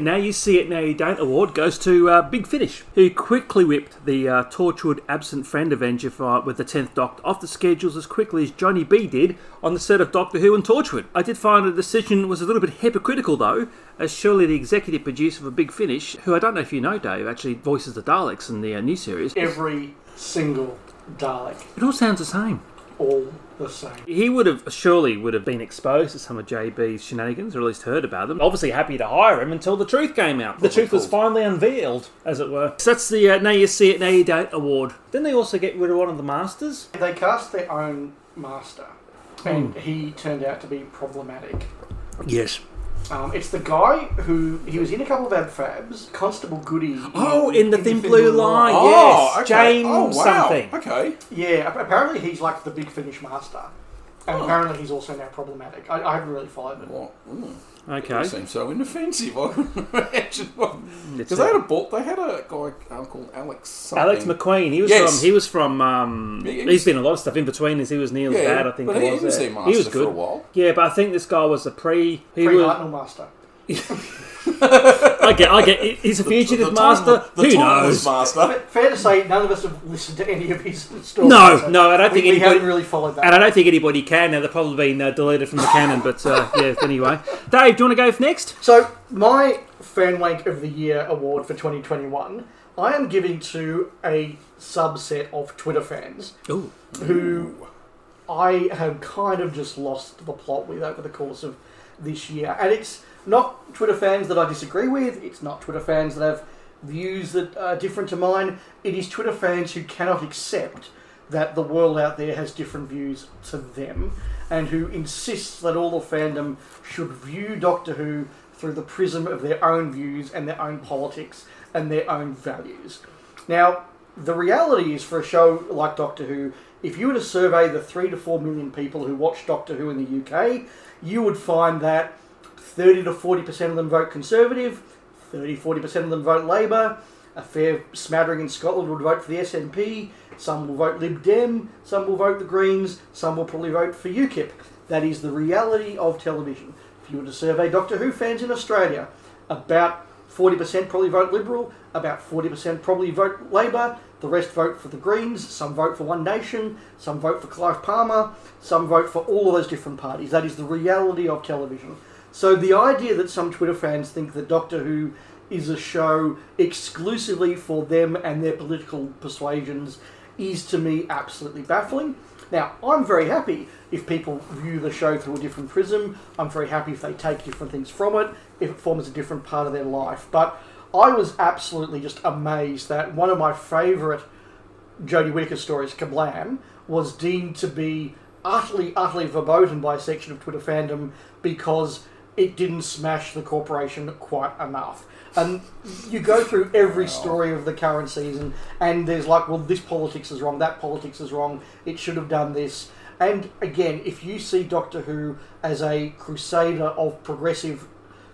Now you see it, now you don't. Award goes to uh, Big Finish, who quickly whipped the uh, tortured absent friend Avenger fight with the tenth Doctor off the schedules as quickly as Johnny B did on the set of Doctor Who and Torchwood. I did find the decision was a little bit hypocritical though, as surely the executive producer for Big Finish, who I don't know if you know, Dave, actually voices the Daleks in the uh, new series. Every single Dalek. It all sounds the same. All the same. He would have surely would have been exposed to some of JB's shenanigans, or at least heard about them. Obviously, happy to hire him until the truth came out. The truth was finally unveiled, as it were. So that's the uh, now you see it, now you don't award. Then they also get rid of one of the masters. They cast their own master, and he turned out to be problematic. Yes. Um, it's the guy who he was in a couple of Ab Fabs, Constable Goody. Oh, in the Thin Blue Line. yes, James oh, wow. something. Okay. Yeah, ap- apparently he's like the big finish master, and apparently he's also now problematic. I, I haven't really followed it. What? Mm. Okay. It seems so inoffensive. I couldn't imagine. Because they had a- a. They had a guy uh, called Alex. Something. Alex Macqueen. He was Yes. from. He was from. Um, Yeah, he he's was- been a lot of stuff in between. As he was Neil's Yeah, dad, I think. but it he was, was master he was for good. a while. Yeah, but I think this guy was a pre. He Pre was. Hartnell master. I get. I get. He's a fugitive The master. time- the Who knows? master. Fair to say, none of us have listened to any of his stories. No, so no, I don't think we, we anybody- haven't really followed that. And I don't think anybody can. Now they've probably been uh, deleted from the canon. But uh, yeah. Anyway, Dave, do you want to go next? So, my Fan Wank of the Year award for 2021, I am giving to a subset of Twitter fans Ooh. who I have kind of just lost the plot with over the course of this year. And it's not Twitter fans that I disagree with, it's not Twitter fans that have views that are different to mine, it is Twitter fans who cannot accept that the world out there has different views to them and who insists that all the fandom should view Doctor Who through the prism of their own views and their own politics and their own values. Now, the reality is for a show like Doctor Who, if you were to survey the three to four million people who watch Doctor Who in the UK, you would find that 30 to 40% of them vote Conservative, 30 40% of them vote Labour, a fair smattering in Scotland would vote for the SNP, some will vote Lib Dem, some will vote the Greens, some will probably vote for UKIP. That is the reality of television. If you were to survey Doctor Who fans in Australia, about 40% probably vote Liberal, about 40% probably vote Labour, the rest vote for the Greens, some vote for One Nation, some vote for Clive Palmer, some vote for all of those different parties. That is the reality of television. So the idea that some Twitter fans think that Doctor Who is a show exclusively for them and their political persuasions is to me absolutely baffling. Now, I'm very happy if people view the show through a different prism. I'm very happy if they take different things from it, if it forms a different part of their life. But I was absolutely just amazed that one of my favourite Jodie Whittaker stories, Kerblam, was deemed to be utterly, utterly verboten by a section of Twitter fandom because it didn't smash the corporation quite enough. And you go through every story of the current season, and there's like, well, this politics is wrong, that politics is wrong, it should have done this. And again, if you see Doctor Who as a crusader of progressive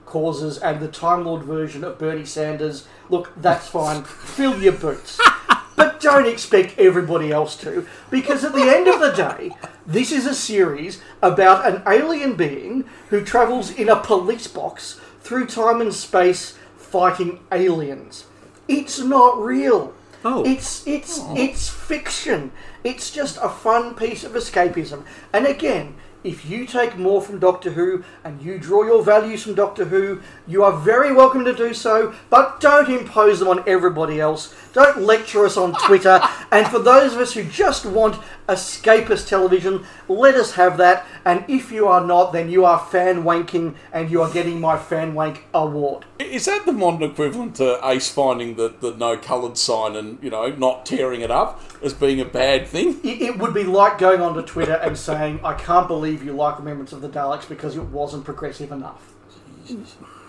causes and the Time Lord version of Bernie Sanders, look, that's fine. Fill your boots. But don't expect everybody else to, because at the end of the day, this is a series about an alien being who travels in a police box through time and space fighting aliens. It's not real. Oh. It's it's oh. it's fiction. It's just a fun piece of escapism. And again, if you take more from Doctor Who and you draw your values from Doctor Who, you are very welcome to do so, but don't impose them on everybody else. Don't lecture us on Twitter. and for those of us who just want escapist television, let us have that. And if you are not, then you are fan wanking and you are getting my fan wank award. Is that the modern equivalent to Ace finding the, the no coloured sign and, you know, not tearing it up as being a bad thing? It, it would be like going onto Twitter and saying, I can't believe you like Remembrance of the Daleks because it wasn't progressive enough.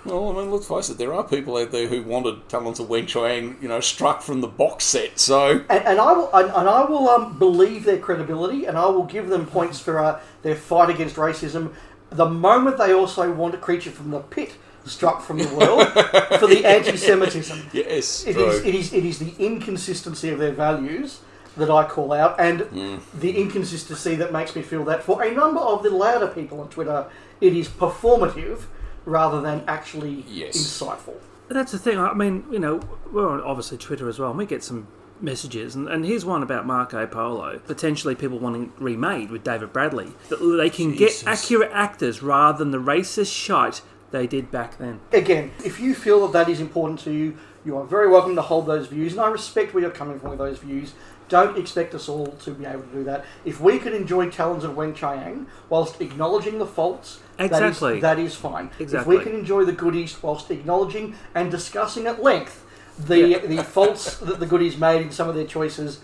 Well, I mean, let's face it, there are people out there who wanted Talons of Weng-Chiang, you know, struck from the box set, so... And, and I will, and, and I will um, believe their credibility, and I will give them points for uh, their fight against racism. The moment they also want a creature from the pit struck from the world for the anti-Semitism, Yes, it is, it is, it is the inconsistency of their values that I call out, and Hmm. the inconsistency that makes me feel that for a number of the louder people on Twitter, it is performative rather than actually Yes. insightful. That's the thing. I mean, you know, we're on obviously Twitter as well, and we get some messages. And, and here's one about Marco Polo. Potentially people wanting remade with David Bradley. That they can Jesus. get accurate actors rather than the racist shite they did back then. Again, if you feel that that is important to you, you are very welcome to hold those views, and I respect where you're coming from with those views. Don't expect us all to be able to do that. If we could enjoy Talons of Weng-Chiang whilst acknowledging the faults, Exactly. that is, that is fine. Exactly. If we can enjoy the goodies whilst acknowledging and discussing at length the the faults that the goodies made in some of their choices,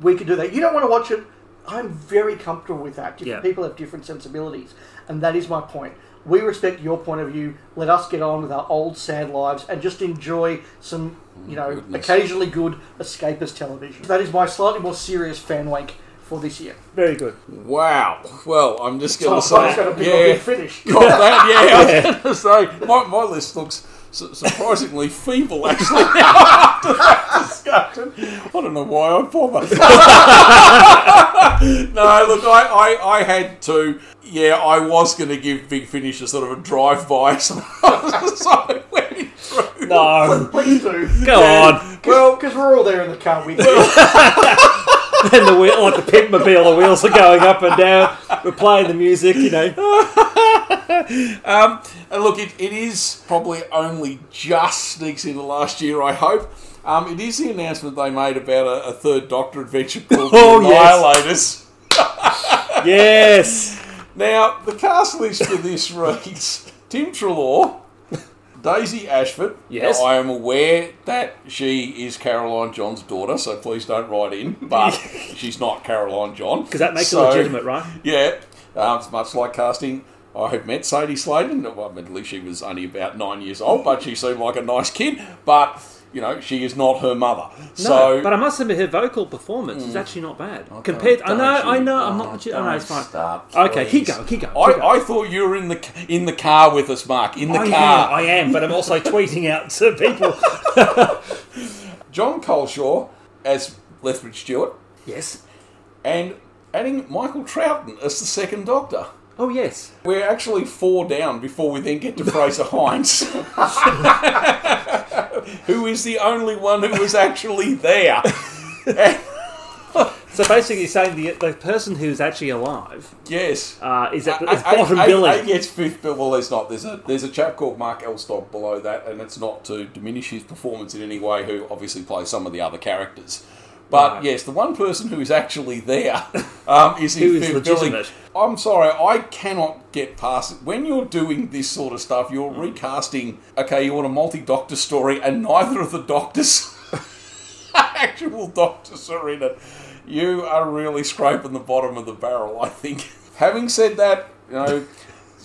we can do that. You don't want to watch it. I'm very comfortable with that. Different Yeah. people have different sensibilities, and that is my point. We respect your point of view. Let us get on with our old sad lives and just enjoy some, you oh know, Goodness. occasionally good escapist television. That is my slightly more serious fan wank for this year. Very good. Wow. Well, I'm just going to say, Cruise got a big, yeah, big finish. got that. Yeah, I was going to say my, my list looks su- surprisingly feeble actually after that discussion. I don't know why I bother. no, look, I, I, I had to. Yeah, I was going to give Big Finish a sort of a drive-by, so, so I went through. No. Please do. Go on. Well, because we're all there in the car with you. And the wheel, like the pitmobile, the wheels are going up and down. We're playing the music, you know. Um, and look, it, it is probably only just sneaks into last year, I hope. Um, it is the announcement they made about a, a third Doctor adventure called Oh, The yes. Annihilators. Yes. Now, the cast list for this reads Tim Treloar, Daisy Ashford. Yes. Now, I am aware that she is Caroline John's daughter, so please don't write in, but she's not Caroline John. Because that makes So- it legitimate, right? yeah, um, it's much like casting. I have met Sadie Sladen. Well, admittedly, she was only about nine years old, but she seemed like a nice kid. But you know, she is not her mother. No, so, but I must admit, her vocal performance is mm. actually not bad. Compared, I know, I know, I'm oh, not. I know oh, it's fine. start, Okay, keep going, keep going. I, keep going. I thought you were in the in the car with us, Mark. In the I car. am, I am, but I'm also tweeting out to people. Jon Culshaw as Lethbridge Stewart, yes. and adding Michael Troughton as the second Doctor. Oh yes. We're actually four down before we then get to Frazer Hines, who is the only one who was actually there. So basically, you're saying the the person who's actually alive yes. uh, is at the I- is I- bottom I- billing. I- Yes, fifth bill. Well, there's not. There's a there's a chap called Mark Elstob below that, and it's not to diminish his performance in any way. Who obviously plays some of the other characters. But Right. yes, the one person who is actually there um, is in is billing. legitimate. I'm sorry, I cannot get past it. When you're doing this sort of stuff, you're Hmm. recasting. Okay, you want a multi-doctor story, and neither of the doctors, actual doctors, are in it. You are really scraping the bottom of the barrel. I think. Having said that, you know.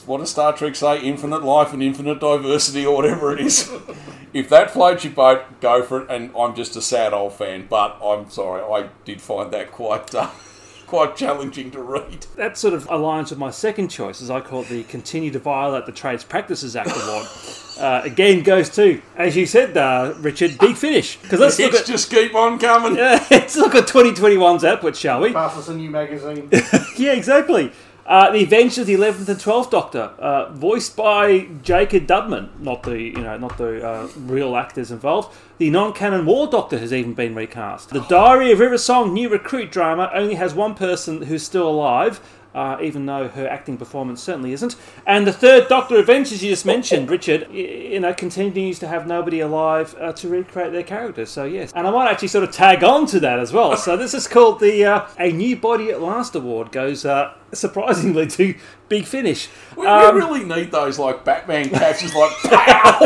What does Star Trek say? Infinite life and infinite diversity, or whatever it is. if that floats your boat, go for it. And I'm just a sad old fan, but I'm sorry, I did find that quite, uh, quite challenging to read. that sort of aligns with my second choice, as I call it the Continue to Violate the Trades Practices Act award. Uh, again, goes to, as you said, uh, Richard, Big Finish. Because let's look at just keep on coming. let's look at 2021's output, shall we? Pass us a new magazine. Yeah, exactly. Uh, the Adventures of the Eleventh and Twelfth Doctor, uh, voiced by Jacob Dudman, not the you know not the uh, real actors involved. The non-canon War Doctor has even been recast. The Diary of River Song new recruit drama only has one person who's still alive, uh, even though her acting performance certainly isn't. And the third Doctor Adventures you just mentioned, Richard, you know, continues to have nobody alive uh, to recreate their characters. So yes, and I might actually sort of tag on to that as well. So this is called the uh, A New Body at Last award. Goes surprisingly to Big Finish. We, Um, we really need those like Batman catches, like pow,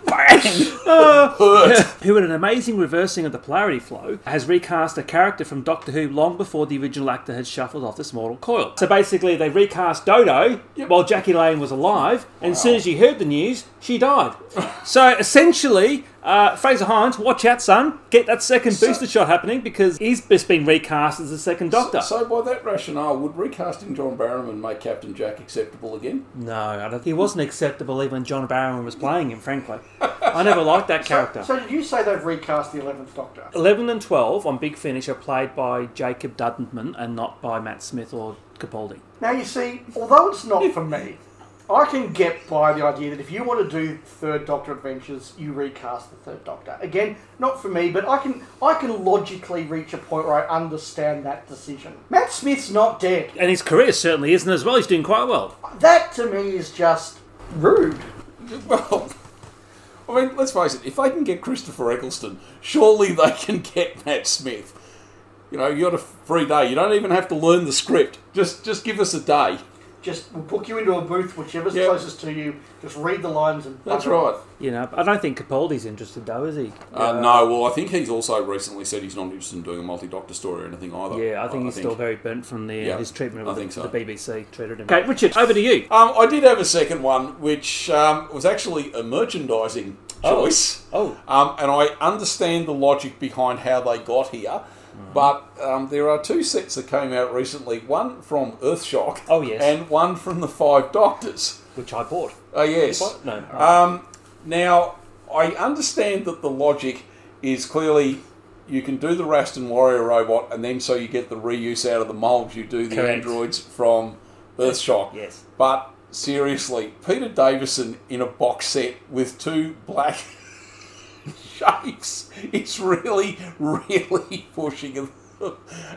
bang, hurt. who, in an amazing reversing of the polarity flow, has recast a character from Doctor Who long before the original actor had shuffled off this mortal coil. So basically, they recast Dodo while Jackie Lane was alive, and as soon as she heard the news, she died. so essentially, uh, Frazer Hines, watch out, son, get that second booster shot happening because he's just been recast as the second Doctor. So by that rationale, would recasting John Barrowman make Captain Jack acceptable again? no, I don't, he wasn't acceptable even when John Barrowman was playing him. Frankly, I never liked that character. So did you say they've recast the Eleventh Doctor? 11 and 12 on Big Finish are played by Jacob Dudman and not by Matt Smith or Capaldi. Now you see, although it's not for me, I can get by the idea that if you want to do Third Doctor adventures, you recast the Third Doctor. Again, not for me, but I can I can logically reach a point where I understand that decision. Matt Smith's not dead. And his career certainly isn't as well. He's doing quite well. That to me is just rude. Well, I mean, let's face it. If they can get Christopher Eccleston, surely they can get Matt Smith. You know, you got a free day. You don't even have to learn the script. Just just give us a day. Just we'll book you into a booth, whichever's Yep. closest to you. Just read the lines and. That's right. off. You know, I don't think Capaldi's interested though, is he? Uh, no, well, I think he's also recently said he's not interested in doing a multi-doctor story or anything either. Yeah, I think he's still very burnt from the Yeah, his treatment I of the, think so. the BBC treated him. Okay, Richard, over to you. Um, I did have a second one, which um, was actually a merchandising Oh. choice. Oh, Um, and I understand the logic behind how they got here. But um, there are two sets that came out recently. One from Earthshock. Oh, yes. And one from the Five Doctors. which I bought. Oh yes. What? No. Um, now I understand that the logic is clearly you can do the Raston Warrior robot, and then so you get the reuse out of the molds, you do the Correct. androids from Earthshock. yes. But seriously, Peter Davison in a box set with two black shapes, it's really, really pushing.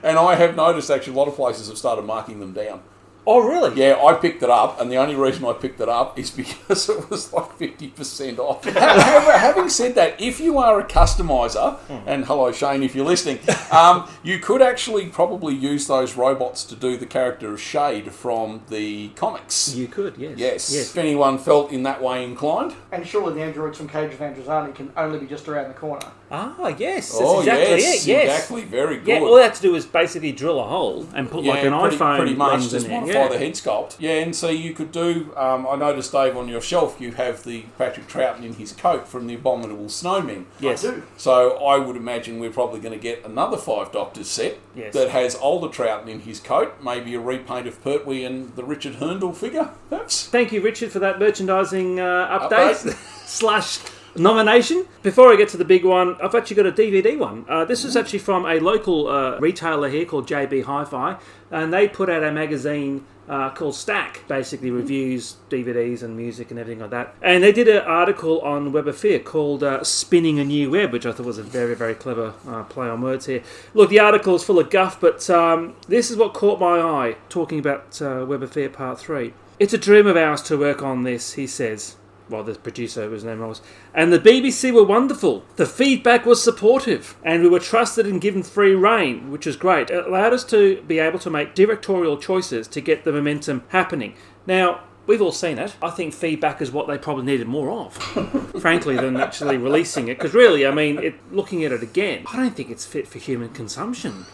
And I have noticed actually a lot of places have started marking them down. Oh, really? Yeah, I picked it up, and the only reason I picked it up is because it was like 50% off. However, having said that, if you are a customizer, and hello Shane if you're listening, um, you could actually probably use those robots to do the character of Shayde from the comics. You could, yes. Yes. Yes. If anyone felt in that way inclined. And surely the androids from Caves of Androzani can only be just around the corner. Ah, yes. That's oh, exactly yes, it. Yes. exactly. Very good. Yeah, all they have to do is basically drill a hole and put like an pretty, iPhone pretty much just modify Yeah. the head sculpt. Yeah, and so you could do. Um, I noticed Dave on your shelf you have the Patrick Troughton in his coat from the Abominable Snowmen. Yes. I do. So I would imagine we're probably going to get another Five Doctors set Yes. that has older Troughton in his coat, maybe a repaint of Pertwee and the Richard Hurndall figure, perhaps. Thank you, Richard, for that merchandising uh, Update. update slash nomination. Before I get to the big one, I've actually got a DVD one. Uh, this is actually from a local uh, retailer here called JB Hi-Fi, and they put out a magazine uh, called Stack, basically reviews DVDs and music and everything like that. And they did an article on Web of Fear called uh, "Spinning a New Web," which I thought was a very, very clever uh, play on words here. Look, the article is full of guff, but um, this is what caught my eye. Talking about uh, Web of Fear Part Three. It's a dream of ours to work on this, he says. Well, the producer, whose name was. And the BBC were wonderful. The feedback was supportive, and we were trusted and given free reign, which was great. It allowed us to be able to make directorial choices to get the momentum happening. Now, we've all seen it. I think feedback is what they probably needed more of, frankly, than actually releasing it. Because really, I mean, it, looking at it again, I don't think it's fit for human consumption.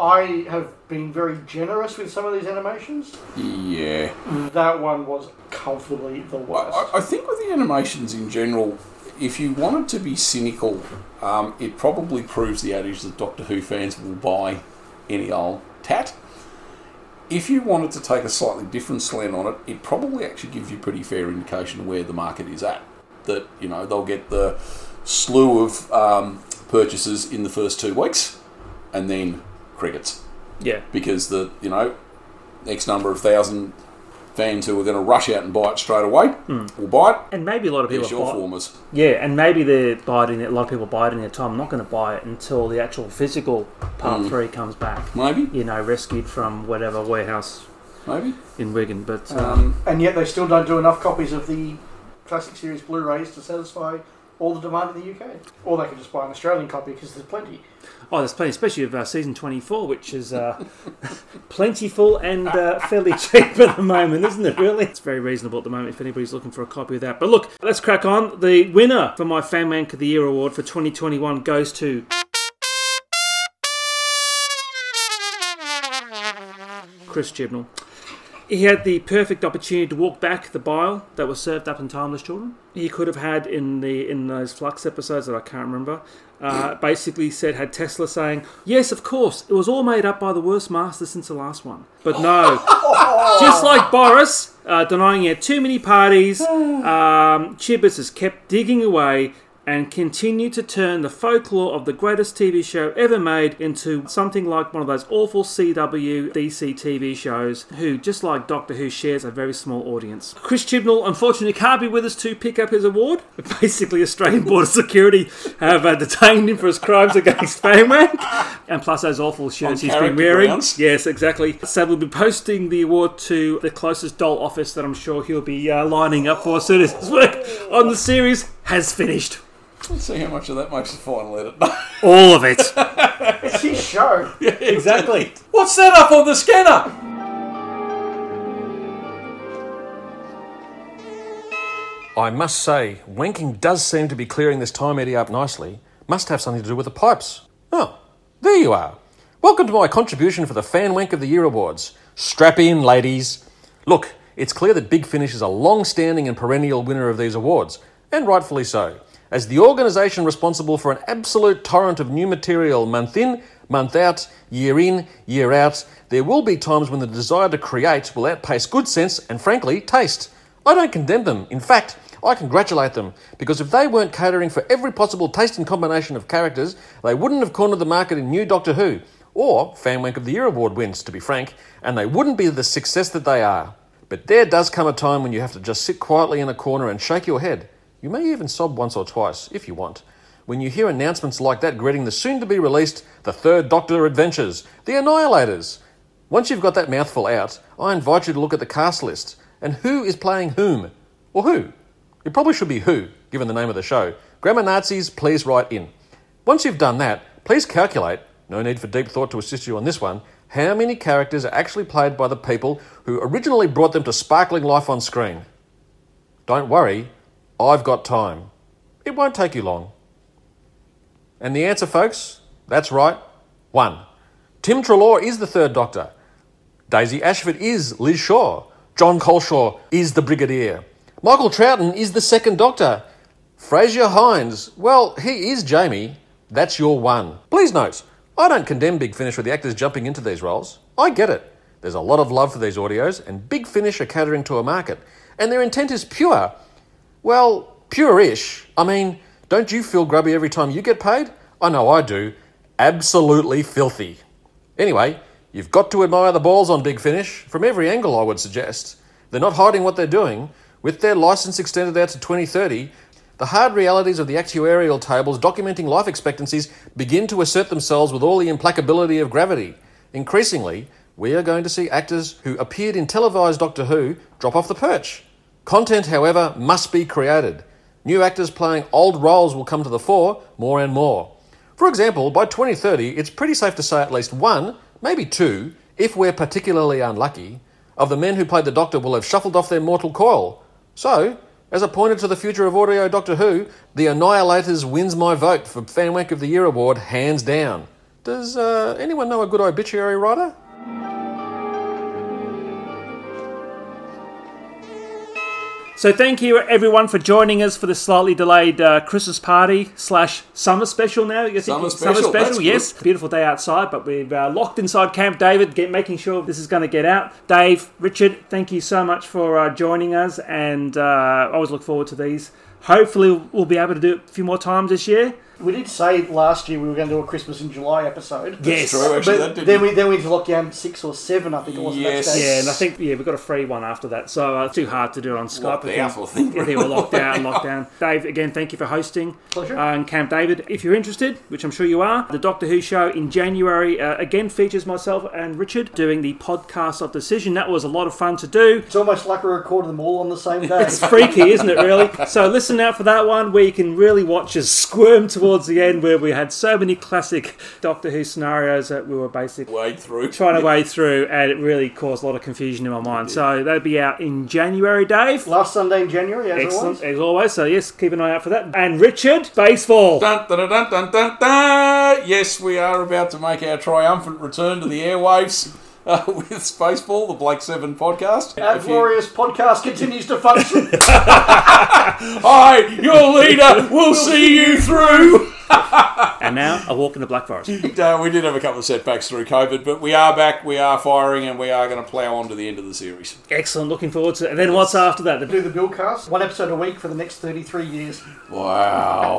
I have been very generous with some of these animations. Yeah. That one was comfortably the worst. I, I think with the animations in general, if you wanted to be cynical, um, it probably proves the adage that Doctor Who fans will buy any old tat. If you wanted to take a slightly different slant on it, it probably actually gives you a pretty fair indication of where the market is at. That, you know, they'll get the slew of um, purchases in the first two weeks and then crickets. Yeah. Because the, you know, X number of thousand fans who are going to rush out and buy it straight away will buy it. And maybe a lot of people There's buy- formers. Yeah, and maybe they're biding it. A lot of people buy it in their time. I'm not going to buy it until the actual physical part three comes back. Maybe, You know, rescued from whatever warehouse maybe. in Wigan. But um, Um, and yet they still don't do enough copies of the classic series Blu-rays to satisfy all the demand in the UK. Or they could just buy an Australian copy because there's plenty. oh, there's plenty, especially of uh, season 24, which is uh, plentiful and uh, fairly cheap at the moment, isn't it? Really, it's very reasonable at the moment if anybody's looking for a copy of that. But look, let's crack on. The winner for my Fan Mank of the Year award for 2021 goes to. Chris Chibnall. He had the perfect opportunity to walk back the bile that was served up in Timeless Children. He could have had in the in those Flux episodes that I can't remember. Uh, basically said had Tesla saying, "Yes, of course, it was all made up by the worst master since the last one." But no, just like Boris uh, denying he had too many parties, um, Chibbers has kept digging away and continue to turn the folklore of the greatest TV show ever made into something like one of those awful CW DC TV shows who, just like Doctor Who, shares a very small audience. Chris Chibnall unfortunately can't be with us to pick up his award. Basically, Australian Border Security have uh, detained him for his crimes against Fangman and plus those awful shirts he's been wearing. grounds. Yes, exactly. So we'll be posting the award to the closest doll office that I'm sure he'll be uh, lining up for as soon as his work on the series has finished. Let's see how much of that makes the final edit. All of it. It's his show. exactly. What's that up on the scanner? I must say, wanking does seem to be clearing this time eddy up nicely. Must have something to do with the pipes. Oh, there you are. Welcome to my contribution for the Fan Wank of the Year Awards. Strap in, ladies. Look, it's clear that Big Finish is a long standing and perennial winner of these awards, and rightfully so. As the organisation responsible for an absolute torrent of new material month in, month out, year in, year out, there will be times when the desire to create will outpace good sense and, frankly, taste. I don't condemn them. In fact, I congratulate them because if they weren't catering for every possible taste and combination of characters, they wouldn't have cornered the market in new Doctor Who or Fan Wank of the Year award wins, to be frank, and they wouldn't be the success that they are. But there does come a time when you have to just sit quietly in a corner and shake your head. You may even sob once or twice, if you want, when you hear announcements like that greeting the soon to be released The Third Doctor Adventures, The Annihilators. Once you've got that mouthful out, I invite you to look at the cast list and who is playing whom, or who. It probably should be who, given the name of the show. Grammar Nazis, please write in. Once you've done that, please calculate, no need for deep thought to assist you on this one, how many characters are actually played by the people who originally brought them to sparkling life on screen. Don't worry, I've got time. It won't take you long. And the answer, folks? That's right, one. Tim Treloar is the third Doctor. Daisy Ashford is Liz Shaw. Jon Culshaw is the Brigadier. Michael Troughton is the second Doctor. Frazer Hines, well, he is Jamie. That's your one. Please note, I don't condemn Big Finish with the actors jumping into these roles. I get it. There's a lot of love for these audios, and Big Finish are catering to a market. And their intent is pure. Well, pure ish. I mean, don't you feel grubby every time you get paid? I know I do. Absolutely filthy. Anyway, you've got to admire the balls on Big Finish from every angle, I would suggest. They're not hiding what they're doing. With their license extended out to 2030, the hard realities of the actuarial tables documenting life expectancies begin to assert themselves with all the implacability of gravity. Increasingly, we are going to see actors who appeared in televised Doctor Who drop off the perch. Content, however, must be created. New actors playing old roles will come to the fore more and more. For example, by 2030, it's pretty safe to say at least one, maybe two, if we're particularly unlucky, of the men who played the Doctor will have shuffled off their mortal coil. So, as a pointer to the future of audio Doctor Who, The Annihilators wins my vote for Fan Wank of the Year award, hands down. Does uh, anyone know a good obituary writer? So thank you everyone for joining us for the slightly delayed uh, Christmas party slash summer special. Now Summer special, that's good. yes, beautiful day outside, but we've uh, locked inside Camp David, get, making sure this is going to get out. Dave, Richard, thank you so much for uh, joining us, and uh, I always look forward to these. Hopefully, we'll be able to do it a few more times this year. We did say last year we were going to do a Christmas in July episode. Yes. True, actually, that But did then we then we had to lock down six or seven, I think it was. at that Yes. Yeah, and I think yeah we've got a free one after that, so uh, it's too hard to do it on Skype. Locked I out, think. I think. Yeah, they were locked down, locked down. Dave, again, thank you for hosting. Pleasure. Uh, and Camp David, if you're interested, which I'm sure you are, the Doctor Who show in January uh, again features myself and Richard doing the podcast of Decision. That was a lot of fun to do. It's almost like we recorded them all on the same day. It's freaky, isn't it, really? So listen out for that one where you can really watch us squirm towards the end where we had so many classic Doctor Who scenarios that we were basically Wade through. trying to wade through, and it really caused a lot of confusion in my mind. So that'll be out in January, Dave. Last Sunday in January, as Excellent, always. as always. So yes, keep an eye out for that. And Richard, baseball. Dun, dun, dun, dun, dun, dun. Yes, we are about to make our triumphant return to the airwaves uh, with Spaceball, the Blake Seven podcast. Our If you- glorious podcast continues to function. Hi, your leader will see you through. And now a walk in the Black Forest. Uh, we did have a couple of setbacks through COVID, but we are back, we are firing, and we are going to plough on to the end of the series. Excellent. Looking forward to it. And then what's after that? The do the Billcast, one episode a week for the next 33 years. Wow.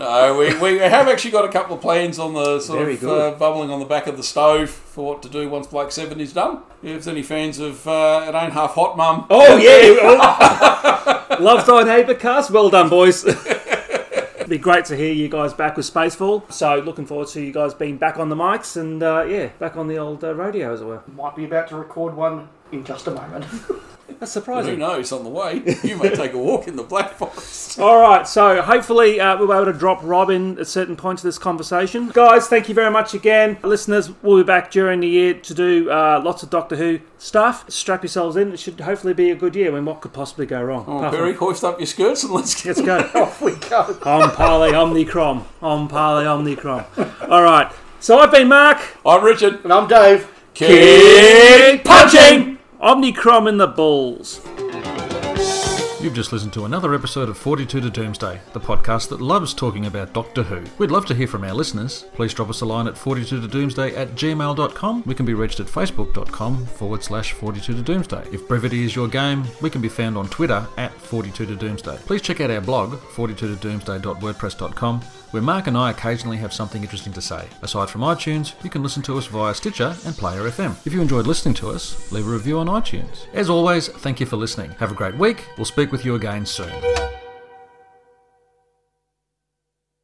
No, we, we have actually got a couple of plans on the sort Very of uh, bubbling on the back of the stove for what to do once Blake Seven is done. If there's any fans of uh, It Ain't Half Hot Mum, Oh yeah! Love thy neighbour cast. Well done, boys. It'd be great to hear you guys back with Spacefall. So looking forward to you guys being back on the mics and uh, yeah, back on the old uh, radio as it were. Might be about to record one in just a moment. That's But who knows? On the way, you may take a walk in the Black Forest. All right, so hopefully uh, we'll be able to drop Robin at certain points of this conversation. Guys, thank you very much again. Listeners, we'll be back during the year to do uh, lots of Doctor Who stuff. Strap yourselves in. It should hopefully be a good year. I mean, what could possibly go wrong? Come on, Apart from- Peri, hoist up your skirts and let's get. Let's go. Off we go. Om Pale Omnicrom. Om Pale Omnicrom. All right. So I've been Mark. I'm Richard. And I'm Dave. Keep punching! Omnicrom in the balls. You've just listened to another episode of 42 to Doomsday, the podcast that loves talking about Doctor Who. We'd love to hear from our listeners. Please drop us a line at 42 to Doomsday at gmail.com. We can be reached at facebook.com forward slash 42 to Doomsday. If brevity is your game, we can be found on Twitter at 42 to Doomsday. Please check out our blog, 42 to doomsday.wordpress.com, where Mark and I occasionally have something interesting to say. Aside from iTunes, you can listen to us via Stitcher and Player FM. If you enjoyed listening to us, leave a review on iTunes. As always, thank you for listening. Have a great week. We'll speak with you again soon.